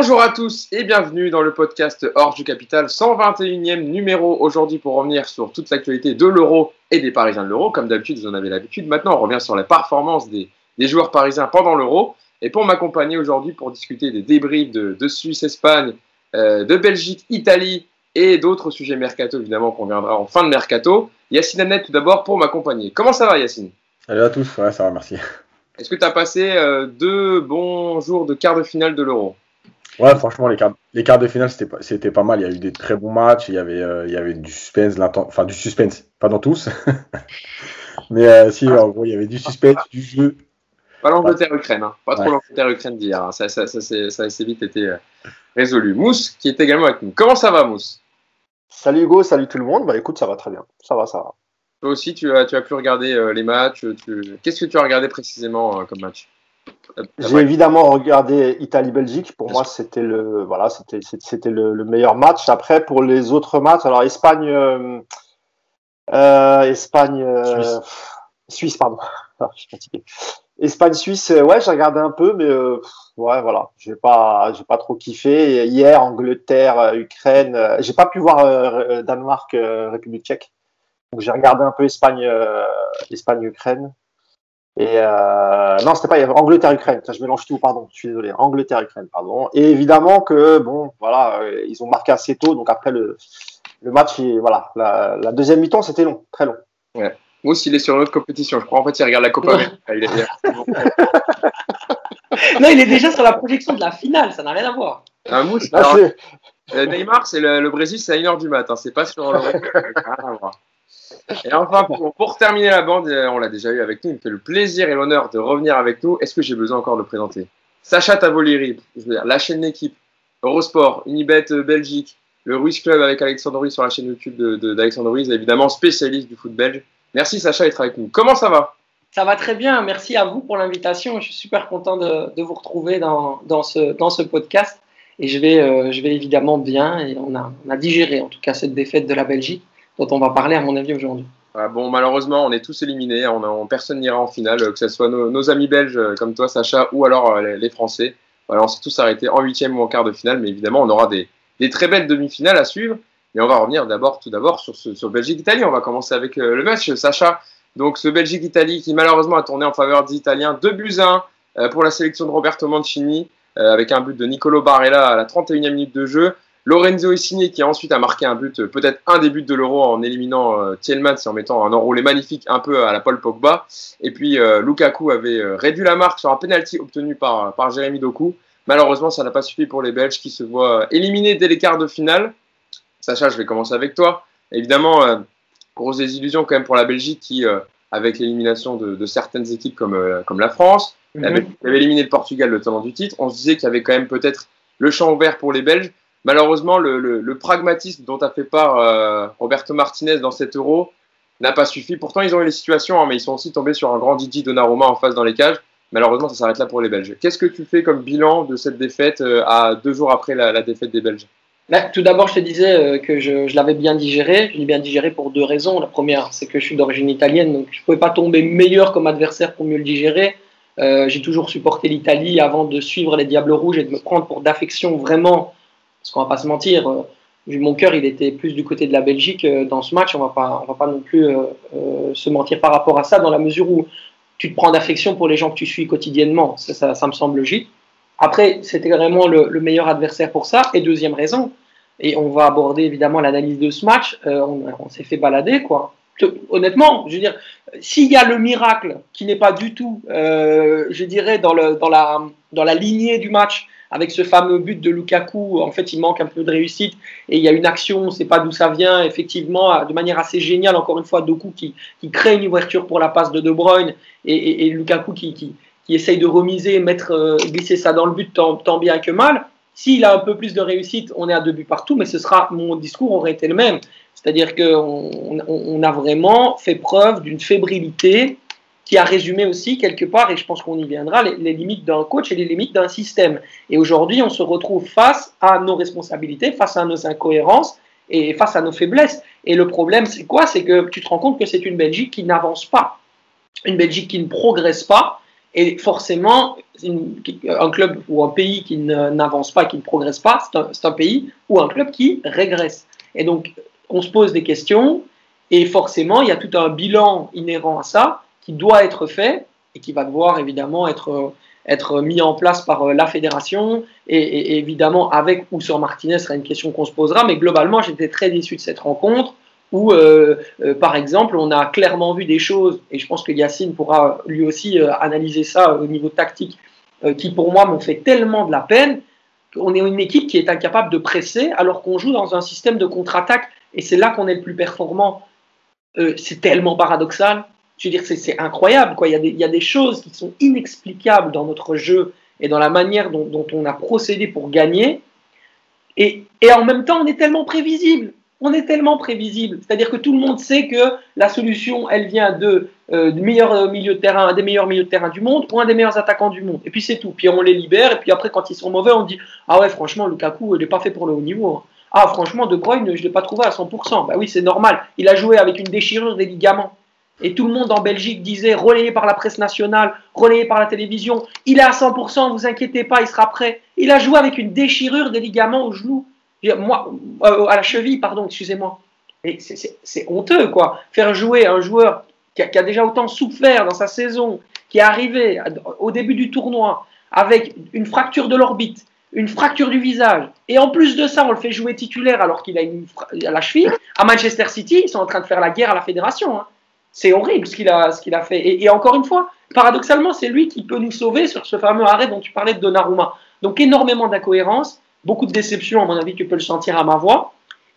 Bonjour à tous et bienvenue dans le podcast Hors du Capital, 121e numéro aujourd'hui pour revenir sur toute l'actualité de l'euro et des Parisiens de l'euro. Comme d'habitude, vous en avez l'habitude. Maintenant, on revient sur la performance des, joueurs parisiens pendant l'euro. Et pour m'accompagner aujourd'hui pour discuter des débriefs de, Suisse-Espagne, euh, de Belgique-Italie et d'autres sujets mercato, évidemment, qu'on viendra en fin de mercato, Yacine Annette tout d'abord pour m'accompagner. Comment ça va Yacine? Salut à tous, ouais, ça va, merci. Est-ce que tu as passé euh, deux bons jours de quart de finale de l'Euro? Ouais, franchement, les quarts, les quarts de finale, c'était pas, c'était pas mal. Il y a eu des très bons matchs. Il y avait, euh, il y avait du suspense, enfin du suspense, pas dans tous. Mais euh, si, en gros, il y avait du suspense, du jeu. Pas l'Angleterre-Ukraine, hein. pas trop l'Angleterre-Ukraine d'hier. Hein. Ça, ça, ça, ça, a assez vite été résolu. Mousse, qui est également avec nous. Comment ça va, Mousse? Salut Hugo, salut tout le monde. Bah écoute, ça va très bien. Ça va, ça va. Toi aussi, tu as, tu as pu regarder euh, les matchs. Qu'est-ce que tu as regardé précisément euh, comme match? J'ai évidemment regardé Italie-Belgique. Pour moi, c'était le, voilà, c'était, c'était le, meilleur match. Après, pour les autres matchs, alors Espagne, euh, Espagne, Suisse. pardon. Ah, je suis fatigué. Espagne-Suisse, ouais, j'ai regardé un peu, mais ouais, voilà, j'ai pas, j'ai pas trop kiffé. Hier, Angleterre, Ukraine, j'ai pas pu voir Danemark, République Tchèque. Donc j'ai regardé un peu Espagne, euh, Espagne Ukraine. Et euh, non, c'était pas Angleterre Ukraine. je mélange tout, pardon. Je suis désolé. Angleterre Ukraine, pardon. Et évidemment que bon, voilà, euh, ils ont marqué assez tôt. Donc après le, le match, voilà, la, deuxième mi-temps, c'était long, très long. Ouais. Moi aussi, il est sur une autre compétition. Je crois en fait, il regarde la Copa. il est... non, il est déjà sur la projection de la finale. Ça n'a rien à voir. Un mousse. Neymar, c'est le, Brésil, c'est à 1h du matin. C'est pas sur le. Et enfin, pour, terminer la bande, euh, on l'a déjà eu avec nous, il me fait le plaisir et l'honneur de revenir avec nous. Est-ce que j'ai besoin encore de présenter? Sacha dire, la chaîne d'équipe, Eurosport, Unibet euh, Belgique, le Ruiz Club avec Alexandre Ruiz sur la chaîne YouTube d'Alexandre de, Ruiz, évidemment spécialiste du foot belge. Merci Sacha d'être avec nous. Comment ça va? Ça va très bien, merci à vous pour l'invitation. Je suis super content de, vous retrouver dans, ce, podcast. Et je vais, euh, évidemment bien, et on a digéré en tout cas cette défaite de la Belgique dont on va parler à mon avis aujourd'hui. Ah, bon, malheureusement, on est tous éliminés. On, personne n'ira en finale, que ce soit nos, amis belges euh, comme toi, Sacha, ou alors euh, les, Français. on s'est tous arrêtés en huitième ou en quart de finale, mais évidemment, on aura des, très belles demi-finales à suivre. Mais on va revenir d'abord, tout d'abord, sur, Belgique-Italie. On va commencer avec euh, le match, Sacha. Donc, ce Belgique-Italie qui malheureusement a tourné en faveur des Italiens. 2 buts 1 pour la sélection de Roberto Mancini, avec un but de Nicolo Barella à la 31e minute de jeu. Lorenzo Insigne qui ensuite a marqué un but, peut-être un des buts de l'Euro en éliminant euh, Thielmans et en mettant un enroulé magnifique un peu à la Paul Pogba. Et puis euh, Lukaku avait euh, réduit la marque sur un penalty obtenu par, par Jérémy Doku. Malheureusement, ça n'a pas suffi pour les Belges qui se voient éliminés dès les quarts de finale. Sacha, je vais commencer avec toi. Évidemment, grosse désillusion quand même pour la Belgique qui, avec l'élimination de, certaines équipes comme, comme la France, mhm. avait, éliminé le Portugal le temps du titre. On se disait qu'il y avait quand même peut-être le champ ouvert pour les Belges. Malheureusement, le, pragmatisme dont a fait part euh, Roberto Martinez dans cet euro n'a pas suffi. Pourtant, ils ont eu les situations, hein, mais ils sont aussi tombés sur un grand Didi Donnarumma en face dans les cages. Malheureusement, ça s'arrête là pour les Belges. Qu'est-ce que tu fais comme bilan de cette défaite euh, à deux jours après la, défaite des Belges? Tout d'abord, je te disais euh, que je, l'avais bien digéré. Je l'ai bien digéré pour deux raisons. La première, c'est que je suis d'origine italienne, donc je ne pouvais pas tomber meilleur comme adversaire pour mieux le digérer. J'ai toujours supporté l'Italie avant de suivre les Diables Rouges et de me prendre pour d'affection vraiment parce qu'on va pas se mentir, euh, mon cœur il était plus du côté de la Belgique euh, dans ce match. On va pas, on va pas non plus euh, se mentir par rapport à ça, dans la mesure où tu te prends d'affection pour les gens que tu suis quotidiennement. Ça, ça, me semble logique. Après, c'était vraiment le, meilleur adversaire pour ça. Et deuxième raison, et on va aborder évidemment l'analyse de ce match, on, s'est fait balader, quoi. Honnêtement, je veux dire, s'il y a le miracle qui n'est pas du tout, je dirais, dans, dans, la, dans la lignée du match, avec ce fameux but de Lukaku, en fait, il manque un peu de réussite et il y a une action, on ne sait pas d'où ça vient, effectivement, de manière assez géniale, encore une fois, Doku qui, crée une ouverture pour la passe de De Bruyne et, Lukaku qui, essaye de remiser, mettre, euh, glisser ça dans le but tant, bien que mal. S'il a un peu plus de réussite, on est à deux buts partout, mais ce sera, mon discours aurait été le même. C'est-à-dire qu'on on a vraiment fait preuve d'une fébrilité qui a résumé aussi quelque part, et je pense qu'on y viendra, les, limites d'un coach et les limites d'un système. Et aujourd'hui, on se retrouve face à nos responsabilités, face à nos incohérences et face à nos faiblesses. Et le problème, c'est quoi? C'est que tu te rends compte que c'est une Belgique qui n'avance pas, une Belgique qui ne progresse pas. Et forcément, un club ou un pays qui n'avance pas, qui ne progresse pas, c'est un, pays ou un club qui régresse. Et donc, on se pose des questions, et forcément, il y a tout un bilan inhérent à ça qui doit être fait et qui va devoir évidemment être, être mis en place par euh, la fédération. Et, évidemment, avec ou sur Martinez, sera une question qu'on se posera. Mais globalement, j'étais très déçu de cette rencontre où, euh, euh, par exemple, on a clairement vu des choses, et je pense que Yacine pourra lui aussi analyser ça au niveau tactique, qui pour moi m'ont fait tellement de la peine. qu'on est une équipe qui est incapable de presser alors qu'on joue dans un système de contre-attaque, et c'est là qu'on est le plus performant. c'est tellement paradoxal. Je veux dire, c'est incroyable. Quoi. Il, y a des, choses qui sont inexplicables dans notre jeu et dans la manière dont, on a procédé pour gagner. Et, en même temps, on est tellement prévisible on est tellement prévisible. C'est-à-dire que tout le monde sait que la solution, elle vient de, euh, euh, de terrain, un des meilleurs milieux de terrain du monde ou un des meilleurs attaquants du monde. Et puis c'est tout. Puis on les libère. Et puis après, quand ils sont mauvais, on dit Ah ouais, franchement, Lukaku, il n'est pas fait pour le haut niveau. Hein. Ah, franchement, De Bruyne, je ne l'ai pas trouvé à 100%. Bah oui, c'est normal. Il a joué avec une déchirure des ligaments. Et tout le monde en Belgique disait, relayé par la presse nationale, relayé par la télévision, il est à 100%, vous inquiétez pas, il sera prêt. Il a joué avec une déchirure des ligaments au genou moi, euh, à la cheville, pardon, excusez-moi. C'est honteux, quoi. Faire jouer un joueur qui a, déjà autant souffert dans sa saison, qui est arrivé au début du tournoi avec une fracture de l'orbite, une fracture du visage, et en plus de ça, on le fait jouer titulaire alors qu'il a une à la cheville. À Manchester City, ils sont en train de faire la guerre à la fédération. Hein. C'est horrible ce qu'il a, a fait. Et, encore une fois, paradoxalement, c'est lui qui peut nous sauver sur ce fameux arrêt dont tu parlais de Donnarumma. Donc énormément d'incohérences beaucoup de déception, à mon avis, tu peux le sentir à ma voix.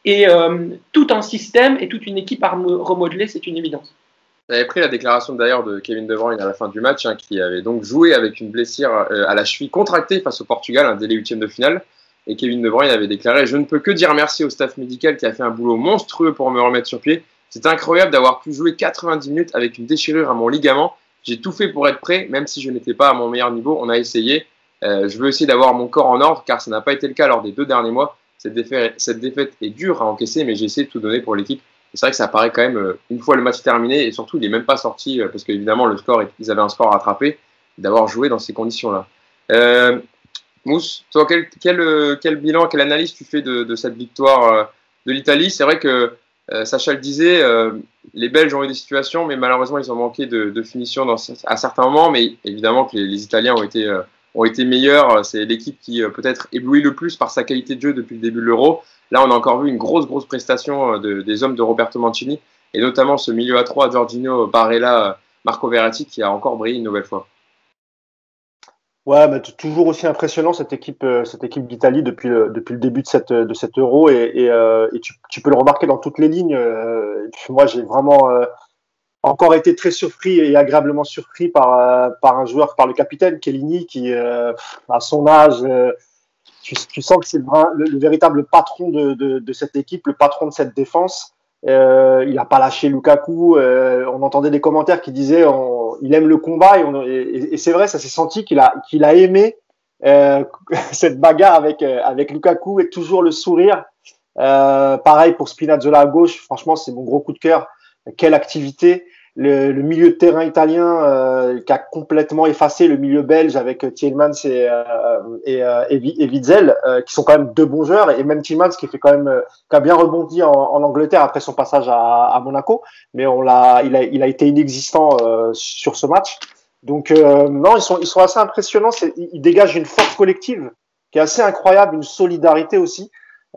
Et euh, tout un système et toute une équipe à remodeler, c'est une évidence. Vous pris la déclaration d'ailleurs de Kevin De Bruyne à la fin du match, hein, qui avait donc joué avec une blessure euh, à la cheville contractée face au Portugal, un délai huitième de finale. Et Kevin De Bruyne avait déclaré Je ne peux que dire merci au staff médical qui a fait un boulot monstrueux pour me remettre sur pied. C'est incroyable d'avoir pu jouer 90 minutes avec une déchirure à mon ligament. J'ai tout fait pour être prêt, même si je n'étais pas à mon meilleur niveau. On a essayé. Euh, je veux essayer d'avoir mon corps en ordre car ça n'a pas été le cas lors des deux derniers mois. Cette défaite, est dure à encaisser, mais j'ai essayé de tout donner pour l'équipe. C'est vrai que ça paraît quand même, euh, une fois le match terminé, et surtout, il n'est même pas sorti, euh, parce qu'évidemment, le score, ils avaient un score à rattraper, d'avoir joué dans ces conditions-là. Mousse, toi, quel, bilan, quelle analyse tu fais de cette victoire de l'Italie? C'est vrai que Sacha le disait, les Belges ont eu des situations, mais malheureusement, ils ont manqué de, finition à certains moments, mais évidemment que les, Italiens ont été ont été meilleurs. C'est l'équipe qui euh, peut-être éblouit le plus par sa qualité de jeu depuis le début de l'Euro. Là, on a encore vu une grosse, grosse prestation euh, des hommes de Roberto Mancini, et notamment ce milieu à 3, Giorgino Barella, Marco Verratti, qui a encore brillé une nouvelle fois. Ouais, mais toujours aussi impressionnant cette équipe, euh, cette équipe d'Italie depuis le, début de cette Euro, et, et, tu, peux le remarquer dans toutes les lignes. moi, j'ai vraiment encore été très surpris et agréablement surpris par, euh, un joueur, par le capitaine Kellini, qui, euh, à son âge, euh, tu, sens que c'est le, le, véritable patron de, cette équipe, le patron de cette défense. Euh, il n'a pas lâché Lukaku. on entendait des commentaires qui disaient on, il aime le combat et, c'est vrai, ça s'est senti qu'il a, a aimé cette bagarre avec, avec Lukaku et toujours le sourire. pareil pour Spinazzola à gauche. Franchement, c'est mon gros coup de cœur quelle activité. Le, le, milieu de terrain italien euh, qui a complètement effacé le milieu belge avec Tielemans et, euh, et, euh, et, Witzel, euh, qui sont quand même deux bons joueurs, et même Tielemans qui fait quand même qui a bien rebondi en, en Angleterre après son passage à, à Monaco, mais on l'a, il a, il a été inexistant sur ce match. Donc non, ils sont, ils sont assez impressionnants. Ils dégagent une force collective qui est assez incroyable, une solidarité aussi.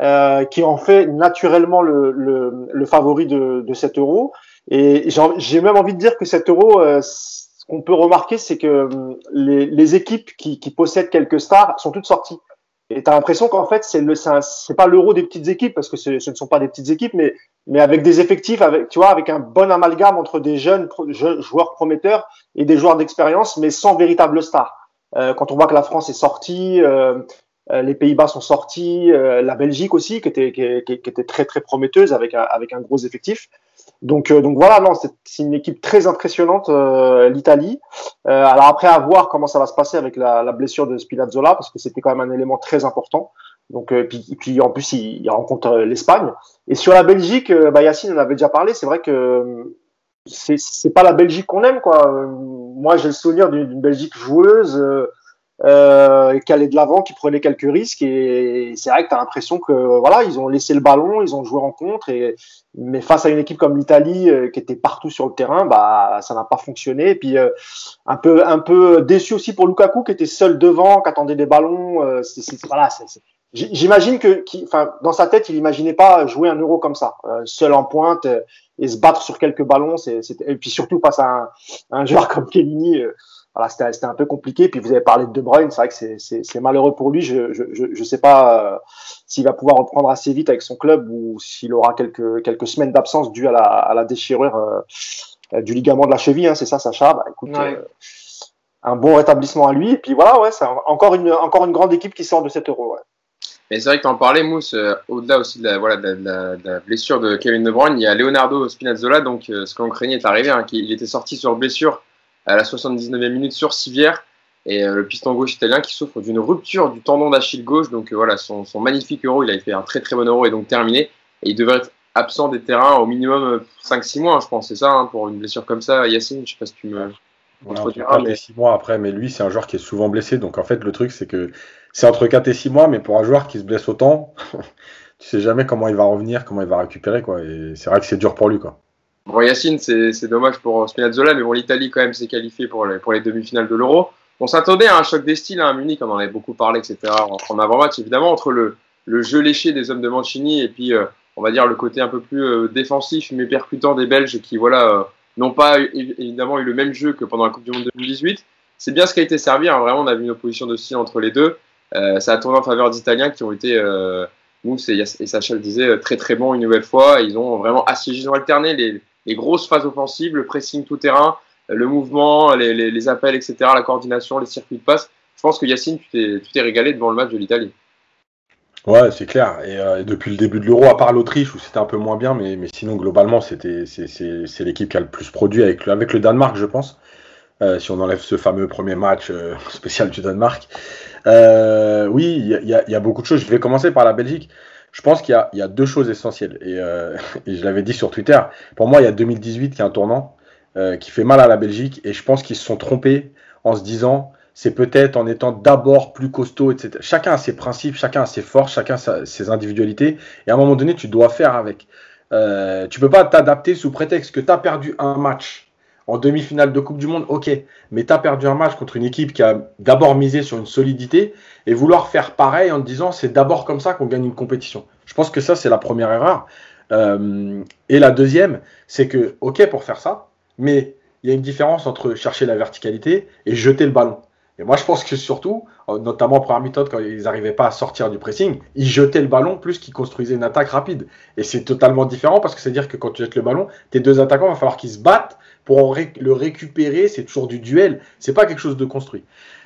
Euh, qui en fait naturellement le, le, le favori de, de cet euro. Et j'ai même envie de dire que cet euro, euh, ce qu'on peut remarquer, c'est que hum, les, les équipes qui, qui, possèdent quelques stars sont toutes sorties. Et tu as l'impression qu'en fait, c'est c'est pas l'euro des petites équipes, parce que ce ne sont pas des petites équipes, mais, mais avec des effectifs, avec, tu vois, avec un bon amalgame entre des jeunes, joueurs prometteurs et des joueurs d'expérience, mais sans véritable star. Euh, quand on voit que la France est sortie, euh, euh, les Pays-Bas sont sortis, euh, la Belgique aussi, qui était, qui, était très très prometteuse avec un, avec un gros effectif. Donc, euh, donc voilà, non, c'est une équipe très impressionnante, l'Italie. alors après, à voir comment ça va se passer avec la, la blessure de Spinazzola, parce que c'était quand même un élément très important. Donc, puis, puis en plus, il, il rencontre l'Espagne. Et sur la Belgique, bah, Yacine en avait déjà parlé. C'est vrai que c'est pas la Belgique qu'on aime, quoi. moi, j'ai le souvenir d'une Belgique joueuse euh, qui allait de l'avant, qui prenait quelques risques. Et c'est vrai que tu as l'impression que voilà, ils ont laissé le ballon, ils ont joué en contre. Et, mais face à une équipe comme l'Italie, euh, qui était partout sur le terrain, bah, ça n'a pas fonctionné. Et puis, euh, un, peu, un peu déçu aussi pour Lukaku, qui était seul devant, qui attendait des ballons. Euh, voilà, J'imagine que, enfin, dans sa tête, il imaginait pas jouer un euro comme ça, seul en pointe et se battre sur quelques ballons. C'est, et puis surtout face à un, un joueur comme Kellini, voilà, c'était un peu compliqué. Puis vous avez parlé de De Bruyne, c'est vrai que c'est malheureux pour lui. Je je, sais pas euh, s'il va pouvoir reprendre assez vite avec son club ou s'il aura quelques, quelques semaines d'absence due à la, à la déchirure euh, du ligament de la cheville. Hein, c'est ça, Sacha? Bah, écoute, euh, un bon rétablissement à lui. Et puis voilà, ouais, c'est encore une, encore une grande équipe qui sort de cet euro. Ouais. Mais c'est vrai que tu en parlais, Mousse, au-delà aussi de la, voilà, de, la, blessure de Kevin De Bruyne, il y a Leonardo Spinazzola, donc ce qu'on craignait est arrivé, hein, il était sorti sur blessure à la 79e minute sur civière. Et euh, le piston gauche italien qui souffre d'une rupture du tendon d'Achille gauche. Donc euh, voilà, son, magnifique euro, il a fait un très très bon euro et donc terminé. Et il devrait être absent des terrains au minimum 5-6 euh, mois, je pense. C'est ça, hein, pour une blessure comme ça. Yacine, je sais pas si tu me. Voilà, mais... 6 mois après, mais lui, c'est un joueur qui est souvent blessé. Donc en fait, le truc, c'est que c'est entre 4 et 6 mois, mais pour un joueur qui se blesse autant, tu sais jamais comment il va revenir, comment il va récupérer. Quoi. Et c'est vrai que c'est dur pour lui. Quoi. Bon, Yacine, c'est dommage pour Spinazzola, mais bon, l'Italie, quand même, s'est qualifiée pour les, pour les demi-finales de l'Euro. On s'attendait à un choc des styles à Munich, on en avait beaucoup parlé, etc. En, avant-match, évidemment, entre le, le, jeu léché des hommes de Mancini et puis, euh, on va dire, le côté un peu plus euh, défensif mais percutant des Belges qui, voilà, euh, n'ont pas évidemment eu le même jeu que pendant la Coupe du Monde 2018. C'est bien ce qui a été servi, hein. vraiment, on a vu une opposition de style entre les deux. ça a tourné en faveur d'Italiens qui ont été, Mousse et, Sacha le disaient, très très bons une nouvelle fois. Ils ont vraiment assiégé, ils ont alterné les les grosses phases offensives, le pressing tout terrain, le mouvement, les, appels, etc., la coordination, les circuits de passe. Je pense que Yacine, tu t'es régalé devant le match de l'Italie. Ouais, c'est clair. Euh, et, depuis le début de l'Euro, à part l'Autriche où c'était un peu moins bien, mais, mais sinon globalement c'était c'est l'équipe qui a le plus produit avec, avec le Danemark, je pense. Euh, si on enlève ce fameux premier match euh, spécial du Danemark. oui, il y, y, a beaucoup de choses. Je vais commencer par la Belgique. Je pense qu'il y, a deux choses essentielles. Euh, et, je l'avais dit sur Twitter. Pour moi, il y a 2018 qui est un tournant euh, qui fait mal à la Belgique. Et je pense qu'ils se sont trompés en se disant c'est peut-être en étant d'abord plus costaud, etc. Chacun a ses principes, chacun a ses forces, chacun a ses individualités. Et à un moment donné, tu dois faire avec. Euh, tu peux pas t'adapter sous prétexte que tu as perdu un match en demi-finale de Coupe du Monde, ok, mais tu as perdu un match contre une équipe qui a d'abord misé sur une solidité et vouloir faire pareil en te disant c'est d'abord comme ça qu'on gagne une compétition. Je pense que ça, c'est la première erreur. Euh, et la deuxième, c'est que, ok, pour faire ça, mais il y a une différence entre chercher la verticalité et jeter le ballon. Et moi, je pense que surtout, euh, notamment en première méthode, quand ils n'arrivaient pas à sortir du pressing, ils jetaient le ballon plus qu'ils construisaient une attaque rapide. Et c'est totalement différent parce que c'est-à-dire que quand tu jettes le ballon, tes deux attaquants, il va falloir qu'ils se battent pour le récupérer. C'est toujours du duel. C'est pas quelque chose de construit.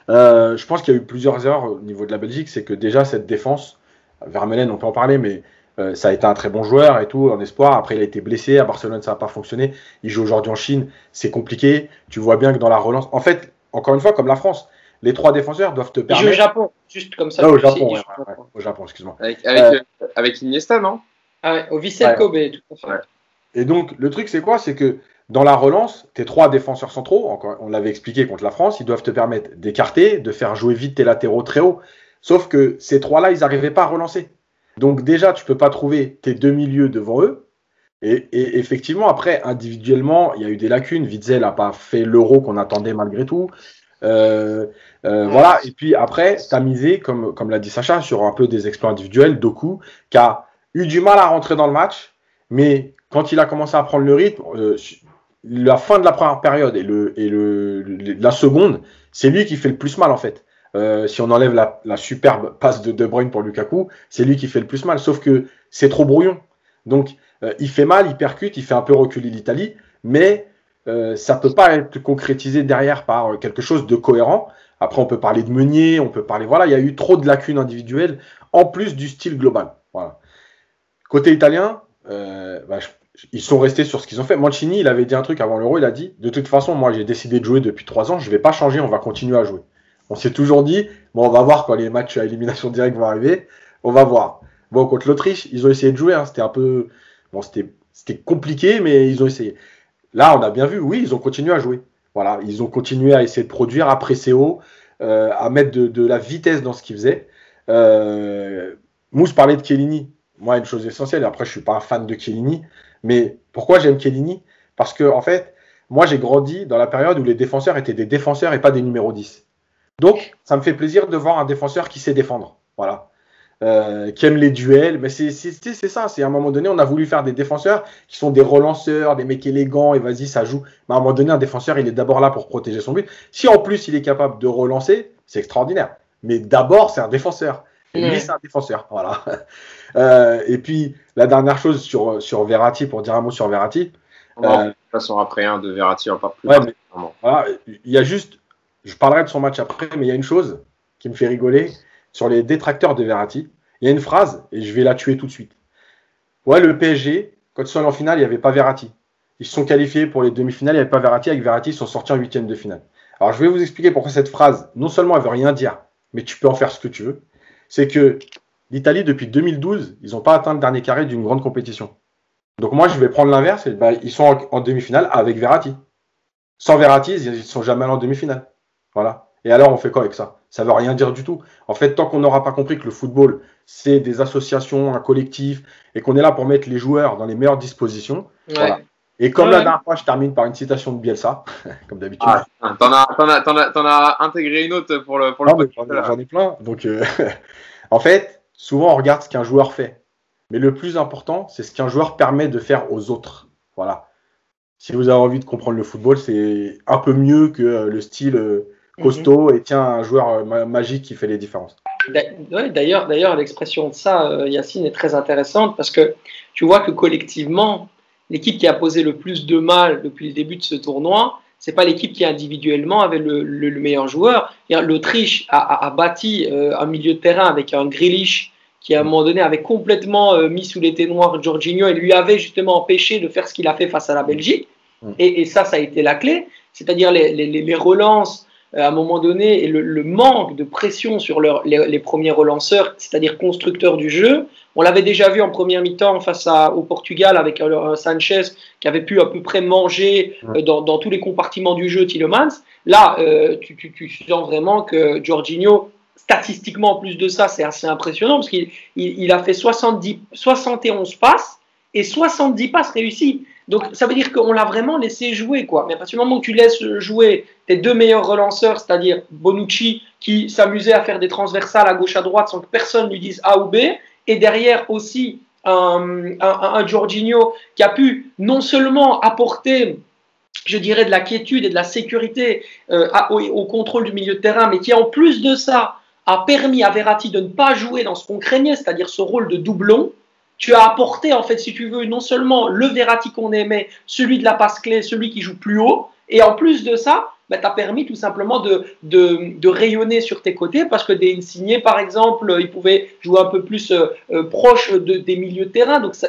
Euh, je pense qu'il y a eu plusieurs erreurs au niveau de la Belgique. C'est que déjà, cette défense, Vermeulen, on peut en parler, mais euh, ça a été un très bon joueur et tout, en espoir. Après, il a été blessé. À Barcelone, ça n'a pas fonctionné. Il joue aujourd'hui en Chine. C'est compliqué. Tu vois bien que dans la relance. En fait, encore une fois, comme la France, les trois défenseurs doivent te permettre. Il joue au Japon, juste comme ça. Ah, au Japon, au Japon, excuse-moi. Avec, avec, euh, Iniesta, non? Ah ouais, au Vissel Kobe, tout à fait. Et donc, le truc, c'est quoi? C'est que dans la relance, tes trois défenseurs centraux, encore, on l'avait expliqué contre la France, ils doivent te permettre d'écarter, de faire jouer vite tes latéraux très haut. Sauf que ces trois-là, ils n'arrivaient pas à relancer. Donc déjà, tu peux pas trouver tes deux milieux devant eux. Et, et, effectivement, après, individuellement, il y a eu des lacunes. Witzel n'a pas fait l'euro qu'on attendait malgré tout. Euh, euh, voilà. Et puis après, tu as misé, comme, comme l'a dit Sacha, sur un peu des exploits individuels. Doku, qui a eu du mal à rentrer dans le match, mais quand il a commencé à prendre le rythme, euh, la fin de la première période et, le, et le, la seconde, c'est lui qui fait le plus mal en fait. si on enlève la, la, superbe passe de De Bruyne pour Lukaku, c'est lui qui fait le plus mal. Sauf que c'est trop brouillon. Donc, il fait mal, il percute, il fait un peu reculer l'Italie, mais euh, ça peut pas être concrétisé derrière par euh, quelque chose de cohérent. Après, on peut parler de Meunier, on peut parler. Voilà, il y a eu trop de lacunes individuelles en plus du style global. Voilà. Côté italien, euh, bah, ils sont restés sur ce qu'ils ont fait. Mancini, il avait dit un truc avant l'Euro. Il a dit de toute façon, moi, j'ai décidé de jouer depuis trois ans. Je vais pas changer. On va continuer à jouer. On s'est toujours dit, bon, on va voir quand les matchs à élimination directe vont arriver. On va voir. Bon, contre l'Autriche, ils ont essayé de jouer. Hein. C'était un peu, bon, c'était compliqué, mais ils ont essayé. Là, on a bien vu, oui, ils ont continué à jouer. Voilà, ils ont continué à essayer de produire, à presser haut, euh, à mettre de, la vitesse dans ce qu'ils faisaient. Euh, Mousse parlait de Chiellini. Moi, une chose essentielle, après, je suis pas un fan de Chiellini, mais pourquoi j'aime Chiellini? Parce que, en fait, moi, j'ai grandi dans la période où les défenseurs étaient des défenseurs et pas des numéros 10. Donc, ça me fait plaisir de voir un défenseur qui sait défendre. Voilà. Euh, qui aime les duels. Mais c'est ça. C'est à un moment donné, on a voulu faire des défenseurs qui sont des relanceurs, des mecs élégants et vas-y, ça joue. Mais à un moment donné, un défenseur, il est d'abord là pour protéger son but. Si en plus il est capable de relancer, c'est extraordinaire. Mais d'abord, c'est un défenseur. Lui, c'est un défenseur. Voilà. Euh, et puis, la dernière chose sur, sur Verratti, pour dire un mot sur Verratti. Euh, façon après un de Verratti, pas plus. Ouais, voilà, il y a juste, je parlerai de son match après, mais il y a une chose qui me fait rigoler sur les détracteurs de Verratti. Il y a une phrase, et je vais la tuer tout de suite. Ouais, le PSG, quand ils sont allés en finale, il n'y avait pas Verratti. Ils se sont qualifiés pour les demi-finales, il n'y avait pas Verratti. Avec Verratti, ils sont sortis en huitième de finale. Alors, je vais vous expliquer pourquoi cette phrase, non seulement elle veut rien dire, mais tu peux en faire ce que tu veux. C'est que l'Italie, depuis 2012, ils n'ont pas atteint le dernier carré d'une grande compétition. Donc, moi, je vais prendre l'inverse. Bah, ils sont en, en demi-finale avec Verratti. Sans Verratti, ils ne sont jamais allés en demi-finale. Voilà. Et alors, on fait quoi avec ça? Ça veut rien dire du tout. En fait, tant qu'on n'aura pas compris que le football, c'est des associations, un collectif, et qu'on est là pour mettre les joueurs dans les meilleures dispositions. Voilà. Et comme la dernière fois, je termine par une citation de Bielsa, comme d'habitude. Ah, t'en as, intégré une autre pour le, pour le J'en ai plein. Donc, euh, en fait, souvent, on regarde ce qu'un joueur fait. Mais le plus important, c'est ce qu'un joueur permet de faire aux autres. Voilà. Si vous avez envie de comprendre le football, c'est un peu mieux que euh, le style euh, costaud et tiens, un joueur magique qui fait les différences. D'ailleurs, d'ailleurs, l'expression de ça, Yacine, est très intéressante parce que tu vois que collectivement, l'équipe qui a posé le plus de mal depuis le début de ce tournoi, c'est pas l'équipe qui individuellement avait le, meilleur joueur. L'Autriche a, bâti euh, un milieu de terrain avec un Grealish qui à un moment donné avait complètement mis sous les noirs Jorginho et lui avait justement empêché de faire ce qu'il a fait face à la Belgique. Mm. Et, ça, ça a été la clé, c'est-à-dire les, les, les, relances euh, à un moment donné, et le, manque de pression sur les, premiers relanceurs, c'est-à-dire constructeurs du jeu. On l'avait déjà vu en première mi-temps face à, au Portugal avec un, Sanchez qui avait pu à peu près manger euh, dans, tous les compartiments du jeu Tillemans. Là, euh, tu, tu, sens vraiment que Jorginho, statistiquement en plus de ça, c'est assez impressionnant parce qu'il il, a fait 70, 71 passes et 70 passes réussies. Donc ça veut dire qu'on l'a vraiment laissé jouer. quoi. Mais à partir du moment où tu laisses jouer tes deux meilleurs relanceurs, c'est-à-dire Bonucci qui s'amusait à faire des transversales à gauche à droite sans que personne lui dise A ou B, et derrière aussi un, un, qui a pu non seulement apporter je dirais de la quiétude et de la sécurité euh, au, contrôle du milieu de terrain, mais qui en plus de ça a permis à Verratti de ne pas jouer dans ce qu'on craignait, c'est-à-dire ce rôle de doublon, tu as apporté, en fait, si tu veux, non seulement le Verratti qu'on aimait, celui de la passe clé, celui qui joue plus haut, et en plus de ça, bah, tu as permis tout simplement de, de, rayonner sur tes côtés parce que des Insigné, par exemple, il pouvait jouer un peu plus euh, euh, proche de, des milieux de terrain, donc ça,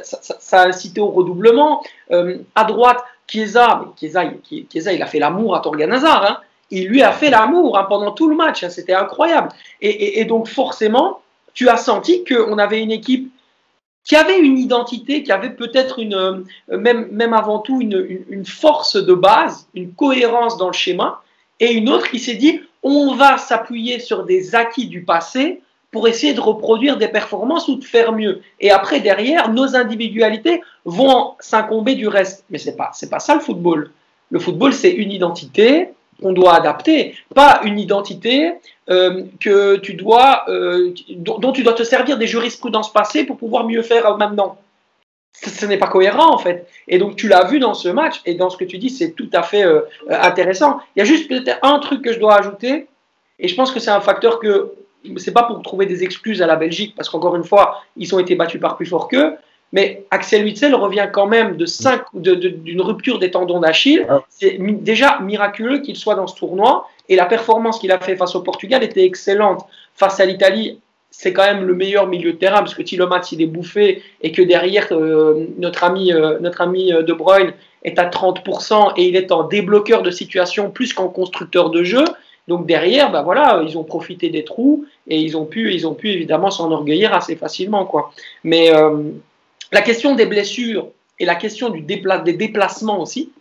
a incité au redoublement. Euh, à droite, Chiesa, Chiesa, Chiesa, il a fait l'amour à Torgan Hazard, hein. il lui a fait l'amour hein, pendant tout le match, hein. c'était incroyable. Et, et, donc forcément, tu as senti qu'on avait une équipe qui avait une identité, qui avait peut-être une, euh, même, même avant tout une, une, force de base, une cohérence dans le schéma, et une autre qui s'est dit on va s'appuyer sur des acquis du passé pour essayer de reproduire des performances ou de faire mieux. Et après, derrière, nos individualités vont s'incomber du reste. Mais c'est pas, c'est pas ça le football. Le football, c'est une identité, qu'on doit adapter, pas une identité euh, que tu dois, euh, dont, tu dois te servir des jurisprudences passées pour pouvoir mieux faire maintenant. Ce, n'est pas cohérent en fait. Et donc tu l'as vu dans ce match et dans ce que tu dis, c'est tout à fait euh, intéressant. Il y a juste peut-être un truc que je dois ajouter, et je pense que c'est un facteur que c'est pas pour trouver des excuses à la Belgique, parce qu'encore une fois, ils ont été battus par plus fort qu'eux, mais Axel Witzel revient quand même de cinq, d'une rupture des tendons d'Achille. Ah. C'est déjà miraculeux qu'il soit dans ce tournoi. Et la performance qu'il a fait face au Portugal était excellente. Face à l'Italie, c'est quand même le meilleur milieu de terrain parce que Tilomats il est bouffé et que derrière euh, notre ami euh, notre ami euh, De Bruyne est à 30% et il est en débloqueur de situation plus qu'en constructeur de jeu. Donc derrière, bah voilà, ils ont profité des trous et ils ont pu ils ont pu évidemment s'enorgueillir assez facilement quoi. Mais la question des blessures et la question des déplacements aussi,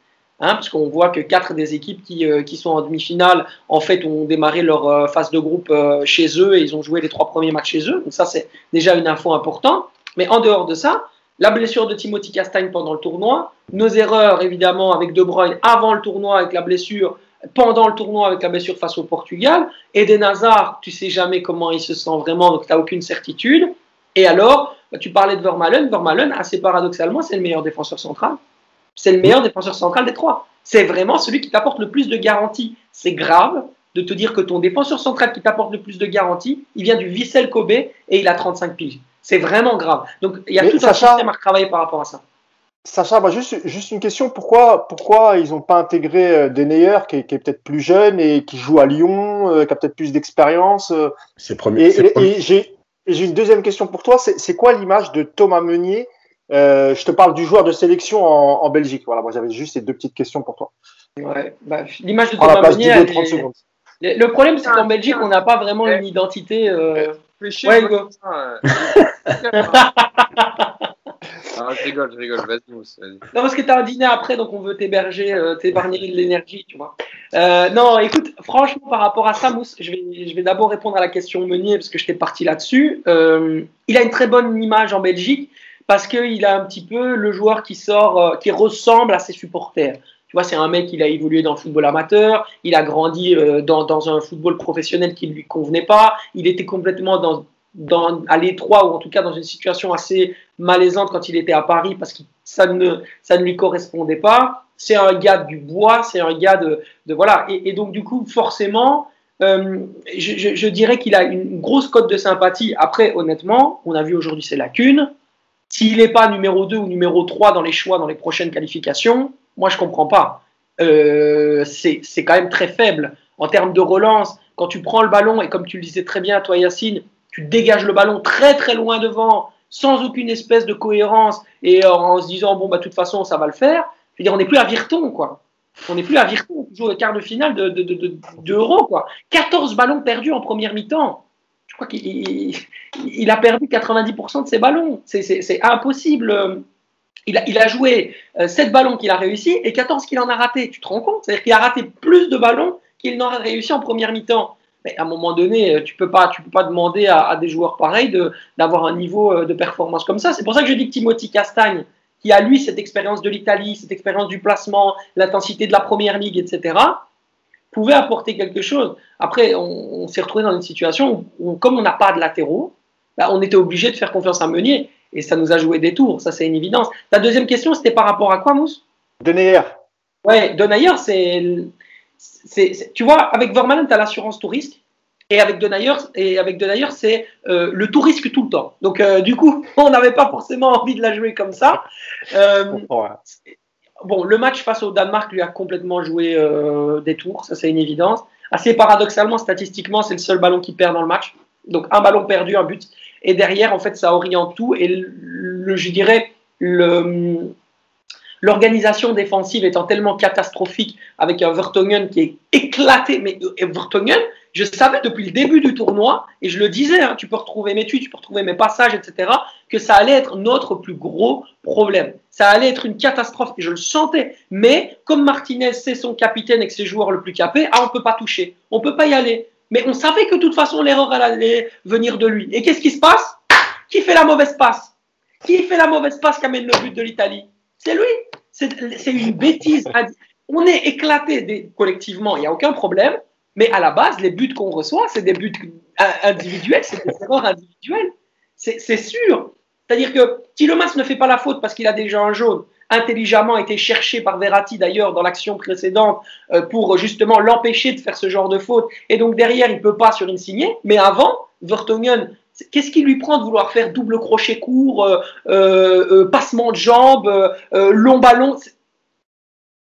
Hein, parce qu'on voit que quatre des équipes qui, euh, qui sont en demi-finale, en fait, ont démarré leur euh, phase de groupe euh, chez eux et ils ont joué les trois premiers matchs chez eux. Donc ça, c'est déjà une info importante. Mais en dehors de ça, la blessure de Timothy Castagne pendant le tournoi, nos erreurs évidemment avec De Bruyne avant le tournoi avec la blessure, pendant le tournoi avec la blessure face au Portugal, et des Nazar, tu sais jamais comment il se sent vraiment, donc tu n'as aucune certitude. Et alors, tu parlais de Vermalen, Vermalen, assez paradoxalement, c'est le meilleur défenseur central. C'est le meilleur défenseur central des trois. C'est vraiment celui qui t'apporte le plus de garanties. C'est grave de te dire que ton défenseur central qui t'apporte le plus de garanties, il vient du Vissel Kobe et il a 35 piges. C'est vraiment grave. Donc il y a tout un système à travailler par rapport à ça. Sacha, bah, juste, juste une question. Pourquoi, pourquoi ils n'ont pas intégré euh, Deneyer, qui est, qui est peut-être plus jeune et qui joue à Lyon, euh, qui a peut-être plus d'expérience euh, C'est premier. Et, et, j'ai une deuxième question pour toi. C'est quoi l'image de Thomas Meunier euh, je te parle du joueur de sélection en, en Belgique. Voilà, moi j'avais juste ces deux petites questions pour toi. Ouais, bah, l'image de Thomas Meunier. Le problème, c'est qu'en Belgique, on n'a pas vraiment une identité. Euh... Ouais, Hugo. Ah, je rigole, je rigole, vas-y, Mousse. Non, parce que tu as un dîner après, donc on veut t'héberger, euh, t'épargner de l'énergie, tu vois. Euh, non, écoute, franchement, par rapport à ça, Mousse, je vais, d'abord répondre à la question Meunier, parce que j'étais parti là-dessus. Euh, il a une très bonne image en Belgique, parce qu'il a un petit peu le joueur qui sort, qui ressemble à ses supporters. Tu vois, c'est un mec, il a évolué dans le football amateur, il a grandi dans, dans, un football professionnel qui ne lui convenait pas, il était complètement dans, dans, à l'étroit ou en tout cas dans une situation assez malaisante quand il était à Paris parce que ça ne, ça ne lui correspondait pas. C'est un gars du bois, c'est un gars de, de voilà. Et, et, donc du coup, forcément, euh, je, je, dirais qu'il a une grosse cote de sympathie. Après, honnêtement, on a vu aujourd'hui ses lacunes. S'il n'est pas numéro 2 ou numéro 3 dans les choix dans les prochaines qualifications, moi je ne comprends pas. Euh, c'est quand même très faible. En termes de relance, quand tu prends le ballon, et comme tu le disais très bien, toi Yacine, tu dégages le ballon très très loin devant, sans aucune espèce de cohérence, et en se disant, bon, bah, de toute façon, ça va le faire. Je veux dire, on n'est plus à Virton, quoi. On n'est plus à Virton, on joue au quart de finale de, de, de, quoi. 14 ballons perdus en première mi-temps je crois qu'il il a perdu 90% de ses ballons. C'est impossible. Il a, il a, joué 7 euh, ballons qu'il a réussi et 14 qu'il en a raté. Tu te rends compte? C'est-à-dire qu'il a raté plus de ballons qu'il n'en a réussi en première mi-temps. Mais à un moment donné, euh, tu peux pas, tu peux pas demander à, à des joueurs pareils d'avoir un niveau euh, de performance comme ça. C'est pour ça que je dis que Timothy Castagne, qui a lui cette expérience de l'Italie, cette expérience du placement, l'intensité de la première ligue, etc., pouvait apporter quelque chose. Après, on, on s'est retrouvé dans une situation où, comme on n'a pas de latéraux, bah, on était obligé de faire confiance à Meunier et ça nous a joué des tours, ça c'est une évidence. Ta deuxième question, c'était par rapport à quoi, Mousse? Denayer. Ouais, Denayer, c'est. Tu vois, avec Vermaelen, tu as l'assurance tout risque. Et avec Denayer, et avec Denayer, c'est euh, le tout risque tout le temps. Donc, euh, du coup, on n'avait pas forcément envie de la jouer comme ça. Euh, bon, le match face au Danemark lui a complètement joué des tours, ça c'est une évidence. Assez paradoxalement, statistiquement, c'est le seul ballon qui perd dans le match. Donc un ballon perdu, un but. Et derrière, en fait, ça oriente tout. Et le, je dirais, l'organisation défensive étant tellement catastrophique avec un Vertonghen qui est éclaté. Mais Vertonghen, je savais depuis le début du tournoi, et je le disais, hein, tu peux retrouver mes tweets, tu peux retrouver mes passages, etc., que ça allait être notre plus gros problème. Ça allait être une catastrophe, et je le sentais. Mais comme Martinez, c'est son capitaine et que c'est le joueur le plus capé, ah, on ne peut pas toucher, on ne peut pas y aller. Mais on savait que de toute façon, l'erreur allait venir de lui. Et qu'est-ce qui se passe? Qui fait la mauvaise passe? Qui fait la mauvaise passe qui amène le but de l'Italie? C'est lui. C'est une bêtise. On est éclaté collectivement, il n'y a aucun problème. Mais à la base, les buts qu'on reçoit, c'est des buts individuels, c'est des erreurs individuelles. C'est sûr. C'est-à-dire que Tilomas ne fait pas la faute parce qu'il a déjà un jaune, intelligemment été cherché par Verratti d'ailleurs dans l'action précédente euh, pour justement l'empêcher de faire ce genre de faute. Et donc derrière, il ne peut pas sur signée. Mais avant, Vertonghen, qu'est-ce qui lui prend de vouloir faire double crochet court, euh, euh, passement de jambes, long ballon?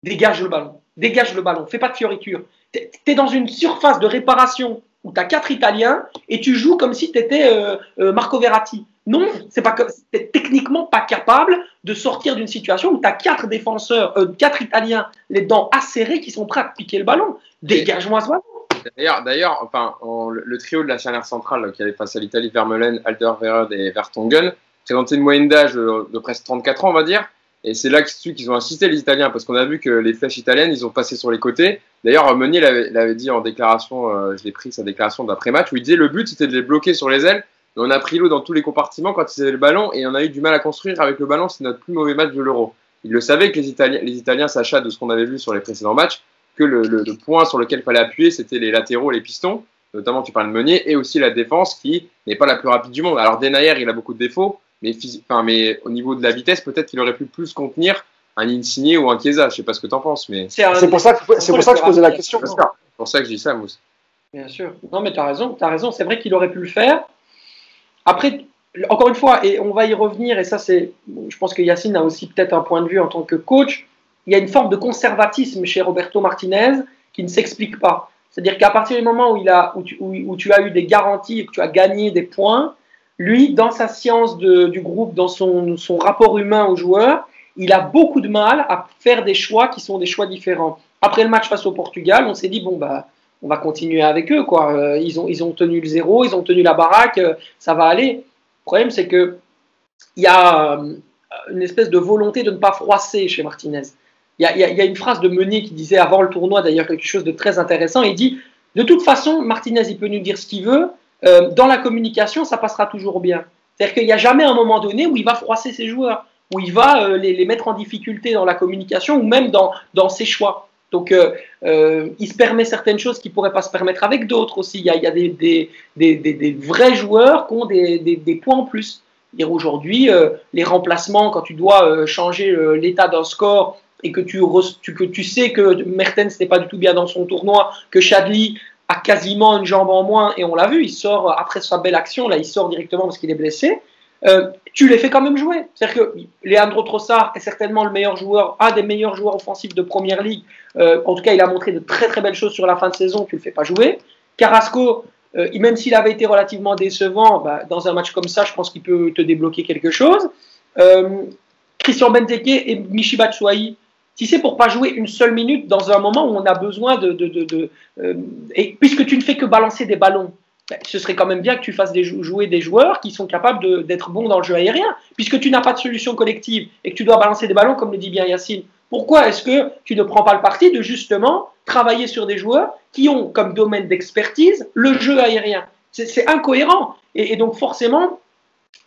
Dégage le ballon. Dégage le ballon. Fais pas de fioriture tu es dans une surface de réparation où tu as quatre Italiens et tu joues comme si tu étais euh, euh, Marco Verratti. Non, c'est pas t'es techniquement pas capable de sortir d'une situation où tu as quatre défenseurs, euh, quatre Italiens, les dents acérées qui sont prêts à piquer le ballon. Dégage-moi ce ballon. D'ailleurs, d'ailleurs, enfin, le, trio de la charnière centrale qui allait face à l'Italie, Vermeulen, Alderweireld et Vertonghen, présentait une moyenne d'âge de presque 34 ans, on va dire. Et c'est là qu'ils ont insisté les Italiens, parce qu'on a vu que les flèches italiennes, ils ont passé sur les côtés. D'ailleurs, Meunier l'avait dit en déclaration, euh, je l'ai pris sa déclaration d'après-match, où il disait le but c'était de les bloquer sur les ailes. On a pris l'eau dans tous les compartiments quand ils avaient le ballon et on a eu du mal à construire avec le ballon. C'est notre plus mauvais match de l'Euro. Il le savait que les Italiens, les Italiens de ce qu'on avait vu sur les précédents matchs, que le, le, le point sur lequel il fallait appuyer, c'était les latéraux, les pistons. Notamment, tu parles de Meunier et aussi la défense qui n'est pas la plus rapide du monde. Alors, Denayer, il a beaucoup de défauts, mais, enfin, mais au niveau de la vitesse, peut-être qu'il aurait pu plus contenir un Insigné ou un Chiesa. Je sais pas ce que tu en penses, mais. C'est pour ça que, c'est pour ça que je posais la question. C'est pour ça que je dis ça, Mousse. Bien sûr. Non, mais tu as raison. Tu as raison. C'est vrai qu'il aurait pu le faire. Après, encore une fois, et on va y revenir, et ça, c'est. Je pense que Yacine a aussi peut-être un point de vue en tant que coach. Il y a une forme de conservatisme chez Roberto Martinez qui ne s'explique pas. C'est-à-dire qu'à partir du moment où, tu, as eu des garanties et que tu as gagné des points, lui, dans sa science du groupe, dans son, son rapport humain aux joueurs, il a beaucoup de mal à faire des choix qui sont des choix différents. Après le match face au Portugal, on s'est dit, bon, bah, on va continuer avec eux. Quoi. Euh, ils, ont, ils ont tenu le zéro, ils ont tenu la baraque, euh, ça va aller. Le problème, c'est qu'il y a euh, une espèce de volonté de ne pas froisser chez Martinez. Il y, a, une phrase de Meunier qui disait avant le tournoi, d'ailleurs, quelque chose de très intéressant. Il dit De toute façon, Martinez, il peut nous dire ce qu'il veut. dans la communication, ça passera toujours bien. C'est-à-dire qu'il n'y a jamais un moment donné où il va froisser ses joueurs où il va euh, les, mettre en difficulté dans la communication ou même dans, ses choix. Donc, euh, euh, il se permet certaines choses qu'il ne pourrait pas se permettre avec d'autres aussi. Il y a, des, vrais joueurs qui ont des, points en plus. Aujourd'hui, les remplacements, quand tu dois changer l'état d'un score et que tu, que tu sais que Mertens n'est pas du tout bien dans son tournoi, que Chadli a quasiment une jambe en moins, et on l'a vu, il sort après sa belle action, là, il sort directement parce qu'il est blessé. Euh, tu les fais quand même jouer. C'est-à-dire que Leandro Trossard est certainement le meilleur joueur, un des meilleurs joueurs offensifs de première ligue. Euh, en tout cas, il a montré de très très belles choses sur la fin de saison. Tu le fais pas jouer. Carrasco, euh, même s'il avait été relativement décevant, bah, dans un match comme ça, je pense qu'il peut te débloquer quelque chose. Christian Benteke et Michi Batshuayi, si c'est pour pas jouer une seule minute dans un moment où on a besoin de, de, de et puisque tu ne fais que balancer des ballons, ben, ce serait quand même bien que tu fasses jouer des joueurs qui sont capables d'être bons dans le jeu aérien, puisque tu n'as pas de solution collective et que tu dois balancer des ballons, comme le dit bien Yacine. Pourquoi est-ce que tu ne prends pas le parti de justement travailler sur des joueurs qui ont comme domaine d'expertise le jeu aérien? C'est incohérent. Et, donc forcément,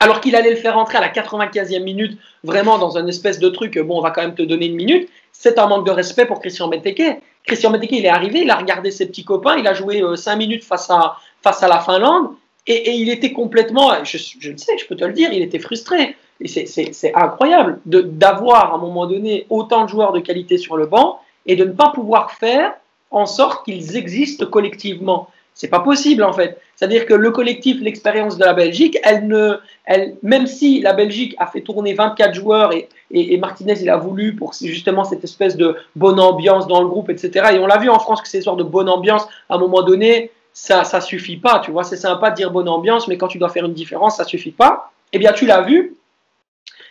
alors qu'il allait le faire entrer à la 95e minute, vraiment dans un espèce de truc, bon, on va quand même te donner une minute, c'est un manque de respect pour Christian Benteke. Christian Benteke, il est arrivé, il a regardé ses petits copains, il a joué 5 euh, minutes face à, face à la Finlande. Et, il était complètement, je, je, le sais, je peux te le dire, il était frustré. Et c'est incroyable d'avoir à un moment donné autant de joueurs de qualité sur le banc et de ne pas pouvoir faire en sorte qu'ils existent collectivement. C'est pas possible en fait. C'est-à-dire que le collectif, l'expérience de la Belgique, elle ne, elle, même si la Belgique a fait tourner 24 joueurs et, et, Martinez il a voulu pour justement cette espèce de bonne ambiance dans le groupe, etc. Et on l'a vu en France que ces soirs de bonne ambiance, à un moment donné, ça ça suffit pas, tu vois, c'est sympa de dire bonne ambiance, mais quand tu dois faire une différence, ça suffit pas. Eh bien, tu l'as vu,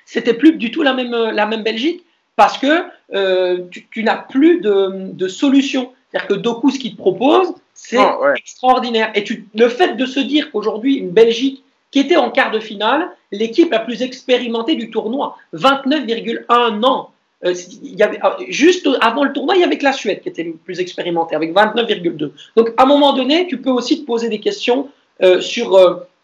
c'était plus du tout la même, la même Belgique, parce que euh, tu, n'as plus de, de solution. C'est-à-dire que Doku, ce qu'il te propose, c'est extraordinaire. Et tu, le fait de se dire qu'aujourd'hui, une Belgique qui était en quart de finale, l'équipe la plus expérimentée du tournoi, 29,1 ans, euh, il y avait, euh, juste avant le tournoi, il y avait que la Suède qui était le plus expérimentée, avec 29,2. Donc, à un moment donné, tu peux aussi te poser des questions euh, sur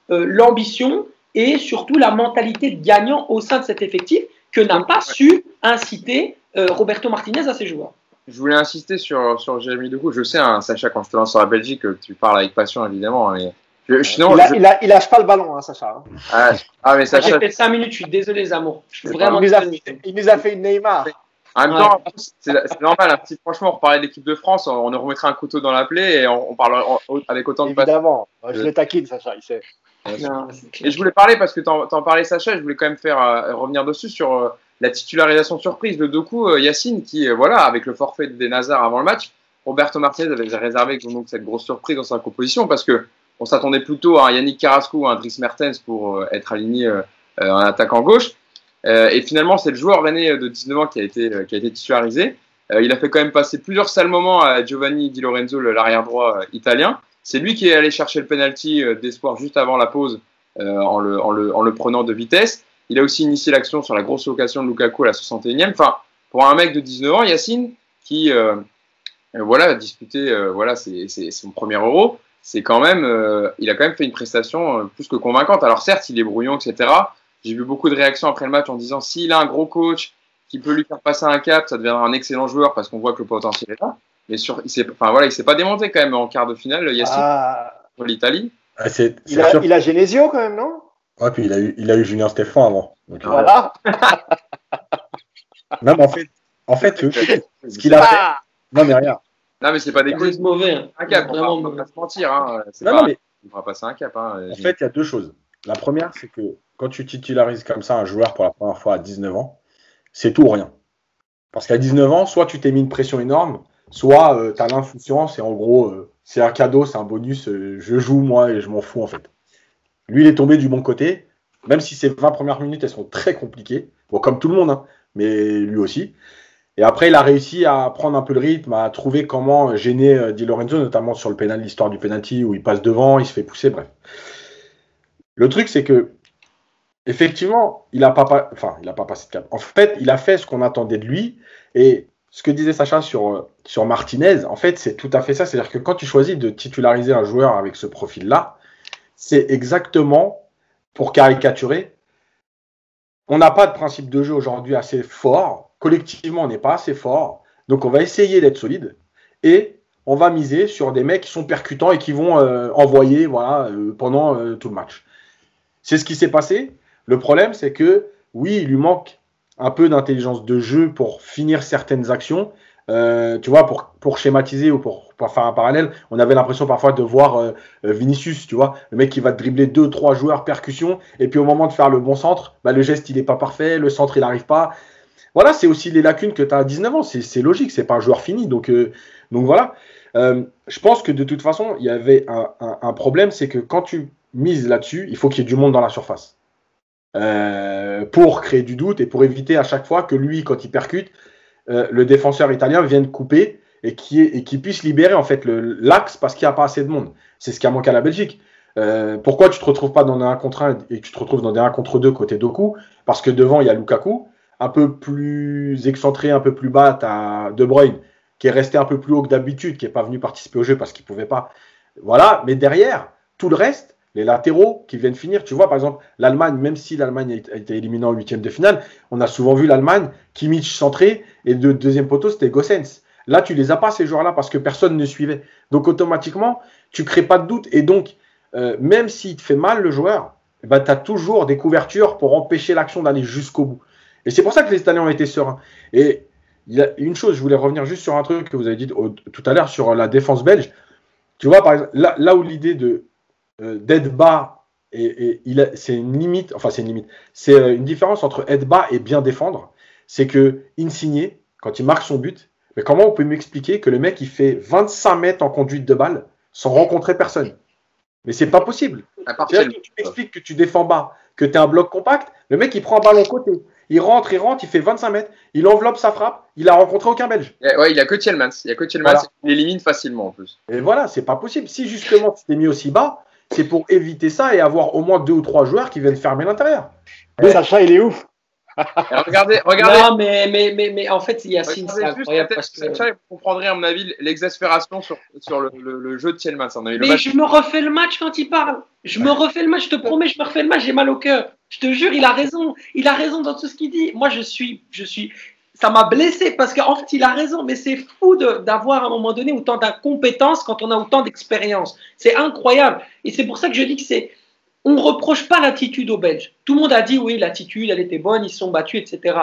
l'ambition et surtout la mentalité de gagnant au sein de cet effectif que n'a pas su inciter Roberto Martinez à ses joueurs. Je voulais insister sur, sur Jérémy Decoux. Je sais, hein, Sacha, quand je te lance sur la Belgique, tu parles avec passion, évidemment. Mais il, a, il, lâche pas le ballon, hein, Sacha. Hein. Ah, ah, mais Sacha. fait 5 minutes, je suis désolé. Je suis vraiment il, nous a, il nous a fait une Neymar. En même temps, c'est normal. Hein. franchement, on reparlait de l'équipe de France, on, nous remettrait un couteau dans la plaie et on, parle avec autant de Évidemment, je le taquine, Sacha, il sait. et je voulais parler parce que tu en, parlais, Sacha, je voulais quand même faire euh, revenir dessus sur euh, la titularisation surprise de Doku euh, Yacine, qui, voilà, avec le forfait des Nazars avant le match, Roberto Martinez avait réservé cette grosse surprise dans sa composition parce que on s'attendait plutôt à un Yannick Carrasco ou un Dries Mertens pour être aligné en attaquant gauche. Euh, et finalement, c'est le joueur rennais de 19 ans qui a été, euh, titularisé. Euh, il a fait quand même passer plusieurs sales moments à Giovanni Di Lorenzo, l'arrière droit italien. C'est lui qui est allé chercher le penalty d'espoir juste avant la pause en, le, prenant de vitesse. Il a aussi initié l'action sur la grosse occasion de Lukaku à la 61e. Enfin, pour un mec de 19 ans, Yacine, qui euh, euh, voilà, a disputé, euh, voilà, c'est son premier euro, c'est quand même, il a quand même fait une prestation plus que convaincante. Alors certes, il est brouillon, etc. J'ai vu beaucoup de réactions après le match en disant s'il a un gros coach qui peut lui faire passer un cap, ça deviendra un excellent joueur parce qu'on voit que le potentiel est là. Mais sur, il s'est, enfin voilà, il s'est pas démonté quand même en quart de finale, Yacine, Ah, pour l'Italie. Ah, c'est- il, a, sûr. il a Genesio quand même, non? Ouais, puis il a eu, il a eu Julien Stéphan avant. Donc, euh, Voilà. Non, mais en fait, en fait, veux- ce qu'il a fait. Ah Non, mais rien. Non, mais c'est pas des êtes mauvais. hein. un cap, Vraiment on va pas se mentir. Hein. Non, pas, non, mais On passer un cap. Hein. En fait, il y a deux choses. La première, c'est que quand tu titularises comme ça un joueur pour la première fois à 19 ans, c'est tout ou rien. Parce qu'à 19 ans, soit tu t'es mis une pression énorme, soit tu as l'insouciance et en gros, euh, c'est un cadeau, c'est un bonus, euh, je joue moi et je m'en fous en fait. Lui, il est tombé du bon côté, même si ces 20 premières minutes, elles sont très compliquées, bon, comme tout le monde, hein, mais lui aussi. Et après, il a réussi à prendre un peu le rythme, à trouver comment gêner euh, Di Lorenzo, notamment sur le pénal, l'histoire du penalty où il passe devant, il se fait pousser, bref. Le truc, c'est que, effectivement, il n'a pas, enfin, pas passé de cap. En fait, il a fait ce qu'on attendait de lui. Et ce que disait Sacha sur, euh, sur Martinez, en fait, c'est tout à fait ça. C'est-à-dire que quand tu choisis de titulariser un joueur avec ce profil-là, c'est exactement, pour caricaturer, on n'a pas de principe de jeu aujourd'hui assez fort. Collectivement, on n'est pas assez fort. Donc, on va essayer d'être solide. Et on va miser sur des mecs qui sont percutants et qui vont euh, envoyer voilà, euh, pendant euh, tout le match. C'est ce qui s'est passé. Le problème, c'est que oui, il lui manque un peu d'intelligence de jeu pour finir certaines actions. Euh, tu vois, pour, pour schématiser ou pour, faire un parallèle, on avait l'impression parfois de voir euh, euh, Vinicius, tu vois, le mec qui va dribbler deux, trois joueurs percussion, et puis au moment de faire le bon centre, bah, le geste il n'est pas parfait, le centre il n'arrive pas. Voilà, c'est aussi les lacunes que tu as à 19 ans, c'est logique, c'est pas un joueur fini, donc, euh, donc voilà. Je pense que de toute façon, il y avait un, problème, c'est que quand tu mises là-dessus, il faut qu'il y ait du monde dans la surface. Pour créer du doute et pour éviter à chaque fois que lui, quand il percute, euh, le défenseur italien vienne couper et qui puisse libérer en fait l'axe parce qu'il n'y a pas assez de monde. C'est ce qui a manqué à la Belgique. Euh, pourquoi tu te retrouves pas dans 1 contre 1 et tu te retrouves dans des 1 contre 2 côté Doku? Parce que devant, il y a Lukaku, un peu plus excentré, un peu plus bas, tu De Bruyne, qui est resté un peu plus haut que d'habitude, qui n'est pas venu participer au jeu parce qu'il pouvait pas. Voilà, mais derrière, tout le reste, les latéraux qui viennent finir, tu vois, par exemple, l'Allemagne, même si l'Allemagne a été éliminée en huitième de finale, on a souvent vu l'Allemagne, Kimmich centré, et le deuxième poteau, c'était Gossens. Là, tu les as pas, ces joueurs-là, parce que personne ne suivait. Donc, automatiquement, tu crées pas de doute. Et donc, euh, même s'il te fait mal, le joueur, tu as toujours des couvertures pour empêcher l'action d'aller jusqu'au bout. Et c'est pour ça que les Italiens ont été sereins. Et il y a une chose, je voulais revenir juste sur un truc que vous avez dit tout à l'heure sur la défense belge. Tu vois, par exemple, là, où l'idée de d'être bas et, et il a- c'est une limite, enfin c'est une limite, c'est euh, une différence entre être bas et bien défendre. C'est que Insigne, quand il marque son but, mais comment on peut m'expliquer que le mec il fait 25 mètres en conduite de balle sans rencontrer personne? Mais c'est pas possible. À partir C'est-à-dire que tu m'expliques que tu défends bas, que tu es un bloc compact, le mec il prend un ballon côté, il rentre, il rentre, il fait 25 mètres, il enveloppe sa frappe, il a rencontré aucun Belge. Ouais, il a que Tielemans. Il a que Tielemans Voilà. il élimine facilement en plus. Et voilà, c'est pas possible. Si justement tu t'es mis aussi bas, c'est pour éviter ça et avoir au moins deux ou trois joueurs qui viennent fermer l'intérieur. Sacha, il est ouf. Regardez, regardez. Non, mais, mais, mais, mais en fait, juste incroyable peut-être parce que. Sacha, vous comprendrez à mon avis l'exaspération sur, sur le, le- le jeu de a eu le Mais match. je me refais le match quand il parle. Je me refais le match, je te promets, je me refais le match, j'ai mal au cœur. Je te jure, il a raison. Il a raison dans tout ce qu'il dit. Moi, je suis, je suis, ça m'a blessé parce qu'en fait, il a raison. Mais c'est fou d'avoir à un moment donné autant d'incompétence quand on a autant d'expérience. C'est incroyable. Et c'est pour ça que je dis que c'est, on reproche pas l'attitude aux Belges. Tout le monde a dit oui, l'attitude, elle était bonne, ils se sont battus, etc.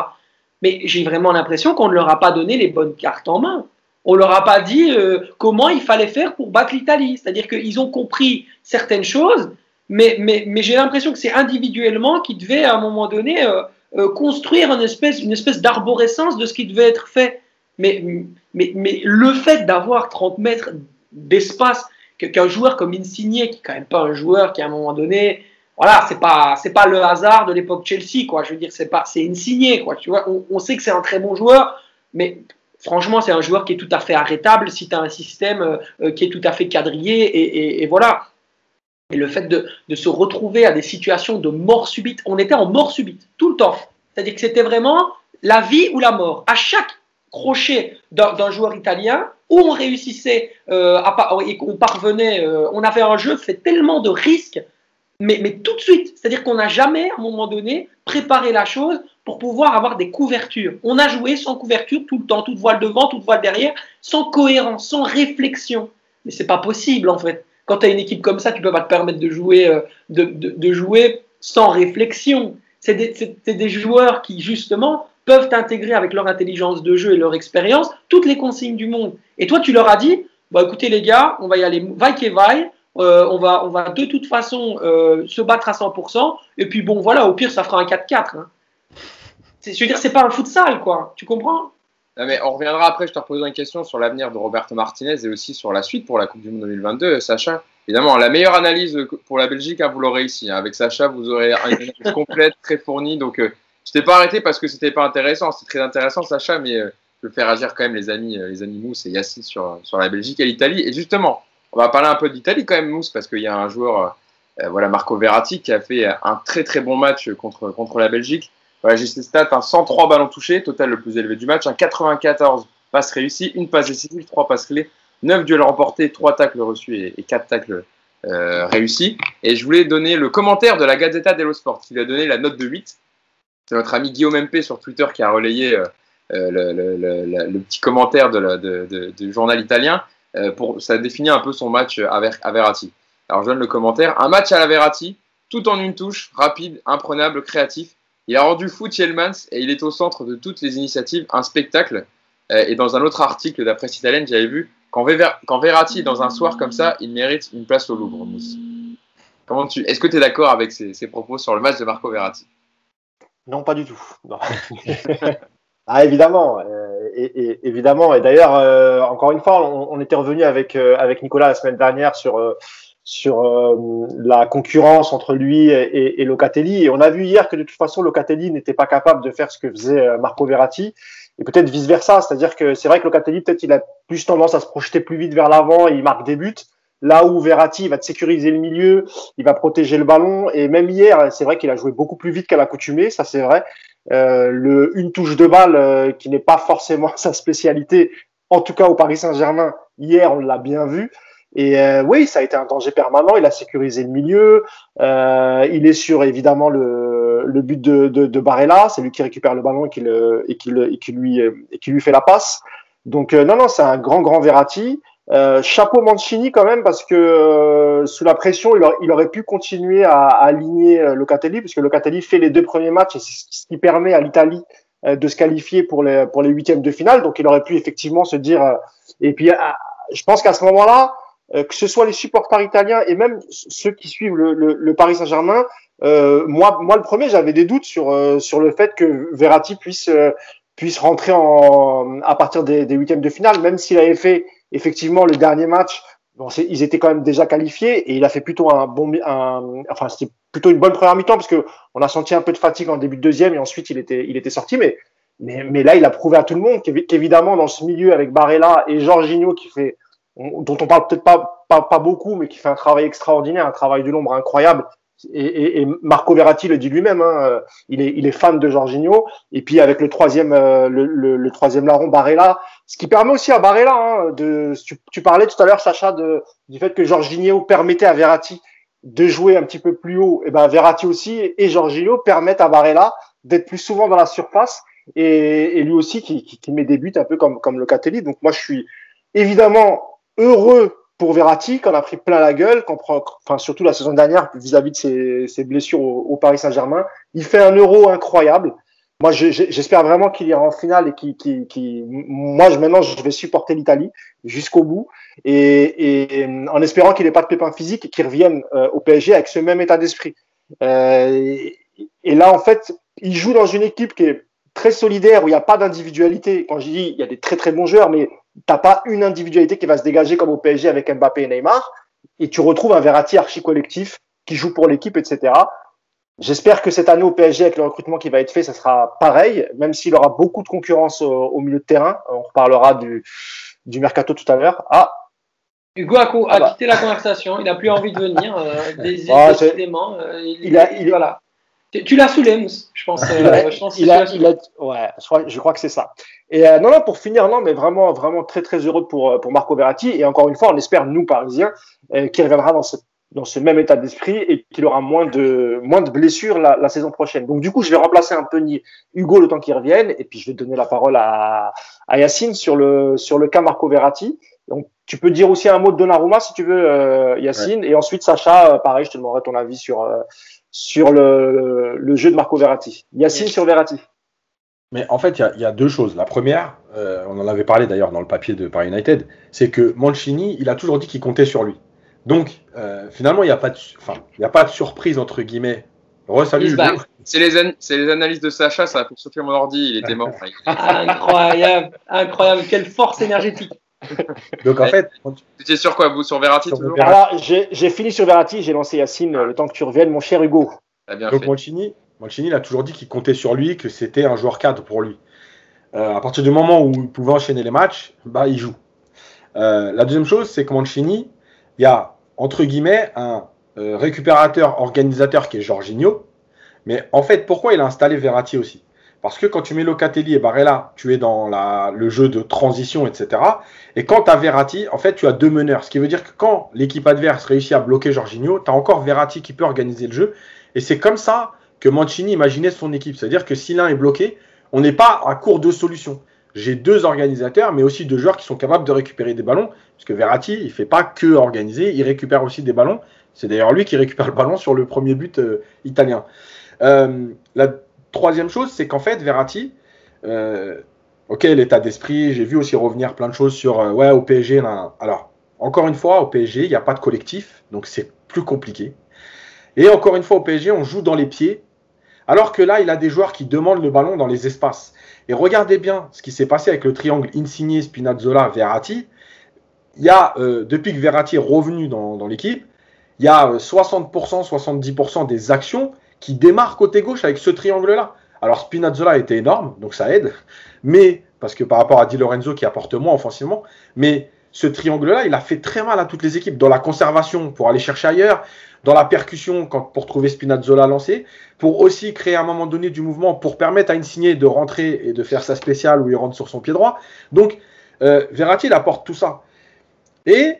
Mais j'ai vraiment l'impression qu'on ne leur a pas donné les bonnes cartes en main. On leur a pas dit euh, comment il fallait faire pour battre l'Italie. C'est-à-dire qu'ils ont compris certaines choses, mais j'ai l'impression que c'est individuellement qu'ils devaient à un moment donné euh, euh, construire une espèce, d'arborescence de ce qui devait être fait. Mais, le fait d'avoir 30 mètres d'espace, qu'un joueur comme Insigne, qui est quand même pas un joueur qui à un moment donné, voilà, c'est pas pas le hasard de l'époque Chelsea, quoi. Je veux dire, c'est pas c'est Insigne, quoi. Tu vois, on, sait que c'est un très bon joueur, mais franchement, c'est un joueur qui est tout à fait arrêtable si tu as un système euh, euh, qui est tout à fait quadrillé et voilà. Et le fait de, se retrouver à des situations de mort subite, on était en mort subite tout le temps. C'est-à-dire que c'était vraiment la vie ou la mort. À chaque crochet d'un joueur italien, où on réussissait euh, et qu'on parvenait, euh, on avait un jeu fait tellement de risques, mais, mais tout de suite. C'est-à-dire qu'on n'a jamais, à un moment donné, préparé la chose pour pouvoir avoir des couvertures. On a joué sans couverture tout le temps, toute voile devant, toute voile derrière, sans cohérence, sans réflexion. Mais c'est pas possible en fait. Quand tu as une équipe comme ça, tu peux pas te permettre de jouer, euh, de, de, jouer sans réflexion. C'est des, des, joueurs qui, justement, peuvent intégrer avec leur intelligence de jeu et leur expérience toutes les consignes du monde. Et toi, tu leur as dit, bah, écoutez les gars, on va y aller vaille que vaille, euh, on, va, on va de toute façon euh, se battre à 100%, et puis bon, voilà, au pire, ça fera un 4-4. Hein. Je veux dire, c'est pas un futsal, quoi. Tu comprends? Non, mais on reviendra après, je te reposerai une question sur l'avenir de Roberto Martinez et aussi sur la suite pour la Coupe du Monde 2022, Sacha. Évidemment, la meilleure analyse pour la Belgique, hein, vous l'aurez ici. Hein. Avec Sacha, vous aurez une analyse complète, très fournie. Donc, euh, je t'ai pas arrêté parce que c'était pas intéressant. C'est très intéressant, Sacha, mais euh, je veux faire agir quand même les amis, euh, les amis Mousse et sur, sur la Belgique et l'Italie. Et justement, on va parler un peu d'Italie quand même, Mousse, parce qu'il y a un joueur, voilà, Marco Verratti, qui a fait un très très bon match contre, contre la Belgique. Voilà, j'ai ces stats, un 103 ballons touchés, total le plus élevé du match, un 94 passes réussies, une passe décisive, trois passes clés, 9 duels remportés, 3 tacles reçus et, et 4 tacles euh, réussis. Et je voulais donner le commentaire de la Gazzetta dello Sport, qui lui a donné la note de 8. C'est notre ami Guillaume MP sur Twitter qui a relayé euh, euh le, le, le, le, petit commentaire de la, de, de, du journal italien. Euh, pour, ça définit un peu son match à, Verratti. Alors je donne le commentaire. Un match à la Verratti, tout en une touche, rapide, imprenable, créatif il a rendu fou Thielmans et il est au centre de toutes les initiatives, un spectacle. Euh, et dans un autre article d'après italienne, j'avais vu quand, Verratti, dans un soir comme ça, il mérite une place au Louvre, Comment tu... Est-ce que tu es d'accord avec ces, propos sur le match de Marco Verratti? Non, pas du tout. ah, évidemment. Euh, et, évidemment. Et d'ailleurs, euh, encore une fois, on, était revenu avec, Nicolas la semaine dernière sur sur euh, la concurrence entre lui et, et, Locatelli. Et on a vu hier que de toute façon, Locatelli n'était pas capable de faire ce que faisait euh, Marco Verratti. Et peut-être vice-versa. C'est-à-dire que c'est vrai que Locatelli, peut-être, il a plus tendance à se projeter plus vite vers l'avant et il marque des buts. Là où Verratti va te sécuriser le milieu, il va protéger le ballon. Et même hier, c'est vrai qu'il a joué beaucoup plus vite qu'à l'accoutumée, ça c'est vrai. Euh, le, une touche de balle euh, qui n'est pas forcément sa spécialité, en tout cas au Paris Saint-Germain, hier on l'a bien vu. Et euh, oui, ça a été un danger permanent. Il a sécurisé le milieu. Euh, il est sur évidemment le, le but de, de, de Barella. C'est lui qui récupère le ballon et qui, le, et qui, le, et qui, lui, et qui lui fait la passe. Donc euh, non, non, c'est un grand, grand Verratti. Euh, chapeau Mancini quand même parce que euh, sous la pression, il, il, aurait pu continuer à, à aligner euh, Locatelli puisque Locatelli fait les deux premiers matchs et c'est ce qui permet à l'Italie de se qualifier pour les pour les huitièmes de finale. Donc il aurait pu effectivement se dire. et puis je pense qu'à ce moment-là, euh, que ce soit les supporters italiens et même ceux qui suivent le, le, le Paris Saint-Germain, euh, moi, moi le premier, j'avais des doutes sur euh, sur le fait que Verratti puisse euh, puisse rentrer en à partir des, des huitièmes de finale, même s'il avait fait effectivement le dernier match. Bon, ils étaient quand même déjà qualifiés et il a fait plutôt un bon, un, enfin c'était plutôt une bonne première mi-temps parce que on a senti un peu de fatigue en début de deuxième et ensuite il était il était sorti, mais mais, mais là il a prouvé à tout le monde qu'évidemment dans ce milieu avec Barella et Jorginho qui fait dont on parle peut-être pas, pas, pas, beaucoup, mais qui fait un travail extraordinaire, un travail de l'ombre incroyable. Et, et, et, Marco Verratti le dit lui-même, hein, euh, il, est, il est fan de Jorginho. Et puis avec le troisième, euh, le, le, le, troisième larron Barella, ce qui permet aussi à Barella hein, de. Tu, tu, parlais tout à l'heure, Sacha, de, du fait que Jorginho permettait à Verratti de jouer un petit peu plus haut. Et ben Verratti aussi et Jorginho permettent à Barella d'être plus souvent dans la surface et, et lui aussi qui, qui, qui, met des buts un peu comme comme le Catelli. Donc moi je suis évidemment heureux pour Verratti, qu'on a pris plein la gueule, qu'on prend, enfin surtout la saison dernière vis-à-vis de ses, ses blessures au, Paris Saint-Germain. Il fait un euro incroyable. Moi, j'espère vraiment qu'il ira en finale et qui, qui, qui, moi, maintenant, je vais supporter l'Italie jusqu'au bout et, et, en espérant qu'il n'ait pas de pépins physiques et qu'il revienne euh, au PSG avec ce même état d'esprit. Euh, et là, en fait, il joue dans une équipe qui est très solidaire où il n'y a pas d'individualité. Quand je dis il y a des très très bons joueurs, mais t'as pas une individualité qui va se dégager comme au PSG avec Mbappé et Neymar, et tu retrouves un Verratti archi collectif qui joue pour l'équipe, etc. J'espère que cette année au PSG, avec le recrutement qui va être fait, ça sera pareil, même s'il aura beaucoup de concurrence au, au, milieu de terrain. On reparlera du, du mercato tout à l'heure. Ah, Hugo a, Ah bah. quitté la conversation, il n'a plus envie de venir. euh, Ah, décidément, euh, il, il a- il- voilà. Tu, l'as saoulé, Mousse, je pense. euh, Il a- je pense il a, l'as il a, ouais, je crois, je crois que c'est ça. Et euh, non, non, pour finir, non, mais vraiment, vraiment très, très heureux pour, euh, pour Marco Verratti. Et encore une fois, on espère, nous, Parisiens, euh, qu'il reviendra dans ce, dans ce même état d'esprit et qu'il aura moins de, moins de blessures la, la saison prochaine. Donc, du coup, je vais remplacer un peu Hugo le temps qu'il revienne. Et puis, je vais donner la parole à, à Yacine sur le, sur le cas Marco Verratti. Donc, tu peux dire aussi un mot de Donnarumma si tu veux, euh, Yacine. Et ensuite, Sacha, euh, pareil, je te demanderai ton avis sur, euh, sur le, le jeu de Marco Verratti. Yacine Yes. sur Verratti. Mais en fait, il y a- il y, a deux choses. La première, euh, on en avait parlé d'ailleurs dans le papier de Paris United, c'est que Mancini, il a toujours dit qu'il comptait sur lui. Donc, euh, finalement, il n'y a, pas de enfin, il y a pas de surprise, entre guillemets. C'est les, an- c'est les analyses de Sacha, ça a fait chauffer mon ordi, il était mort. Incroyable, incroyable, quelle force énergétique. Donc, en Ouais. fait, tu- étais sur quoi, vous Sur Verratti Sur toujours Verratti. Alors, j'ai j'ai fini sur Verratti, j'ai lancé Yacine euh, le temps que tu reviennes, mon cher Hugo. Bien donc fait. Mancini, Mancini, il a toujours dit qu'il comptait sur lui, que c'était un joueur cadre pour lui. Euh, à partir du moment où il pouvait enchaîner les matchs, bah, il joue. Euh, la deuxième chose, c'est que Mancini, il y a, entre guillemets, un euh, récupérateur organisateur qui est Jorginho. Mais en fait, pourquoi il a installé Verratti aussi? Parce que quand tu mets Locatelli et Barella, tu es dans le jeu de transition, etc. Et quand tu as Verratti, en fait, tu as deux meneurs. Ce qui veut dire que quand l'équipe adverse réussit à bloquer Jorginho, tu as encore Verratti qui peut organiser le jeu. Et c'est comme ça que Mancini imaginait son équipe. C'est-à-dire que si l'un est bloqué, on n'est pas à court de solutions. J'ai deux organisateurs, mais aussi deux joueurs qui sont capables de récupérer des ballons. Parce que Verratti, il fait pas que organiser, il récupère aussi des ballons. C'est d'ailleurs lui qui récupère le ballon sur le premier but euh, italien. Euh, la troisième chose, c'est qu'en fait, Verratti, euh, ok, l'état d'esprit, j'ai vu aussi revenir plein de choses sur, euh, ouais, au PSG, alors, encore une fois, au PSG, il n'y a pas de collectif, donc c'est plus compliqué. Et encore une fois, au PSG, on joue dans les pieds, alors que là, il a des joueurs qui demandent le ballon dans les espaces. Et regardez bien ce qui s'est passé avec le triangle Insigne, Spinazzola, Verratti. Il y a, euh, depuis que Verratti est revenu dans, l'équipe, il y a euh, 60%, 70% des actions qui démarrent côté gauche avec ce triangle-là. Alors Spinazzola était énorme, donc ça aide, mais parce que par rapport à Di Lorenzo qui apporte moins offensivement, mais ce triangle-là, il a fait très mal à toutes les équipes dans la conservation pour aller chercher ailleurs, dans la percussion pour trouver Spinazzola lancé, pour aussi créer à un moment donné du mouvement pour permettre à Insigne de rentrer et de faire sa spéciale où il rentre sur son pied droit. Donc euh, Verratti il apporte tout ça. Et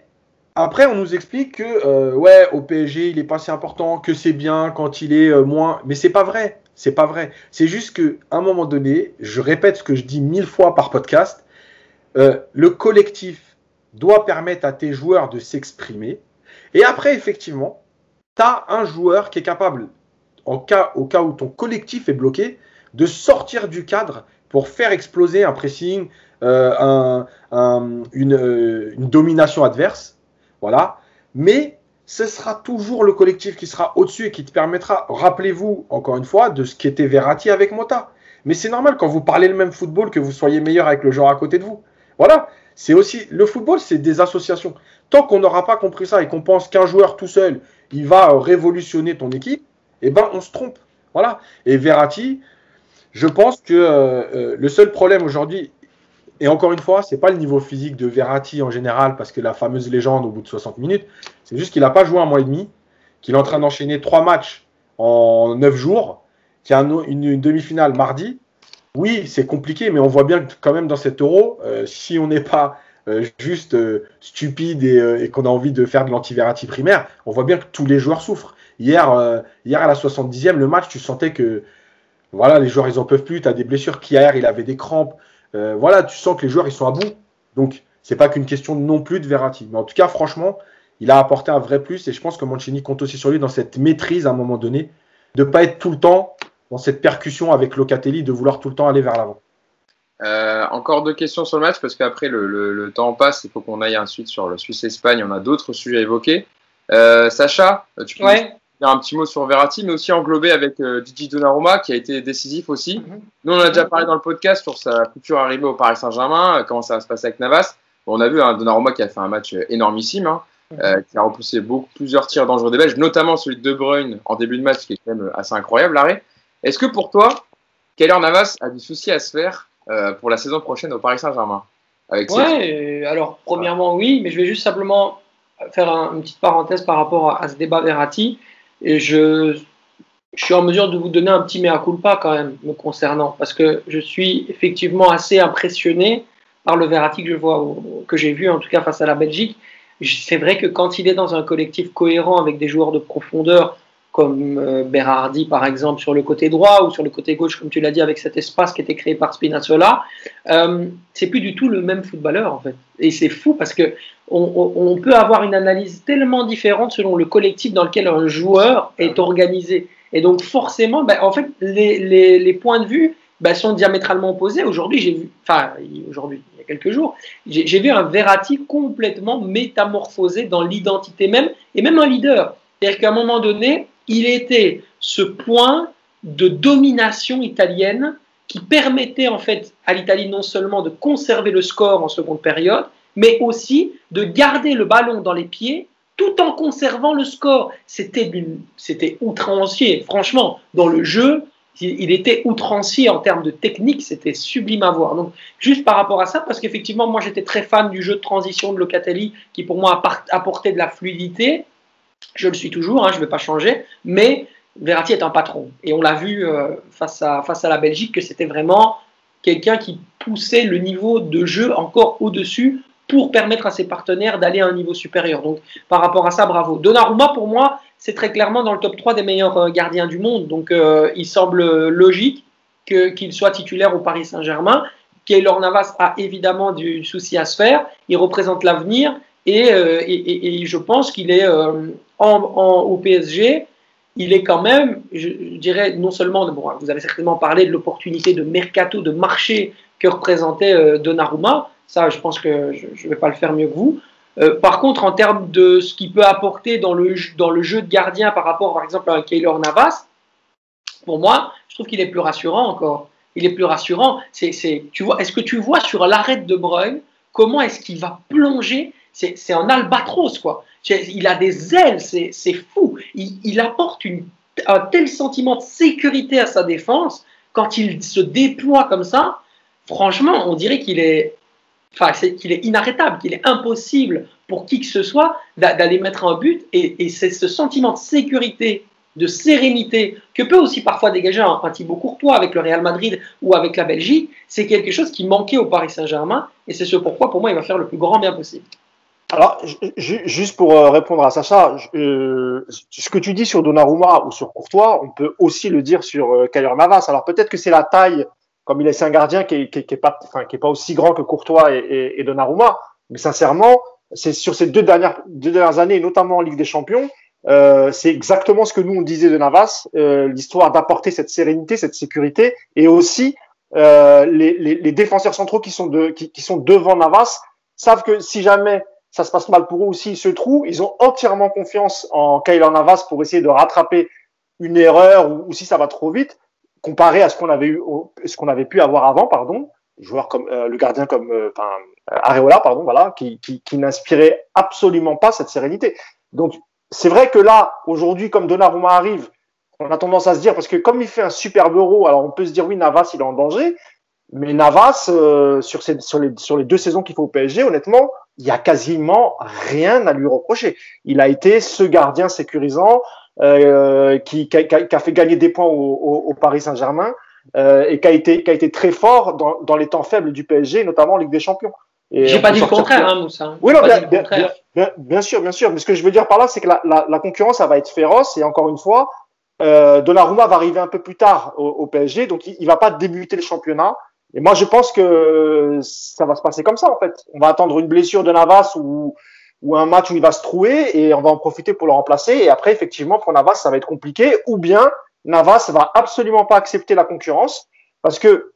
après, on nous explique que euh, ouais, au PSG, il est pas si important, que c'est bien quand il est euh, moins. Mais c'est pas vrai. C'est pas vrai. C'est juste que à un moment donné, je répète ce que je dis mille fois par podcast. euh, le collectif doit permettre à tes joueurs de s'exprimer. Et après, effectivement, tu as un joueur qui est capable, au cas où ton collectif est bloqué, de sortir du cadre pour faire exploser un pressing, un- un- une, une domination adverse. Voilà. Mais ce sera toujours le collectif qui sera au-dessus et qui te permettra, rappelez-vous encore une fois, de ce qu'était Verratti avec Mota. Mais c'est normal quand vous parlez le même football que vous soyez meilleur avec le joueur à côté de vous. Voilà. C'est aussi le football, c'est des associations. Tant qu'on n'aura pas compris ça et qu'on pense qu'un joueur tout seul, il va euh, révolutionner ton équipe, eh ben on se trompe. Voilà. Et Verratti, je pense que euh, euh, le seul problème aujourd'hui, et encore une fois, c'est pas le niveau physique de Verratti en général, parce que la fameuse légende au bout de 60 minutes, c'est juste qu'il n'a pas joué un mois et demi, qu'il est en train d'enchaîner trois matchs en neuf jours, qu'il y a un- une, demi-finale mardi. Oui, c'est compliqué, mais on voit bien que quand même dans cet euro, euh, si on n'est pas euh, juste euh, stupide et, qu'on a envie de faire de l'anti-Verratti primaire, on voit bien que tous les joueurs souffrent. Hier, hier à la 70e, le match, tu sentais que voilà, les joueurs, ils en peuvent plus, tu as des blessures. Pierre, il avait des crampes. Euh, voilà, tu sens que les joueurs, ils sont à bout. Donc, c'est pas qu'une question non plus de Verratti. Mais en tout cas, franchement, il a apporté un vrai plus et je pense que Mancini compte aussi sur lui dans cette maîtrise à un moment donné, de pas être tout le temps dans cette percussion avec Locatelli, de vouloir tout le temps aller vers l'avant. Euh, encore deux questions sur le match parce qu'après le, le- le temps passe, il faut qu'on aille ensuite sur le Suisse-Espagne. On a d'autres sujets à évoquer. Euh, Sacha, tu peux Ouais. Dire un petit mot sur Verratti, mais aussi englobé avec euh, Gigi Donnarumma qui a été décisif aussi. Mhm. Nous, on a déjà parlé dans le podcast sur sa future arrivée au Paris Saint-Germain, euh, comment ça va se passer avec Navas. Bon, on a vu un Donnarumma qui a fait un match euh, énormissime, hein, euh, qui a repoussé beaucoup, plusieurs tirs dangereux des Belges, notamment celui de De Bruyne en début de match, qui est quand même assez incroyable, l'arrêt. Est-ce que pour toi, Keller Navas a du souci à se faire pour la saison prochaine au Paris Saint-Germain avec Ouais, alors premièrement oui, mais je vais juste simplement faire une petite parenthèse par rapport à, ce débat Verratti. Et je, suis en mesure de vous donner un petit mea culpa quand même me concernant, parce que je suis effectivement assez impressionné par le Verratti que je vois, que j'ai vu en tout cas face à la Belgique. C'est vrai que quand il est dans un collectif cohérent avec des joueurs de profondeur, comme euh, Berardi par exemple sur le côté droit ou sur le côté gauche, comme tu l'as dit, avec cet espace qui était créé par Spinazzola, euh, c'est plus du tout le même footballeur en fait. Et c'est fou parce que on, peut avoir une analyse tellement différente selon le collectif dans lequel un joueur est organisé. Et donc forcément, ben, en fait, les, les, points de vue ben, sont diamétralement opposés. Aujourd'hui, j'ai vu, enfin aujourd'hui, il y a quelques jours, j'ai vu un Verratti complètement métamorphosé dans l'identité même et même un leader. C'est-à-dire qu'à un moment donné, il était ce point de domination italienne qui permettait en fait à l'Italie non seulement de conserver le score en seconde période, mais aussi de garder le ballon dans les pieds tout en conservant le score. C'était, c'était outrancier, franchement, dans le jeu, il était outrancier en termes de technique, c'était sublime à voir. Donc, juste par rapport à ça, parce qu'effectivement, moi j'étais très fan du jeu de transition de Locatelli, qui pour moi apportait de la fluidité, je le suis toujours, hein, je ne vais pas changer, mais Verratti est un patron. Et on l'a vu euh, face, à, face à la Belgique que c'était vraiment quelqu'un qui poussait le niveau de jeu encore au-dessus pour permettre à ses partenaires d'aller à un niveau supérieur. Donc par rapport à ça, bravo. Donnarumma, pour moi, c'est très clairement dans le top 3 des meilleurs euh, gardiens du monde. Donc euh, il semble logique qu'il soit titulaire au Paris Saint-Germain. Keylor Navas a évidemment du souci à se faire. Il représente l'avenir. Et, et, je pense qu'il est au PSG, il est quand même, je, dirais, non seulement, bon, vous avez certainement parlé de l'opportunité de mercato, de marché que représentait euh, Donnarumma. Ça, je pense que je ne vais pas le faire mieux que vous. Euh, par contre, en termes de ce qu'il peut apporter dans le, dans le jeu de gardien par rapport, par exemple, à Keylor Navas, pour moi, je trouve qu'il est plus rassurant encore. Il est plus rassurant. C'est, tu vois, est-ce que tu vois sur l'arrêt de Bruyne comment est-ce qu'il va plonger? C'est un albatros, quoi. Il a des ailes, c'est fou. Il, apporte un tel sentiment de sécurité à sa défense quand il se déploie comme ça. Franchement, on dirait qu'il est, enfin, est inarrêtable, qu'il est impossible pour qui que ce soit d'aller mettre un but. Et, c'est ce sentiment de sécurité, de sérénité que peut aussi parfois dégager un, un Thibaut Courtois avec le Real Madrid ou avec la Belgique. C'est quelque chose qui manquait au Paris Saint-Germain. Et c'est ce pourquoi, pour moi, il va faire le plus grand bien possible. Alors, juste pour euh, répondre à Sacha, euh, ce que tu dis sur Donnarumma ou sur Courtois, on peut aussi le dire sur euh, Navas. Alors peut-être que c'est la taille, comme il est un gardien qui est, qui, est pas, enfin, qui est pas aussi grand que Courtois et, et, Donnarumma, mais sincèrement, c'est sur ces deux dernières, deux dernières années, notamment en Ligue des Champions, euh, c'est exactement ce que nous on disait de Navas, euh, l'histoire d'apporter cette sérénité, cette sécurité, et aussi les, les, les, défenseurs centraux qui sont, de, qui, qui sont devant Navas savent que si jamais ça se passe mal pour eux aussi, ils se trouvent. Ils ont entièrement confiance en Kyler Navas pour essayer de rattraper une erreur ou, si ça va trop vite, comparé à ce qu'on avait eu, ce qu'on avait pu avoir avant, pardon. Joueur comme euh, le gardien comme euh, Areola, pardon, voilà, qui, qui, qui n'inspirait absolument pas cette sérénité. Donc c'est vrai que là, aujourd'hui, comme Donnarumma arrive, on a tendance à se dire parce que comme il fait un superbe euro, alors on peut se dire oui, Navas il est en danger, mais Navas euh, sur, ces, sur, les, sur les deux saisons qu'il faut au PSG, honnêtement, il y a quasiment rien à lui reprocher. Il a été ce gardien sécurisant euh, qui, qui, a, qui, a, fait gagner des points au, au, Paris Saint-Germain euh, et qui a, été, qui a été très fort dans, dans, les temps faibles du PSG, notamment en Ligue des Champions. J'ai pas dit le contraire, hein, Moussa. Oui, non, bien, bien, bien, bien, sûr, bien sûr. Mais ce que je veux dire par là, c'est que la, la, la, concurrence, ça va être féroce. Et encore une fois, euh, Donnarumma va arriver un peu plus tard au, au PSG, donc il, il va pas débuter le championnat. Et moi, je pense que ça va se passer comme ça, en fait. On va attendre une blessure de Navas ou, ou un match où il va se trouer et on va en profiter pour le remplacer. Et après, effectivement, pour Navas, ça va être compliqué. Ou bien, Navas va absolument pas accepter la concurrence parce que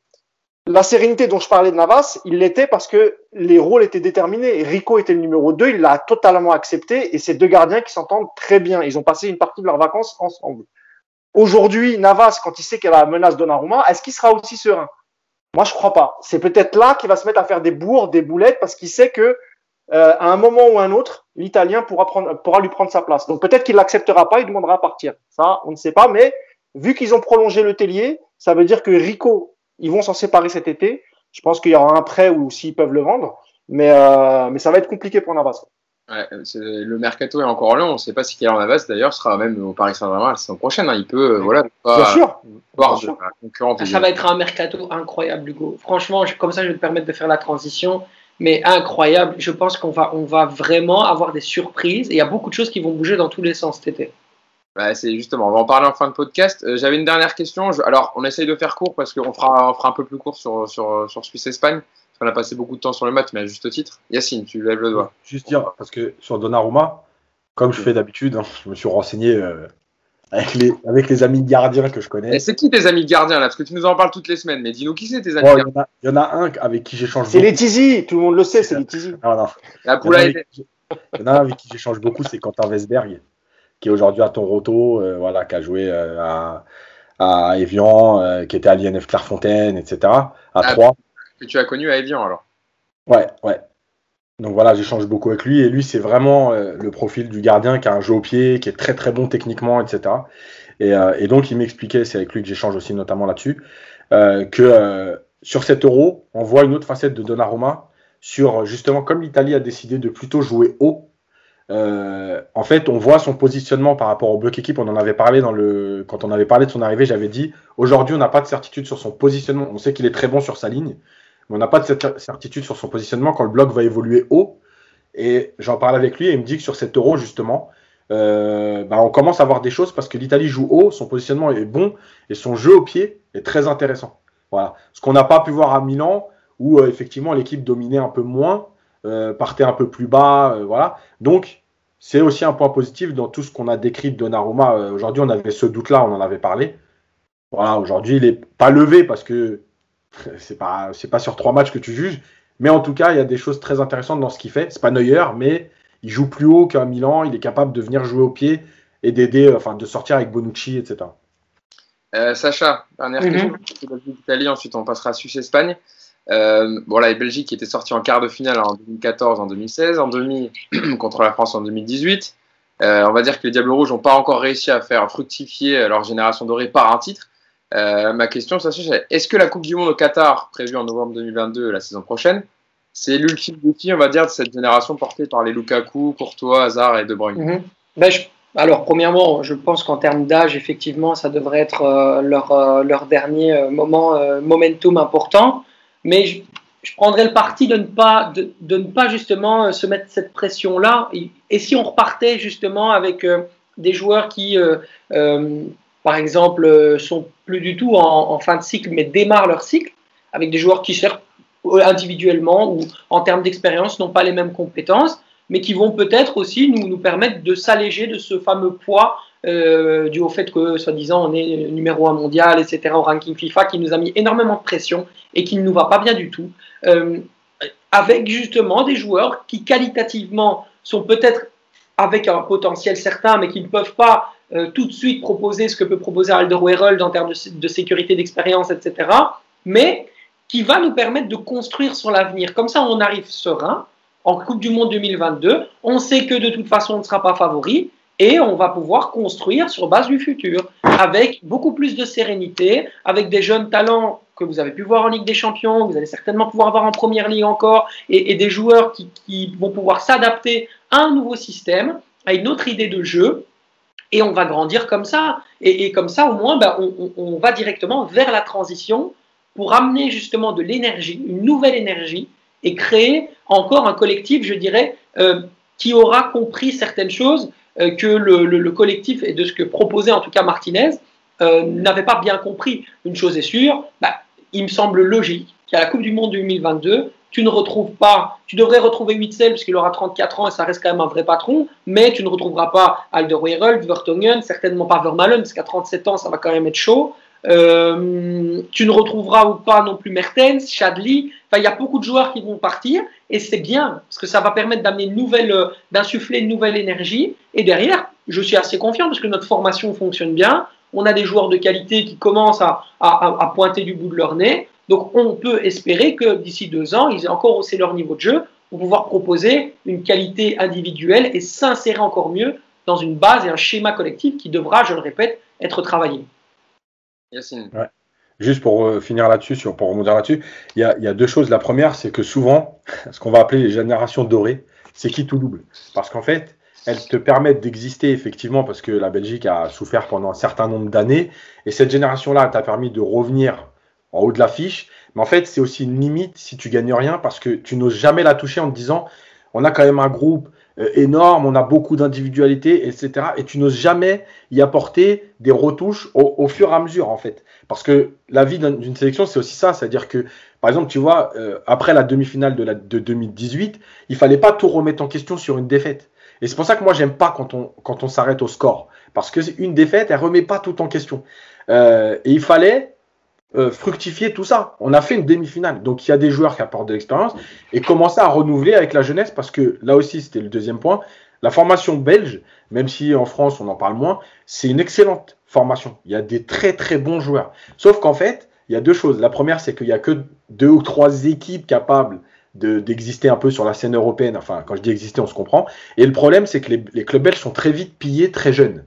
la sérénité dont je parlais de Navas, il l'était parce que les rôles étaient déterminés. Rico était le numéro 2, il l'a totalement accepté et c'est deux gardiens qui s'entendent très bien. Ils ont passé une partie de leurs vacances ensemble. Aujourd'hui, Navas, quand il sait qu'il y a la menace de est-ce qu'il sera aussi serein? Moi, je crois pas. C'est peut-être là qu'il va se mettre à faire des bourres, des boulettes, parce qu'il sait que euh, à un moment ou un autre, l'Italien pourra, prendre, pourra lui prendre sa place. Donc peut-être qu'il l'acceptera pas, il demandera à partir. Ça, on ne sait pas. Mais vu qu'ils ont prolongé le Tellier, ça veut dire que Rico, ils vont s'en séparer cet été. Je pense qu'il y aura un prêt ou s'ils peuvent le vendre. Mais, euh, mais ça va être compliqué pour Navas. Le mercato est encore long. On ne sait pas si Kylian Navas d'ailleurs sera même au Paris Saint-Germain la saison prochaine. Hein. Il peut, voilà, Bien sûr. voir ça va être un mercato incroyable, Hugo. Franchement, comme ça, je vais te permettre de faire la transition. Mais incroyable. Je pense qu'on va, on va vraiment avoir des surprises. Et il y a beaucoup de choses qui vont bouger dans tous les sens cet été. Bah, c'est justement, on va en parler en fin de podcast. Euh, j'avais une dernière question. alors, on essaye de faire court parce qu'on fera, on fera un peu plus court sur, sur, sur Suisse-Espagne. On a passé beaucoup de temps sur le match, mais à juste titre. Yacine, tu lèves le doigt. Juste dire, parce que sur Donnarumma, comme je fais d'habitude, hein, je me suis renseigné euh, avec, les, avec les amis gardiens que je connais. c'est qui tes amis gardiens là? Parce que tu nous en parles toutes les semaines, mais dis-nous qui c'est tes amis gardiens? Il y, en a un avec qui j'échange beaucoup. C'est les Tizi, tout le monde le sait, c'est les Tizi. Non, non. La il, y en a un avec qui j'échange beaucoup, c'est Quentin Vesberg qui est aujourd'hui à Toronto, euh, voilà, qui a joué euh, à, à Evian, euh, qui était à l'INF Clairefontaine, etc. À ah, 3. Que tu as connu à Evian alors Ouais, ouais. Donc voilà, j'échange beaucoup avec lui. Et lui, c'est vraiment le profil du gardien qui a un jeu au pied, qui est très très bon techniquement, etc. Et, et donc, il m'expliquait, c'est avec lui que j'échange aussi notamment là-dessus, que sur cet euro, on voit une autre facette de Donnarumma sur justement comme l'Italie a décidé de plutôt jouer haut euh, en fait, on voit son positionnement par rapport au bloc équipe. On en avait parlé dans le, quand on avait parlé de son arrivée, j'avais dit aujourd'hui, on n'a pas de certitude sur son positionnement. On sait qu'il est très bon sur sa ligne, on n'a pas de certitude sur son positionnement quand le bloc va évoluer haut. Et j'en parle avec lui et il me dit que sur cet euro, justement, euh, bah, on commence à voir des choses parce que l'Italie joue haut, son positionnement est bon et son jeu au pied est très intéressant. Voilà. Ce qu'on n'a pas pu voir à Milan, où euh, effectivement l'équipe dominait un peu moins. Euh, partait un peu plus bas, voilà. Donc, c'est aussi un point positif dans tout ce qu'on a décrit de Donnarumma. Aujourd'hui, on avait ce doute-là, on en avait parlé. Voilà, aujourd'hui, il n'est pas levé parce que c'est pas, c'est pas sur trois matchs que tu juges. Mais en tout cas, il y a des choses très intéressantes dans ce qu'il fait. C'est pas Neuer, mais il joue plus haut qu'un Milan. Il est capable de venir jouer au pied et d'aider, enfin, de sortir avec Bonucci, etc. Sacha, dernière mm-hmm. question. L'Italie, ensuite on passera à Suisse-Espagne. Euh, bon, la Belgique qui était sortie en quart de finale en 2014, en 2016, en demi contre la France en 2018. Euh, on va dire que les Diables Rouges n'ont pas encore réussi à faire fructifier leur génération dorée par un titre. Euh, ma question, c'est est-ce que la Coupe du Monde au Qatar, prévue en novembre 2022, la saison prochaine, c'est l'ultime défi, on va dire, de cette génération portée par les Lukaku, Courtois, Hazard et De Bruyne? Mhm. ben, Alors, premièrement, je pense qu'en termes d'âge, effectivement, ça devrait être leur, leur, dernier moment, momentum important. Mais je, prendrais le parti de ne pas, de, ne pas justement euh, se mettre cette pression-là. Et, si on repartait justement avec euh, des joueurs qui, euh, euh, par exemple, sont plus du tout en, fin de cycle, mais démarrent leur cycle, avec des joueurs qui, certes, individuellement ou en termes d'expérience, n'ont pas les mêmes compétences, mais qui vont peut-être aussi nous, nous permettre de s'alléger de ce fameux poids euh, dû au fait que, soi-disant, on est numéro un mondial, etc., au ranking FIFA, qui nous a mis énormément de pression et qui ne nous va pas bien du tout, euh, avec justement des joueurs qui qualitativement sont peut-être avec un potentiel certain, mais qui ne peuvent pas euh, tout de suite proposer ce que peut proposer Alderweireld en termes de, sécurité, d'expérience, etc., mais qui va nous permettre de construire sur l'avenir. Comme ça, on arrive serein en Coupe du Monde 2022. On sait que de toute façon, on ne sera pas favori et on va pouvoir construire sur base du futur avec beaucoup plus de sérénité, avec des jeunes talents que vous avez pu voir en Ligue des Champions, vous allez certainement pouvoir avoir en Première Ligue encore, et, des joueurs qui, vont pouvoir s'adapter à un nouveau système, à une autre idée de jeu, et on va grandir comme ça. Et, comme ça, au moins, ben, on, va directement vers la transition pour amener justement de l'énergie, une nouvelle énergie, et créer encore un collectif, je dirais, euh, qui aura compris certaines choses euh, que le, collectif et de ce que proposait en tout cas Martinez euh, n'avait pas bien compris. Une chose est sûre, bah, il me semble logique qu'à la Coupe du Monde 2022, tu ne retrouves pas, tu devrais retrouver Witzel parce qu'il aura 34 ans et ça reste quand même un vrai patron, mais tu ne retrouveras pas Alderweireld, Vertonghen, certainement pas Vermaelen parce qu'à 37 ans ça va quand même être chaud. Euh, tu ne retrouveras pas non plus Mertens, Chadli. Enfin, il y a beaucoup de joueurs qui vont partir et c'est bien parce que ça va permettre d'amener nouvelle, d'insuffler une nouvelle énergie. Et derrière, je suis assez confiant parce que notre formation fonctionne bien. On a des joueurs de qualité qui commencent à, à, à pointer du bout de leur nez. Donc, on peut espérer que d'ici deux ans, ils aient encore haussé leur niveau de jeu pour pouvoir proposer une qualité individuelle et s'insérer encore mieux dans une base et un schéma collectif qui devra, je le répète, être travaillé. Juste pour euh, finir là-dessus, pour rebondir là-dessus, il y, a, deux choses. La première, c'est que souvent, ce qu'on va appeler les générations dorées, c'est qui tout double? Parce qu'en fait, elles te permettent d'exister effectivement parce que la Belgique a souffert pendant un certain nombre d'années. Et cette génération-là t'a permis de revenir en haut de l'affiche. Mais en fait, c'est aussi une limite si tu gagnes rien parce que tu n'oses jamais la toucher en te disant on a quand même un groupe euh, énorme, on a beaucoup d'individualité, etc. Et tu n'oses jamais y apporter des retouches au, fur et à mesure, en fait. Parce que la vie d'une sélection, c'est aussi ça. C'est-à-dire que, par exemple, tu vois, euh, après la demi-finale de, de 2018, il fallait pas tout remettre en question sur une défaite. Et c'est pour ça que moi, j'aime pas quand on, quand on s'arrête au score. Parce que une défaite, elle remet pas tout en question. Euh, et il fallait euh, fructifier tout ça. On a fait une demi-finale. Donc il y a des joueurs qui apportent de l'expérience et commencer à renouveler avec la jeunesse parce que là aussi, c'était le deuxième point. La formation belge, même si en France on en parle moins, c'est une excellente formation. Il y a des très très bons joueurs. Sauf qu'en fait, il y a deux choses. La première, c'est qu'il n'y a que deux ou trois équipes capables d'exister un peu sur la scène européenne. Enfin, quand je dis exister, on se comprend. Et le problème, c'est que les, les, clubs belges sont très vite pillés très jeunes,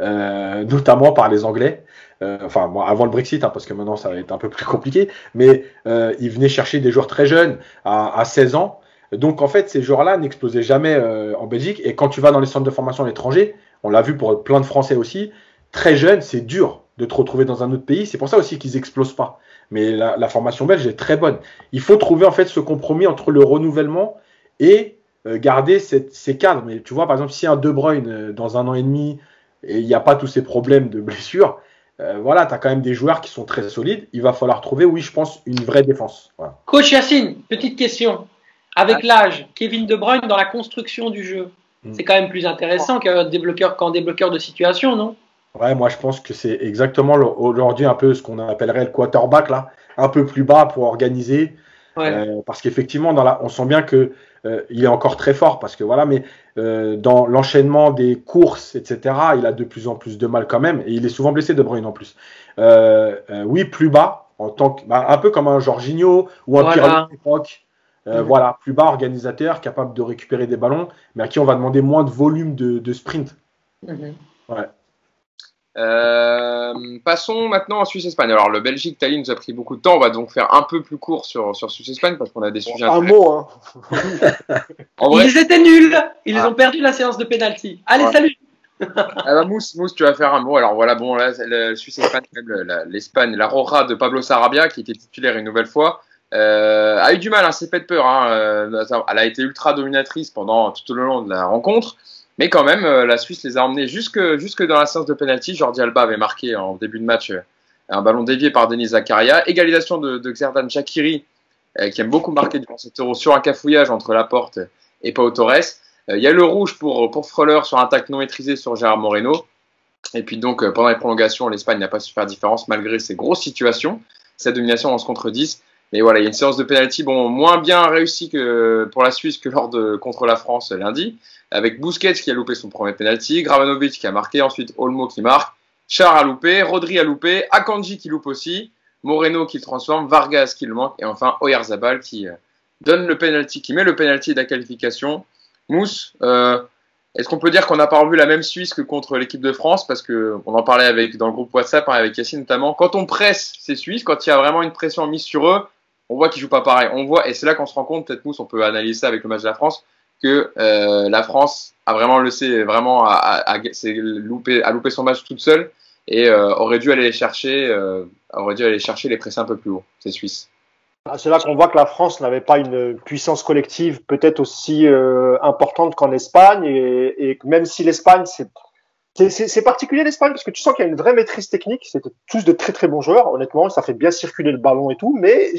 euh, notamment par les Anglais. Euh, enfin, moi, avant le Brexit, hein, parce que maintenant ça va être un peu plus compliqué, mais euh, ils venaient chercher des joueurs très jeunes, à, 16 ans. Donc en fait, ces joueurs-là n'explosaient jamais en Belgique. Et quand tu vas dans les centres de formation à l'étranger, on l'a vu pour plein de Français aussi, très jeunes, c'est dur de te retrouver dans un autre pays. C'est pour ça aussi qu'ils explosent pas. Mais la, formation belge est très bonne. Il faut trouver en fait ce compromis entre le renouvellement et garder ces cadres. Mais tu vois, par exemple, si un De Bruyne dans un an et demi et il n'y a pas tous ces problèmes de blessure, euh, voilà, tu as quand même des joueurs qui sont très solides. Il va falloir trouver, oui, je pense, une vraie défense. Coach Yacine, petite question. Avec l'âge, Kevin De Bruyne dans la construction du jeu, hmm. c'est quand même plus intéressant qu'un débloqueur, qu'un débloqueur de situation, non? Ouais, moi je pense que c'est exactement aujourd'hui un peu ce qu'on appellerait le quarterback là, un peu plus bas pour organiser. Euh, parce qu'effectivement, on sent bien que euh, il est encore très fort parce que voilà, mais euh, dans l'enchaînement des courses, etc., il a de plus en plus de mal quand même et il est souvent blessé de Bruyne en plus. Euh, oui, plus bas, en tant que, bah, un peu comme un Jorginho ou un voilà. Mhm. Voilà, plus bas, organisateur, capable de récupérer des ballons, mais à qui on va demander moins de volume de, sprint. Mhm. Ouais. Euh, passons maintenant à Suisse-Espagne. Alors, le Belgique-Italie nous a pris beaucoup de temps. On va donc faire un peu plus court sur, sur Suisse-Espagne parce qu'on a des sujets. Un mot, hein. en vrai... Ils étaient nuls. Ils ah. ont perdu la séance de penalty. Allez, salut. ah bah, Mousse, Mousse, tu vas faire un mot. Alors voilà, bon, là, le Suisse-Espagne, l'Espagne, la Roja de Pablo Sarabia, qui était titulaire une nouvelle fois, euh, a eu du mal, hein, s'est fait peur. Hein, euh, elle a été ultra dominatrice pendant tout le long de la rencontre. Mais quand même, euh, la Suisse les a emmenés jusque, jusque dans la séance de penalty. Jordi Alba avait marqué en début de match euh, un ballon dévié par Denis Zakaria. Égalisation de, Xerdan Shakiri, euh, qui aime beaucoup marquer durant cet euro sur un cafouillage entre la porte et Pau Torres. Il y a le rouge pour, pour sur un tac non maîtrisé sur Gérard Moreno. Et puis donc, pendant les prolongations, l'Espagne n'a pas su faire différence malgré ses grosses situations. Sa domination 11 contre 10. Mais voilà, il y a une séance de penalty bon, moins bien réussie que pour la Suisse que lors de contre la France lundi, avec Busquets qui a loupé son premier penalty, Gravanovic qui a marqué, ensuite Olmo qui marque, Char a loupé, Rodri a loupé, Akanji qui loupe aussi, Moreno qui le transforme, Vargas qui le manque, et enfin Oyarzabal qui euh, donne le penalty, qui met le penalty de la qualification. Mousse, euh, est-ce qu'on peut dire qu'on n'a pas revu la même Suisse que contre l'équipe de France? Parce que on en parlait avec dans le groupe WhatsApp hein, avec Yacine notamment. Quand on presse ces Suisses, quand il y a vraiment une pression mise sur eux, on voit qu'ils jouent pas pareil. On voit, et c'est là qu'on se rend compte, peut-être Mousse, on peut analyser ça avec le match de la France, que euh, la France a vraiment laissé vraiment à, loupé, à louper son match toute seule et euh, aurait dû aller les chercher, euh, aurait dû aller chercher les presser un peu plus haut, ces Suisses. Ah, c'est là qu'on voit que la France n'avait pas une puissance collective peut-être aussi importante qu'en Espagne et, même si l'Espagne c'est c'est particulier l'Espagne parce que tu sens qu'il y a une vraie maîtrise technique. C'était tous de très très bons joueurs, honnêtement. Ça fait bien circuler le ballon et tout, mais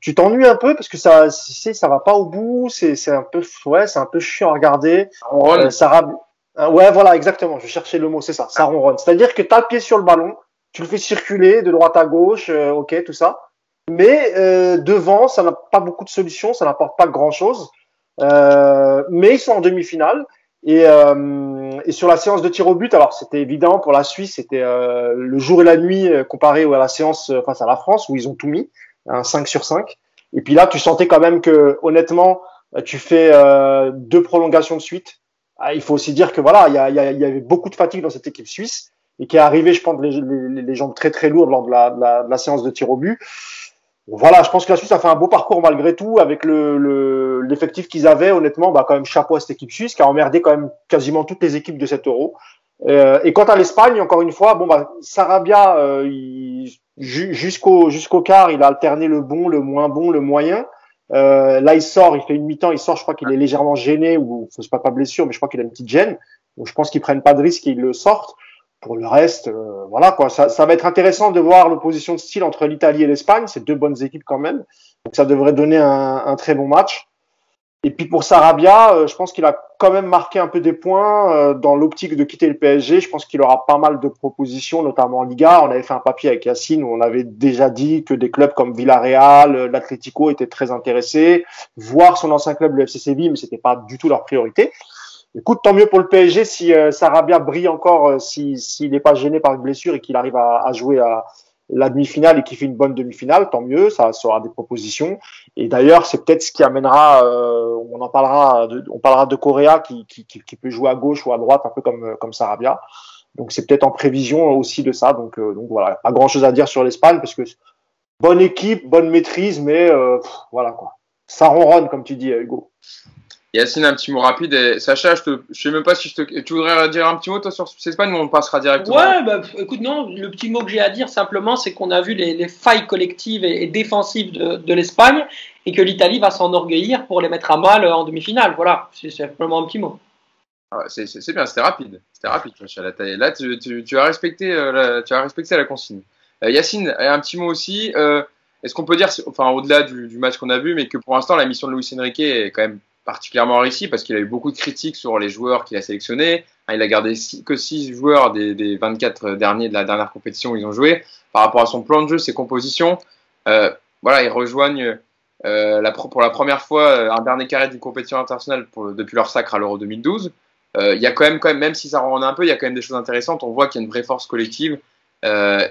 tu t'ennuies un peu parce que ça, ça va pas au bout. C'est un peu, ouais, c'est un peu chiant à regarder. Euh, ça euh, ouais, voilà, exactement. Je cherchais le mot, c'est ça. Ça ronronne. C'est-à-dire que tu as le pied sur le ballon, tu le fais circuler de droite à gauche, euh, ok, tout ça. Mais euh, devant, ça n'a pas beaucoup de solutions, ça n'apporte pas grand-chose. mais ils sont en demi-finale. Et, et, sur la séance de tir au but, alors c'était évident pour la Suisse, c'était le jour et la nuit comparé à la séance face à la France où ils ont tout mis un 5 sur 5. Et puis là, tu sentais quand même que, honnêtement, tu fais euh, deux prolongations de suite. Ah, il faut aussi dire que voilà, il y, a, y, y, avait beaucoup de fatigue dans cette équipe suisse et qui est arrivé, je pense, les, les, les jambes très très lourdes lors de la, de la, de la séance de tir au but. voilà, je pense que la Suisse a fait un beau parcours malgré tout avec le l'effectif qu'ils avaient. Honnêtement, bah quand même chapeau à cette équipe suisse qui a emmerdé quand même quasiment toutes les équipes de cet Euro. Euh, et quant à l'Espagne, encore une fois, bon bah Sarabia euh, jusqu'au jusqu'au quart, il a alterné le bon, le moins bon, le moyen. Euh, là, il sort, il fait une mi-temps, il sort. Je crois qu'il est légèrement gêné ou c'est pas pas blessure, mais je crois qu'il a une petite gêne. Donc je pense qu'ils prennent pas de risque et ils le sortent. Pour le reste, euh, voilà quoi. Ça, ça, va être intéressant de voir l'opposition de style entre l'Italie et l'Espagne. C'est deux bonnes équipes quand même. Donc ça devrait donner un, un très bon match. Et puis pour Sarabia, euh, je pense qu'il a quand même marqué un peu des points euh, dans l'optique de quitter le PSG. Je pense qu'il aura pas mal de propositions, notamment en Liga. On avait fait un papier avec Yacine où on avait déjà dit que des clubs comme Villarreal, euh, l'Atlético étaient très intéressés, voir son ancien club, le FC Séville, mais c'était pas du tout leur priorité. Écoute, tant mieux pour le PSG si Sarabia brille encore, s'il n'est pas gêné par une blessure et qu'il arrive à jouer à, la demi-finale et qui fait une bonne demi-finale, tant mieux, ça sera des propositions. Et d'ailleurs, c'est peut-être ce qui amènera, euh, on en parlera, on parlera de Correa qui, qui, qui, peut jouer à gauche ou à droite, un peu comme comme Sarabia. Donc c'est peut-être en prévision aussi de ça. Donc euh, donc voilà, pas grand-chose à dire sur l'Espagne parce que bonne équipe, bonne maîtrise, mais euh, voilà quoi. Ça ronronne comme tu dis, Hugo. Yacine, un petit mot rapide. Et Sacha, je ne sais même pas si je te, tu voudrais dire un petit mot toi sur Espagne ou on passera directement Ouais, bah, écoute, non, le petit mot que j'ai à dire simplement, c'est qu'on a vu les, failles collectives et, défensives de, l'Espagne et que l'Italie va s'enorgueillir pour les mettre à mal en demi-finale. Voilà, c'est simplement un petit mot. Ah, c'est bien, c'était rapide. C'était rapide. Là, tu, tu, as respecté, euh, tu as respecté la consigne. Euh, Yacine, un petit mot aussi. Euh, est-ce qu'on peut dire, enfin au-delà du, du, match qu'on a vu, mais que pour l'instant la mission de Luis Enrique est quand même particulièrement réussi parce qu'il a eu beaucoup de critiques sur les joueurs qu'il a sélectionnés. Hein, il a gardé que 6 joueurs des, des, 24 derniers de la dernière compétition où ils ont joué. Par rapport à son plan de jeu, ses compositions, euh, voilà, ils rejoignent euh, pour la première fois euh, un dernier carré d'une compétition internationale depuis leur sacre à l'Euro 2012. Euh, il y a quand même, quand même, même si ça rend un peu, il y a quand même des choses intéressantes. On voit qu'il y a une vraie force collective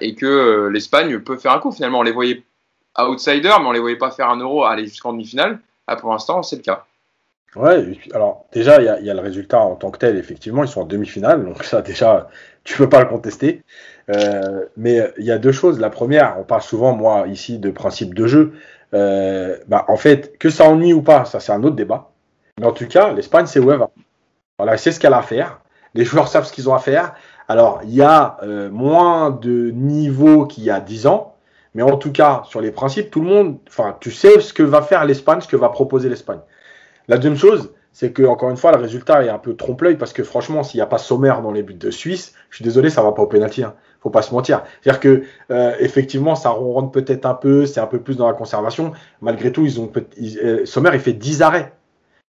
et que l'Espagne peut faire un coup. Finalement, on les voyait outsiders, mais on les voyait pas faire un Euro aller jusqu'en demi-finale. Pour l'instant, c'est le cas. Ouais, alors déjà, il y a, y a, le résultat en tant que tel, effectivement, ils sont en demi-finale, donc ça, déjà, tu peux pas le contester. Euh, mais il y a deux choses. La première, on parle souvent, moi, ici, de principe de jeu. Euh, bah, en fait, que ça ennuie ou pas, ça, c'est un autre débat. Mais en tout cas, l'Espagne, c'est où elle va. Voilà, c'est ce qu'elle a à faire. Les joueurs savent ce qu'ils ont à faire. Alors, il y a euh, moins de niveau qu'il y a 10 ans, mais en tout cas, sur les principes, tout le monde, enfin, tu sais ce que va faire l'Espagne, ce que va proposer l'Espagne. La deuxième chose, c'est que encore une fois, le résultat est un peu trompe-l'œil parce que franchement, s'il n'y a pas Sommer dans les buts de Suisse, je suis désolé, ça va pas au pénalty. Hein. Faut pas se mentir. C'est-à-dire que euh, effectivement, ça ronronne peut-être un peu, c'est un peu plus dans la conservation. Malgré tout, ils ont euh, Sommer, il fait 10 arrêts.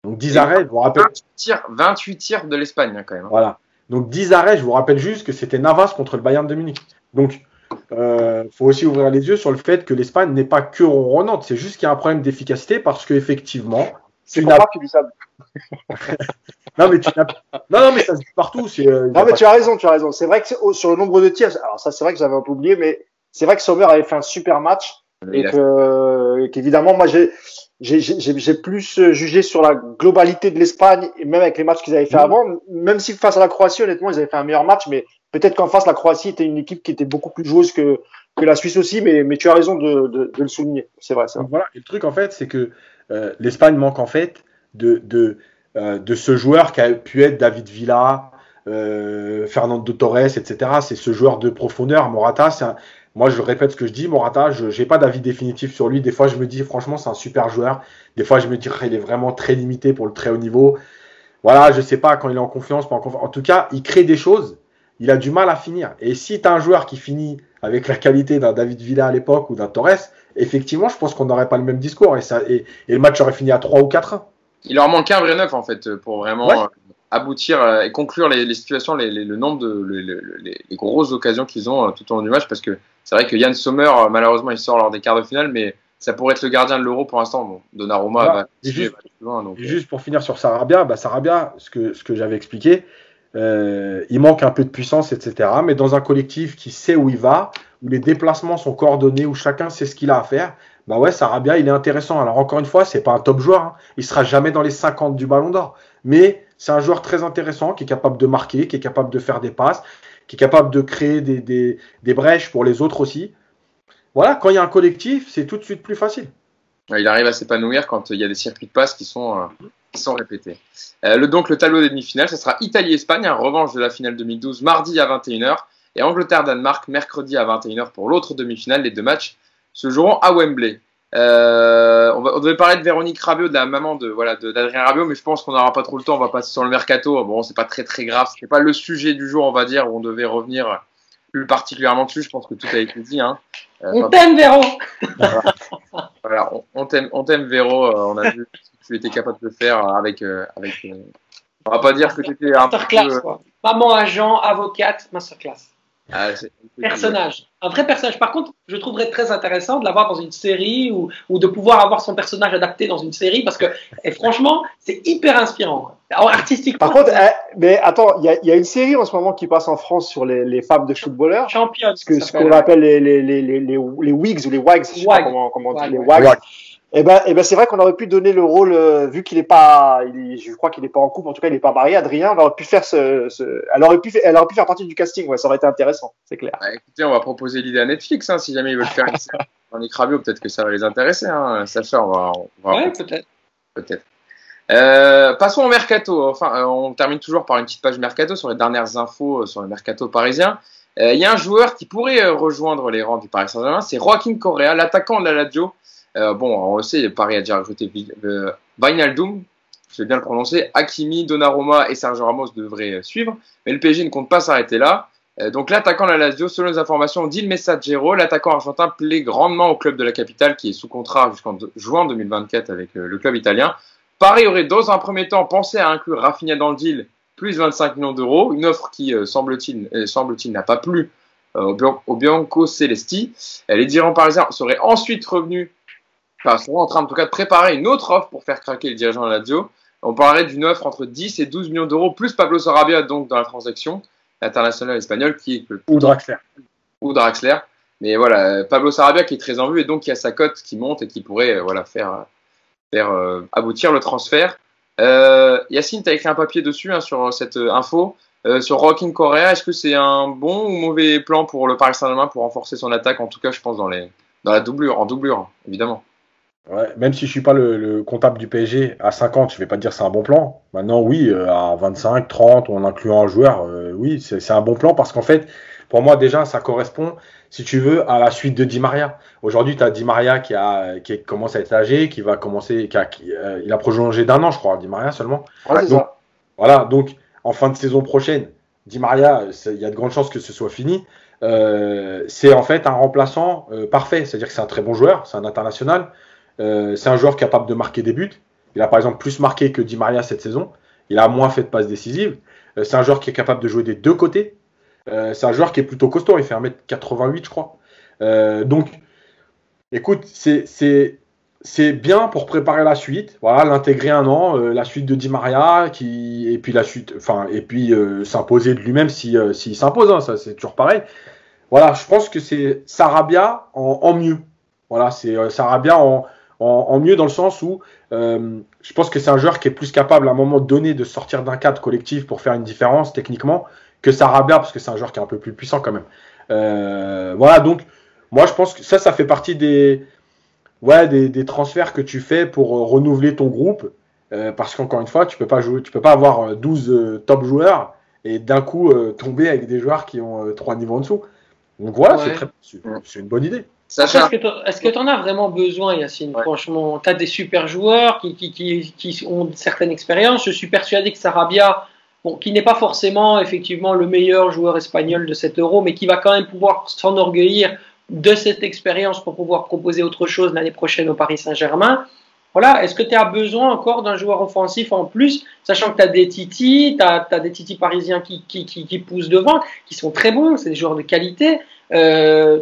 Donc 10 arrêts, je vous rappelle. 28 tirs, 28 tirs de l'Espagne quand même. Voilà. Donc 10 arrêts, je vous rappelle juste que c'était Navas contre le Bayern de Munich. Donc euh, faut aussi ouvrir les yeux sur le fait que l'Espagne n'est pas que ronronnante, c'est juste qu'il y a un problème d'efficacité parce qu'effectivement, c'est pour que tu dis ça. non, mais tu non, non, mais ça se dit partout. Euh, non, mais tu as raison, tu as raison. C'est vrai que sur le nombre de tirs, alors ça, c'est vrai que j'avais un peu oublié, mais c'est vrai que Sommer avait fait un super match et que, qu'évidemment, moi, j'ai, j'ai plus jugé sur la globalité de l'Espagne même avec les matchs qu'ils avaient fait mmh. avant, même si face à la Croatie, honnêtement, ils avaient fait un meilleur match, mais peut-être qu'en face, la Croatie était une équipe qui était beaucoup plus joueuse que, que la Suisse aussi, mais, mais tu as raison de, de, de le souligner. C'est vrai, ça. Voilà. Et le truc, en fait, c'est que euh, l'Espagne manque en fait de, de, euh, de, ce joueur qui a pu être David Villa, euh, Fernando Torres, etc. C'est ce joueur de profondeur. Morata, c'est moi je répète ce que je dis, Morata, je n'ai pas d'avis définitif sur lui. Des fois je me dis franchement c'est un super joueur. Des fois je me dis il est vraiment très limité pour le très haut niveau. Voilà, je sais pas quand il est en confiance, en confiance. En tout cas, il crée des choses. Il a du mal à finir. Et si tu as un joueur qui finit avec la qualité d'un David Villa à l'époque ou d'un Torres, effectivement, je pense qu'on n'aurait pas le même discours. Et, ça, et, le match aurait fini à 3 ou 4-1. Il leur manque un vrai neuf en fait pour vraiment euh, aboutir euh, et conclure les, situations, les, le nombre de les, grosses occasions qu'ils ont euh, tout au long du match. Parce que c'est vrai que Yann Sommer malheureusement il sort lors des quarts de finale mais ça pourrait être le gardien de l'euro pour l'instant. Bon, Donnarumma va, juste, loin, donc, juste pour finir sur Sarabia, bah Sarabia, ce que, ce que j'avais expliqué, il manque un peu de puissance, etc. Mais dans un collectif qui sait où il va, où les déplacements sont coordonnés, où chacun sait ce qu'il a à faire, bah ouais, Sarabia, il est intéressant. Alors encore une fois, c'est pas un top joueur, hein. il sera jamais dans les 50 du Ballon d'Or, mais c'est un joueur très intéressant qui est capable de marquer, qui est capable de faire des passes, qui est capable de créer des, des, des brèches pour les autres aussi. voilà, quand il y a un collectif, c'est tout de suite plus facile. Il arrive à s'épanouir quand il y a des circuits de passe qui sont, sont répétés. Euh, le, donc le tableau des demi-finales, ce sera Italie-Espagne, un revanche de la finale 2012, mardi à 21h, et Angleterre-Danemark, mercredi à 21h pour l'autre demi-finale. Les deux matchs se joueront à Wembley. Euh, on, on, devait parler de Véronique Rabiot, de la maman de voilà d'Adrien Rabiot, mais je pense qu'on n'aura pas trop le temps. On va passer sur le mercato. Bon, c'est pas très très grave. C'est pas le sujet du jour, on va dire, où on devait revenir plus particulièrement dessus. Je pense que tout a été dit. Hein. Euh, on t'aime, Véro. voilà, on, on t'aime, on t'aime, Véro. On a vu ce que tu étais capable de faire avec euh, avec. Euh, on va pas dire que tu étais un masterclass, peu. Quoi. Maman, agent, avocate, masterclass. Ah, personnage, un vrai personnage. Par contre, je trouverais très intéressant de l'avoir dans une série ou, ou, de pouvoir avoir son personnage adapté dans une série parce que, et franchement, c'est hyper inspirant. Artistiquement. Par contre, eh, mais attends, il y a, y a, une série en ce moment qui passe en France sur les, les femmes de footballeurs. Champion. Ce que ce qu'on appelle les, les, les, les, les, Wigs ou les Wags, je sais pas comment, comment on dit, les Wags. Wag. Eh ben, eh ben c'est vrai qu'on aurait pu donner le rôle, euh, vu qu'il est pas, il, je crois qu'il est pas en couple, en tout cas il est pas marié. Adrien, on aurait pu faire ce, ce, elle aurait pu, elle aurait pu faire partie du casting. Ouais, ça aurait été intéressant, c'est clair. Bah, écoutez, on va proposer l'idée à Netflix, hein, si jamais ils veulent faire une série. Rabio, peut-être que ça va les intéresser. Hein. Sacha, on va, on va ouais, peut-être. Peut-être. Euh, passons au mercato. Enfin, euh, on termine toujours par une petite page mercato sur les dernières infos sur le mercato parisien. Il y a un joueur qui pourrait rejoindre les rangs du Paris Saint-Germain, c'est Joaquin Correa, l'attaquant de la Lazio. Euh, bon, on le sait, Paris a déjà recruté euh, Wijnaldum, je vais bien le prononcer, Hakimi, Donnarumma et Sergio Ramos devraient suivre, mais le PSG ne compte pas s'arrêter là. Euh, donc l'attaquant de la Lazio, selon les informations d'Il Messaggero, l'attaquant argentin plaît grandement au club de la capitale qui est sous contrat jusqu'en juin 2024 avec euh, le club italien. Paris aurait dans un premier temps pensé à inclure Rafinha dans le deal, plus 25 millions d'euros, une offre qui, euh, semble-t-il, euh, semble-t-il n'a pas plu au, au Bianco Celesti. les dirigeants parisiens seraient ensuite revenus enfin, sont en train en tout cas de préparer une autre offre pour faire craquer le dirigeant de la Lazio. On parlerait d'une offre entre 10 et 12 millions d'euros, plus Pablo Sarabia donc dans la transaction internationale espagnole qui est le ou Draxler. Ou Draxler. Mais voilà, Pablo Sarabia qui est très en vue et donc qui a sa cote qui monte et qui pourrait voilà faire euh, aboutir le transfert. Euh, Yacine, tu as écrit un papier dessus hein, sur cette info. Euh, sur Rocking Korea, est-ce que c'est un bon ou mauvais plan pour le Paris Saint-Germain pour renforcer son attaque En tout cas, je pense dans les dans la doublure, en doublure, évidemment. Ouais, même si je suis pas le, le, comptable du PSG, à 50, je vais pas dire c'est un bon plan. Maintenant, oui, euh, à 25, 30, en incluant un joueur, euh, oui, c'est un bon plan parce qu'en fait, pour moi, déjà, ça correspond, si tu veux, à la suite de Di Maria. Aujourd'hui, tu as Di Maria qui, a, qui commence à être âgé, qui va commencer, qui a, qui, euh, il a prolongé d'un an, je crois, Di Maria seulement. Ouais, donc, voilà, donc en fin de saison prochaine, Di Maria, il y a de grandes chances que ce soit fini. Euh, c'est en fait un remplaçant parfait, c'est-à-dire que c'est un très bon joueur, c'est un international. Euh, c'est un joueur capable de marquer des buts. Il a par exemple plus marqué que Di Maria cette saison. Il a moins fait de passes décisives. Euh, c'est un joueur qui est capable de jouer des deux côtés. Euh, c'est un joueur qui est plutôt costaud. Il fait 1m88, je crois. donc, écoute, c'est bien pour préparer la suite. Voilà, l'intégrer un an, la suite de Di Maria, qui et puis la suite, enfin et puis s'imposer de lui-même si s'il s'impose. Hein, ça c'est toujours pareil. Voilà, je pense que c'est Sarabia en, en mieux. Voilà, c'est Sarabia en, en, en, mieux dans le sens où euh, je pense que c'est un joueur qui est plus capable à un moment donné de sortir d'un cadre collectif pour faire une différence techniquement que Sarabia parce que c'est un joueur qui est un peu plus puissant quand même. Euh, voilà donc moi je pense que ça ça fait partie des ouais des, des transferts que tu fais pour euh, renouveler ton groupe euh, parce qu'encore une fois tu peux pas jouer tu peux pas avoir 12 euh, top joueurs et d'un coup tomber avec des joueurs qui ont trois niveaux en dessous. Donc voilà, ouais. c'est une bonne idée. Est-ce que tu en as vraiment besoin, Yacine? Ouais. Franchement, tu as des super joueurs qui, qui, qui, qui ont certaines expériences. Je suis persuadé que Sarabia, bon, qui n'est pas forcément effectivement le meilleur joueur espagnol de cet euro, mais qui va quand même pouvoir s'enorgueillir de cette expérience pour pouvoir proposer autre chose l'année prochaine au Paris Saint-Germain. Voilà, est-ce que tu as besoin encore d'un joueur offensif en plus, sachant que tu as des titis, tu as, as, des titis parisiens qui, qui, qui, qui, poussent devant, qui sont très bons, c'est des joueurs de qualité. Euh,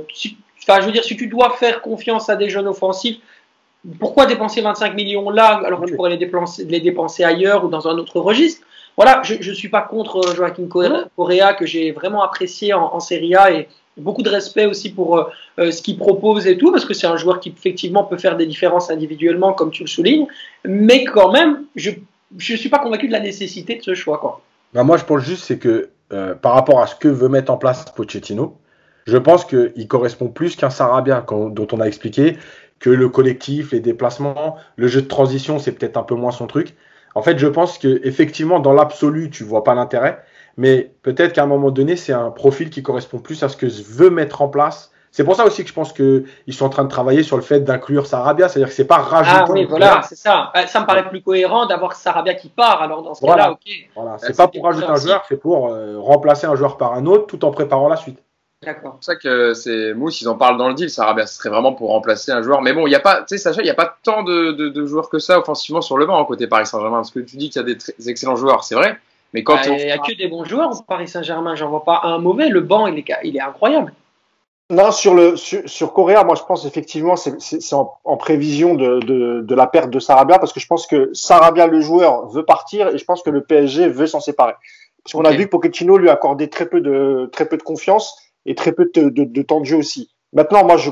Enfin, je veux dire, si tu dois faire confiance à des jeunes offensifs, pourquoi dépenser 25 millions là alors que tu pourrais les dépenser, les dépenser ailleurs ou dans un autre registre? Voilà, je ne suis pas contre Joaquin Correa que j'ai vraiment apprécié en, en, Serie A et beaucoup de respect aussi pour euh, ce qu'il propose et tout parce que c'est un joueur qui effectivement peut faire des différences individuellement comme tu le soulignes, mais quand même, je ne suis pas convaincu de la nécessité de ce choix. Quoi. Ben moi, je pense juste c'est que euh, par rapport à ce que veut mettre en place Pochettino, je pense qu'il correspond plus qu'un Sarabia dont on a expliqué que le collectif, les déplacements, le jeu de transition, c'est peut-être un peu moins son truc. En fait, je pense que effectivement, dans l'absolu, tu vois pas l'intérêt, mais peut-être qu'à un moment donné, c'est un profil qui correspond plus à ce que veut mettre en place. C'est pour ça aussi que je pense qu'ils sont en train de travailler sur le fait d'inclure Sarabia, c'est-à-dire que c'est pas rajouter. Ah oui, voilà, c'est ça. Euh, ça me paraît plus cohérent d'avoir Sarabia qui part. Alors dans ce cas-là, ok. Voilà, c'est pas pour rajouter un joueur, c'est pour euh, remplacer un joueur par un autre, tout en préparant la suite. D'accord. C'est pour ça que c'est Mousse, ils en parlent dans le deal. Sarabia, ce serait vraiment pour remplacer un joueur. Mais bon, il n'y a pas, tu sais, Sacha, il n'y a pas tant de, de, joueurs que ça offensivement sur le banc hein, côté Paris Saint-Germain. Parce que tu dis qu'il y a des, excellents joueurs, c'est vrai. Mais quand bah, Il n'y a que des bons joueurs au Paris Saint-Germain. J'en vois pas un mauvais. Le banc, il est, il est incroyable. Non, sur le sur, sur Correa, moi je pense effectivement c'est en, en, prévision de, de, de, la perte de Sarabia parce que je pense que Sarabia le joueur veut partir et je pense que le PSG veut s'en séparer. Parce qu'on a vu que Pochettino lui accordait très peu de très peu de confiance et très peu de, temps de jeu aussi. Maintenant, moi, je,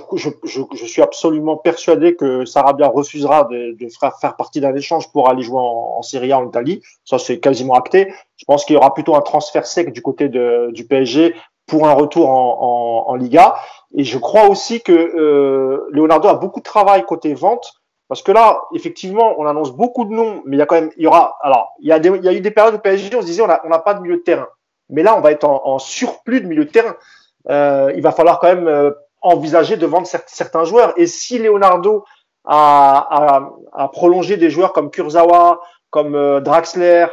suis absolument persuadé que Sarabia refusera de, faire partie d'un échange pour aller jouer en, en Serie A en Italie. Ça, c'est quasiment acté. Je pense qu'il y aura plutôt un transfert sec du côté du PSG pour un retour en, Liga. Et je crois aussi que euh, Leonardo a beaucoup de travail côté vente. Parce que là, effectivement, on annonce beaucoup de noms, mais il y a quand même, il y aura, alors, il y a, eu des périodes de PSG, on se disait, on n'a pas de milieu de terrain. Mais là, on va être en, en surplus de milieu de terrain il va falloir quand même euh, envisager de vendre certains joueurs. Et si Leonardo a, a, a prolongé des joueurs comme Kurzawa, comme euh, Draxler,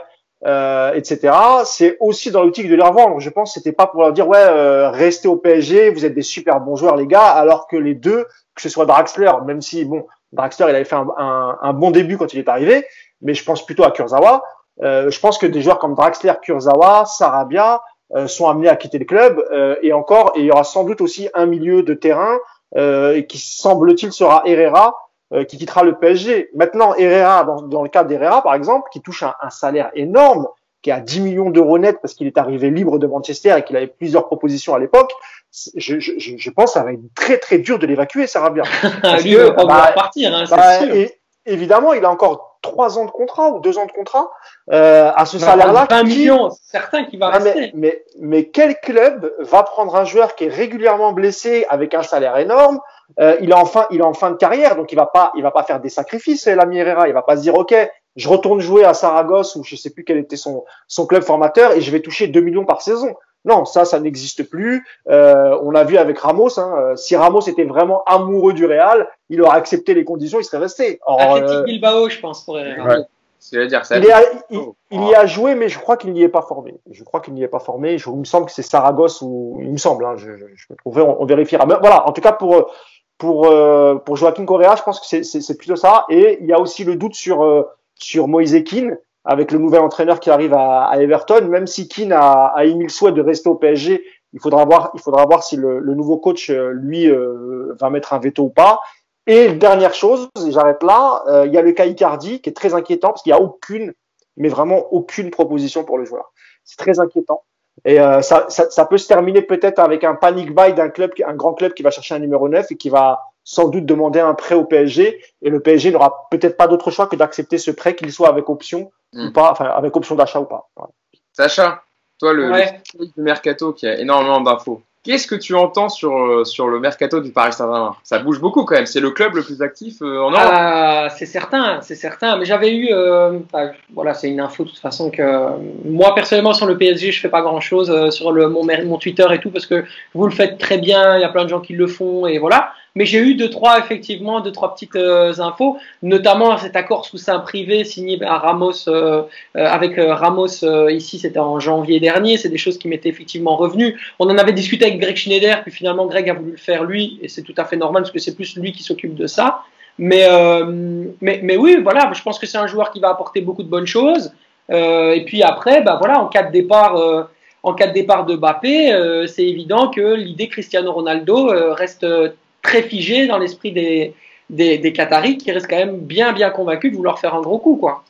euh, etc. C'est aussi dans l'optique de les revendre. Je pense que c'était pas pour leur dire ouais euh, restez au PSG, vous êtes des super bons joueurs les gars, alors que les deux, que ce soit Draxler, même si bon Draxler il avait fait un, un, un bon début quand il est arrivé, mais je pense plutôt à Kurzawa. Euh, je pense que des joueurs comme Draxler, Kurzawa, Sarabia, euh, sont amenés à quitter le club euh, et encore et il y aura sans doute aussi un milieu de terrain euh, qui semble-t-il sera Herrera qui quittera le PSG. Maintenant Herrera dans, dans le cas d'Herrera par exemple qui touche un, un, salaire énorme qui a 10 millions d'euros net parce qu'il est arrivé libre de Manchester et qu'il avait plusieurs propositions à l'époque, je, je, je, pense que ça va être très très dur de l'évacuer, ça va bien. Lui, il va bah, partir, hein, bah, sûr. Et, évidemment, il a encore trois ans de contrat ou deux ans de contrat euh, à ce salaire-là. 20 millions, certain qu'il va ah, rester. Mais, mais, mais, quel club va prendre un joueur qui est régulièrement blessé avec un salaire énorme euh, Il est en fin, il est en fin de carrière, donc il va pas, il va pas faire des sacrifices. L'ami Herrera, il va pas se dire ok, je retourne jouer à Saragosse ou je sais plus quel était son son club formateur et je vais toucher 2 millions par saison. Non, ça, ça n'existe plus. Euh, on l'a vu avec Ramos. Hein. Euh, si Ramos était vraiment amoureux du Real, il aurait accepté les conditions, il serait resté. Or, euh, Bilbao, je pense, pour. Dire, il, y a, il, il, y a joué, mais je crois qu'il n'y est pas formé. Je crois qu'il n'y est pas formé. Je, il me semble que c'est Saragosse ou il me semble. Hein, je, je, je me trouverai, on, on, vérifiera. Mais voilà. En tout cas, pour pour pour Joaquin Correa, je pense que c'est plutôt ça. Et il y a aussi le doute sur sur Moïse Keane avec le nouvel entraîneur qui arrive à, à Everton, même si Keane a, a, émis le souhait de rester au PSG, il faudra voir, il faudra voir si le, le nouveau coach, euh, lui, euh, va mettre un veto ou pas. Et dernière chose, et j'arrête là, euh, il y a le cas Icardi qui est très inquiétant parce qu'il n'y a aucune, mais vraiment aucune proposition pour le joueur. C'est très inquiétant. Et euh, ça, ça, ça, peut se terminer peut-être avec un panic buy d'un club, un grand club qui va chercher un numéro 9 et qui va sans doute demander un prêt au PSG. Et le PSG n'aura peut-être pas d'autre choix que d'accepter ce prêt, qu'il soit avec option ou hmm. pas, enfin avec option d'achat ou pas. Ouais. Sacha, toi le, ouais. le mercato qui a énormément d'infos. Qu'est-ce que tu entends sur, euh, sur le mercato du Paris Saint-Germain? Ça bouge beaucoup quand même. C'est le club le plus actif euh, en Europe. Ah, c'est certain, c'est certain. Mais j'avais eu, euh, voilà, c'est une info de toute façon que moi personnellement sur le PSG, je fais pas grand-chose sur le, mon, mon Twitter et tout parce que vous le faites très bien. Il y a plein de gens qui le font et voilà. Mais j'ai eu deux, trois, effectivement, deux, trois petites infos, notamment cet accord sous sein privé signé à Ramos, avec Ramos ici, c'était en janvier dernier. C'est des choses qui m'étaient effectivement revenues. On en avait discuté Greg Schneider, puis finalement Greg a voulu le faire lui, et c'est tout à fait normal parce que c'est plus lui qui s'occupe de ça. Mais, mais, mais oui, voilà, je pense que c'est un joueur qui va apporter beaucoup de bonnes choses. et puis après, bah voilà, en cas de départ en cas de départ de Mbappé, euh, c'est évident que l'idée Cristiano Ronaldo euh, reste très figé dans l'esprit des, des, Qataris qui restent quand même bien, bien convaincus de vouloir faire un gros coup, quoi.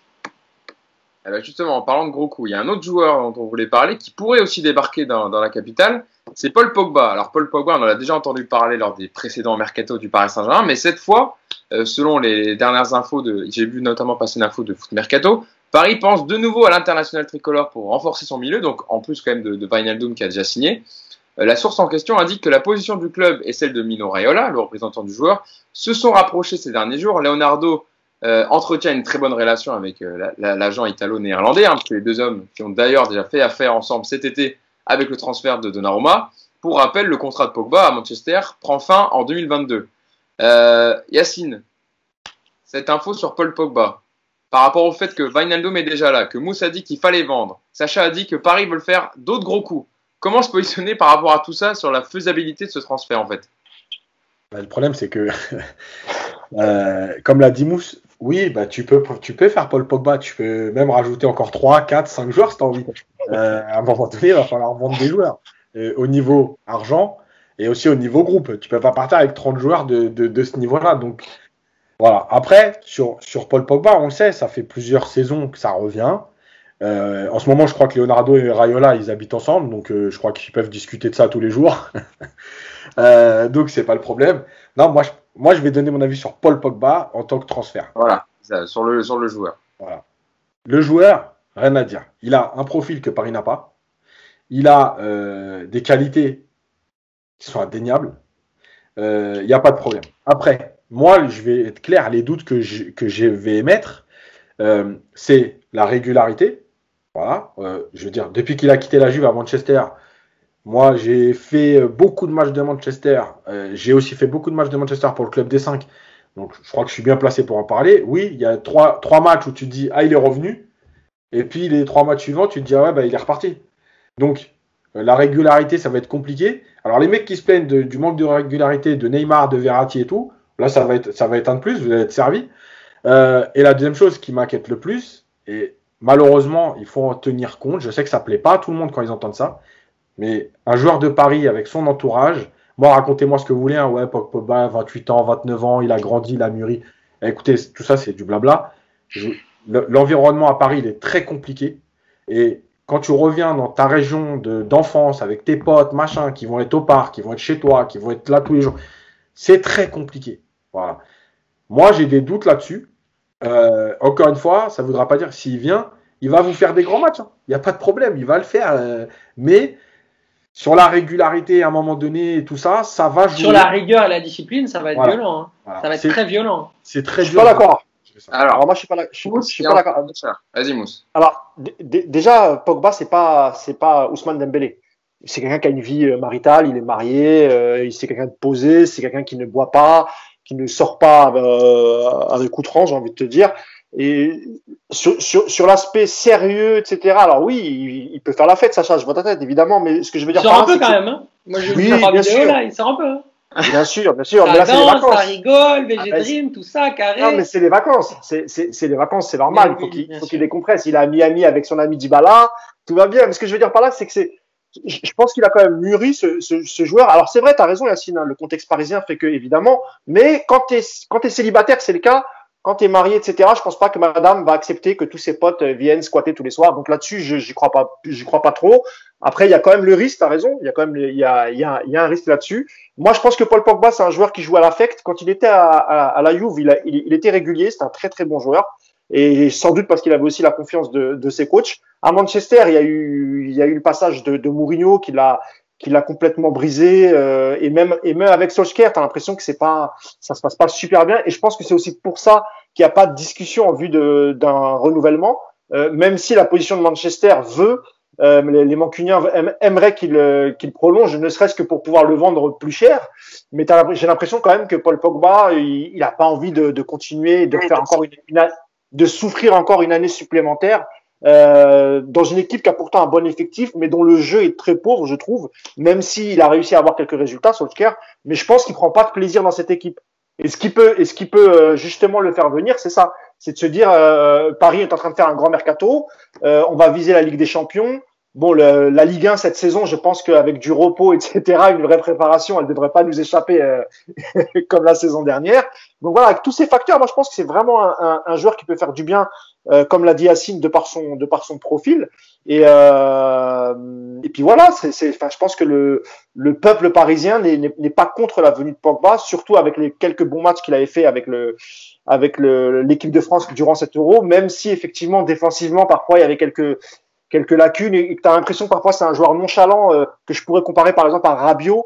Eh ben justement, en parlant de gros coups, il y a un autre joueur dont on voulait parler qui pourrait aussi débarquer dans la capitale, c'est Paul Pogba. Alors Paul Pogba, on en a déjà entendu parler lors des précédents mercato du Paris Saint-Germain, mais cette fois, euh, selon les dernières infos de, j'ai vu notamment passer une info de Foot Mercato, Paris pense de nouveau à l'international tricolore pour renforcer son milieu, donc en plus quand même de, de qui a déjà signé. la source en question indique que la position du club et celle de Mino Raiola, le représentant du joueur, se sont rapprochées ces derniers jours. Leonardo entretient une très bonne relation avec l'agent italo-néerlandais, hein, les deux hommes qui ont d'ailleurs déjà fait affaire ensemble cet été avec le transfert de Donnarumma. Pour rappel, le contrat de Pogba à Manchester prend fin en 2022. Yacine, cette info sur Paul Pogba, par rapport au fait que Wijnaldum est déjà là, que Moussa a dit qu'il fallait vendre, Sacha a dit que Paris veut faire d'autres gros coups. Comment se positionner par rapport à tout ça sur la faisabilité de ce transfert en fait? Bah, Le problème c'est que, euh, comme l'a dit Mousse, oui, bah, tu, peux, tu peux faire Paul Pogba, tu peux même rajouter encore 3, 4, 5 joueurs si tu as envie. Euh, à un moment donné, il va falloir vendre des joueurs. au niveau argent et aussi au niveau groupe. Tu peux pas partir avec 30 joueurs de, de, de ce niveau-là. Donc voilà. Après, sur, sur Paul Pogba, on le sait, ça fait plusieurs saisons que ça revient. Euh, en ce moment, je crois que Leonardo et Rayola, ils habitent ensemble, donc euh, je crois qu'ils peuvent discuter de ça tous les jours. euh, donc c'est pas le problème. Non, moi je, moi je vais donner mon avis sur Paul Pogba en tant que transfert. Voilà, sur le, sur le joueur. Voilà. Le joueur, rien à dire. Il a un profil que Paris n'a pas. Il a des qualités qui sont indéniables. Il n'y a pas de problème. Après, moi, je vais être clair, les doutes que je, que je vais émettre, c'est la régularité. Voilà, euh, je veux dire, depuis qu'il a quitté la Juve à Manchester, moi, j'ai fait beaucoup de matchs de Manchester. Euh, j'ai aussi fait beaucoup de matchs de Manchester pour le club des 5. Donc, je crois que je suis bien placé pour en parler. Oui, il y a trois, trois matchs où tu te dis, ah, il est revenu. Et puis, les trois matchs suivants, tu te dis, ah ouais, bah, il est reparti. Donc, euh, la régularité, ça va être compliqué. Alors, les mecs qui se plaignent du manque de régularité de Neymar, de Verratti et tout, Là, ça va être, ça va être un de plus, vous allez être servi. Euh, et la deuxième chose qui m'inquiète le plus, et malheureusement, il faut en tenir compte, je sais que ça plaît pas à tout le monde quand ils entendent ça, mais un joueur de Paris avec son entourage, moi, racontez-moi ce que vous voulez, hein, ouais, Pogba, 28 ans, 29 ans, il a grandi, il a mûri. écoutez, tout ça, c'est du blabla. L'environnement à Paris, il est très compliqué. Et quand tu reviens dans ta région d'enfance avec tes potes, machin, qui vont être au parc, qui vont être chez toi, qui vont être là tous les jours, c'est très compliqué. Voilà. Moi, j'ai des doutes là-dessus. Euh, encore une fois, ça ne voudra pas dire s'il vient, il va vous faire des grands matchs. Hein. Il n'y a pas de problème, il va le faire. Euh, mais sur la régularité à un moment donné et tout ça, ça va jouer. Sur la rigueur et la discipline, ça va être violent. Hein. Ça va être très violent. C'est très Je suis pas d'accord. Alors, moi, je suis pas, suis, pas d'accord. Vas-y, Mousse. Alors, déjà, Pogba, c'est pas, c'est pas Ousmane Dembélé c'est quelqu'un qui a une vie euh, maritale, il est marié, c'est quelqu'un de posé, c'est quelqu'un qui ne boit pas, qui ne sort pas euh, avec outrance, j'ai envie de te dire. Et sur, sur, sur l'aspect sérieux, etc. Alors oui, il, il, peut faire la fête, Sacha, je vois ta tête, évidemment, mais ce que je veux dire. Il sort un peu quand même. Hein Moi, je oui, bien sûr. Là, il sort un peu. Hein Bien sûr, bien sûr. Ça mais là, danse, les vacances. ça rigole, VG ah, tout ça, carré. Non, mais c'est les vacances. C'est les vacances, c'est normal. Il faut qu'il décompresse. Il est à Miami avec son ami Dybala. Tout va bien. Mais ce que je veux dire par là, c'est que c'est je pense qu'il a quand même mûri ce, ce, ce joueur. Alors c'est vrai, tu as raison Yacine, hein, le contexte parisien fait que évidemment, mais quand tu es, quand es célibataire, c'est le cas. Quand tu es marié, etc., je pense pas que madame va accepter que tous ses potes viennent squatter tous les soirs. Donc là-dessus, je j'y crois pas, crois pas trop. Après, il y a quand même le risque, tu as raison, il y a quand même il y a, y, a, y a un risque là-dessus. Moi, je pense que Paul Pogba, c'est un joueur qui joue à l'affect. Quand il était à, à, à la Juve, il, il était régulier, c'est un très très bon joueur et sans doute parce qu'il avait aussi la confiance de, de, ses coachs. À Manchester, il y a eu, il y a eu le passage de, de Mourinho qui l'a, qui l'a complètement brisé, euh, et même, et même avec Solskjaer, t'as l'impression que c'est pas, ça se passe pas super bien. Et je pense que c'est aussi pour ça qu'il n'y a pas de discussion en vue d'un renouvellement, euh, même si la position de Manchester veut. Euh, les, les Mancuniens aimeraient qu'il euh, qu'il prolonge, ne serait-ce que pour pouvoir le vendre plus cher. Mais j'ai l'impression quand même que Paul Pogba, il n'a pas envie de, de continuer, de faire encore une, une, de souffrir encore une année supplémentaire euh, dans une équipe qui a pourtant un bon effectif, mais dont le jeu est très pauvre, je trouve, même s'il a réussi à avoir quelques résultats, Solskjaer, mais je pense qu'il prend pas de plaisir dans cette équipe. Et ce qui peut, et ce qui peut euh, justement le faire venir, c'est ça, c'est de se dire euh, Paris est en train de faire un grand mercato, euh, on va viser la Ligue des Champions, Bon, le, la Ligue 1 cette saison, je pense qu'avec du repos, etc., une vraie préparation, elle ne devrait pas nous échapper euh, comme la saison dernière. Donc voilà, avec tous ces facteurs, moi je pense que c'est vraiment un, un, un, joueur qui peut faire du bien, euh, comme l'a dit Yacine, de par son, de par son profil. Et, euh, et puis voilà, c'est, enfin, je pense que le, le peuple parisien n'est pas contre la venue de Pogba, surtout avec les quelques bons matchs qu'il avait fait avec le, avec l'équipe de France durant cet Euro, même si effectivement défensivement parfois il y avait quelques quelques lacunes et tu as l'impression que parfois c'est un joueur nonchalant que je pourrais comparer par exemple à Rabiot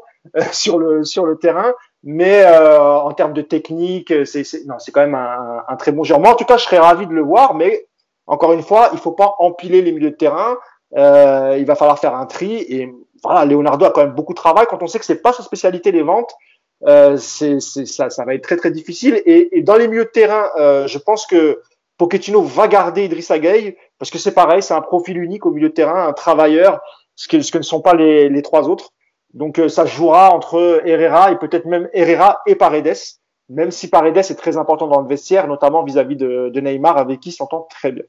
sur le sur le terrain. Mais en termes de technique, c'est non, c'est quand même un, un, très bon joueur. Moi, en tout cas, je serais ravi de le voir, mais encore une fois, il faut pas empiler les milieux de terrain. Euh, il va falloir faire un tri. Et voilà, Leonardo a quand même beaucoup de travail. Quand on sait que c'est pas sa spécialité les ventes, euh, c'est, ça, ça va être très très difficile. Et, et dans les milieux de terrain, euh, je pense que Pochettino va garder Idrissa Gueye parce que c'est pareil, c'est un profil unique au milieu de terrain, un travailleur, ce que, ce que ne sont pas les, les trois autres. Donc euh, ça jouera entre Herrera et peut-être même Herrera et Paredes, même si Paredes est très important dans le vestiaire, notamment vis-à-vis de, de Neymar avec qui il s'entend très bien.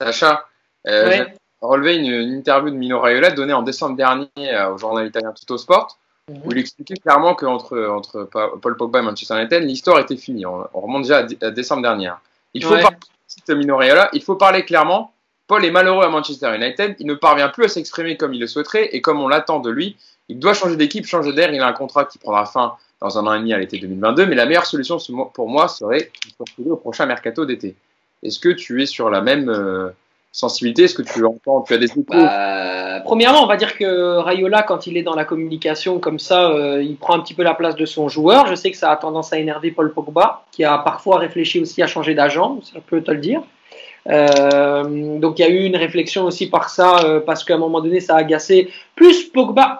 Sacha, euh, j'ai relevé une, une, interview de Mino Raiola donnée en décembre dernier euh, au journal italien Tutto Sport, mm -hmm. où il expliquait clairement qu'entre entre Paul Pogba et Manchester United, l'histoire était finie. On, on, remonte déjà à, à décembre dernier. Il faut ouais. parler, Mino Raiola, il faut parler clairement. Paul est malheureux à Manchester United, il ne parvient plus à s'exprimer comme il le souhaiterait et comme on l'attend de lui. Il doit changer d'équipe, changer d'air. Il a un contrat qui prendra fin dans un an et demi à l'été 2022, mais la meilleure solution pour moi serait de postuler au prochain mercato d'été. Est-ce que tu es sur la même euh, sensibilité? Est-ce que tu entends Tu as des échos? Bah, Premièrement, on va dire que Rayola, quand il est dans la communication comme ça, euh, il prend un petit peu la place de son joueur. Je sais que ça a tendance à énerver Paul Pogba, qui a parfois réfléchi aussi à changer d'agent, ça peut te le dire. Euh, donc il y a eu une réflexion aussi par ça, euh, parce qu'à un moment donné, ça a agacé. Plus Pogba,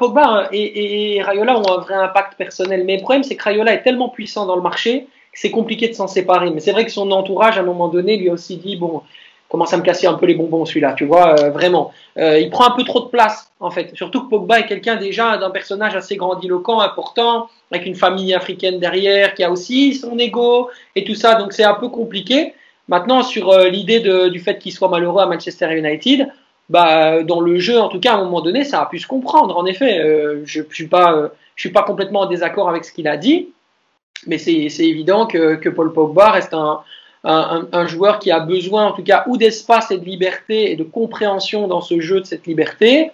et, et, et, Rayola ont un vrai impact personnel. Mais le problème, c'est que Rayola est tellement puissant dans le marché que c'est compliqué de s'en séparer. Mais c'est vrai que son entourage, à un moment donné, lui a aussi dit, bon, commence à me casser un peu les bonbons celui-là, tu vois, euh, vraiment. Il prend un peu trop de place, en fait. Surtout que Pogba est quelqu'un déjà d'un personnage assez grandiloquent, important, avec une famille africaine derrière, qui a aussi son ego et tout ça, donc c'est un peu compliqué. Maintenant, sur euh, l'idée du fait qu'il soit malheureux à Manchester United, bah, dans le jeu, en tout cas, à un moment donné, ça a pu se comprendre. En effet, euh, je, je suis pas, euh, complètement en désaccord avec ce qu'il a dit, mais c'est évident que, que, Paul Pogba reste un, un, joueur qui a besoin, en tout cas, ou d'espace et de liberté et de compréhension dans ce jeu de cette liberté,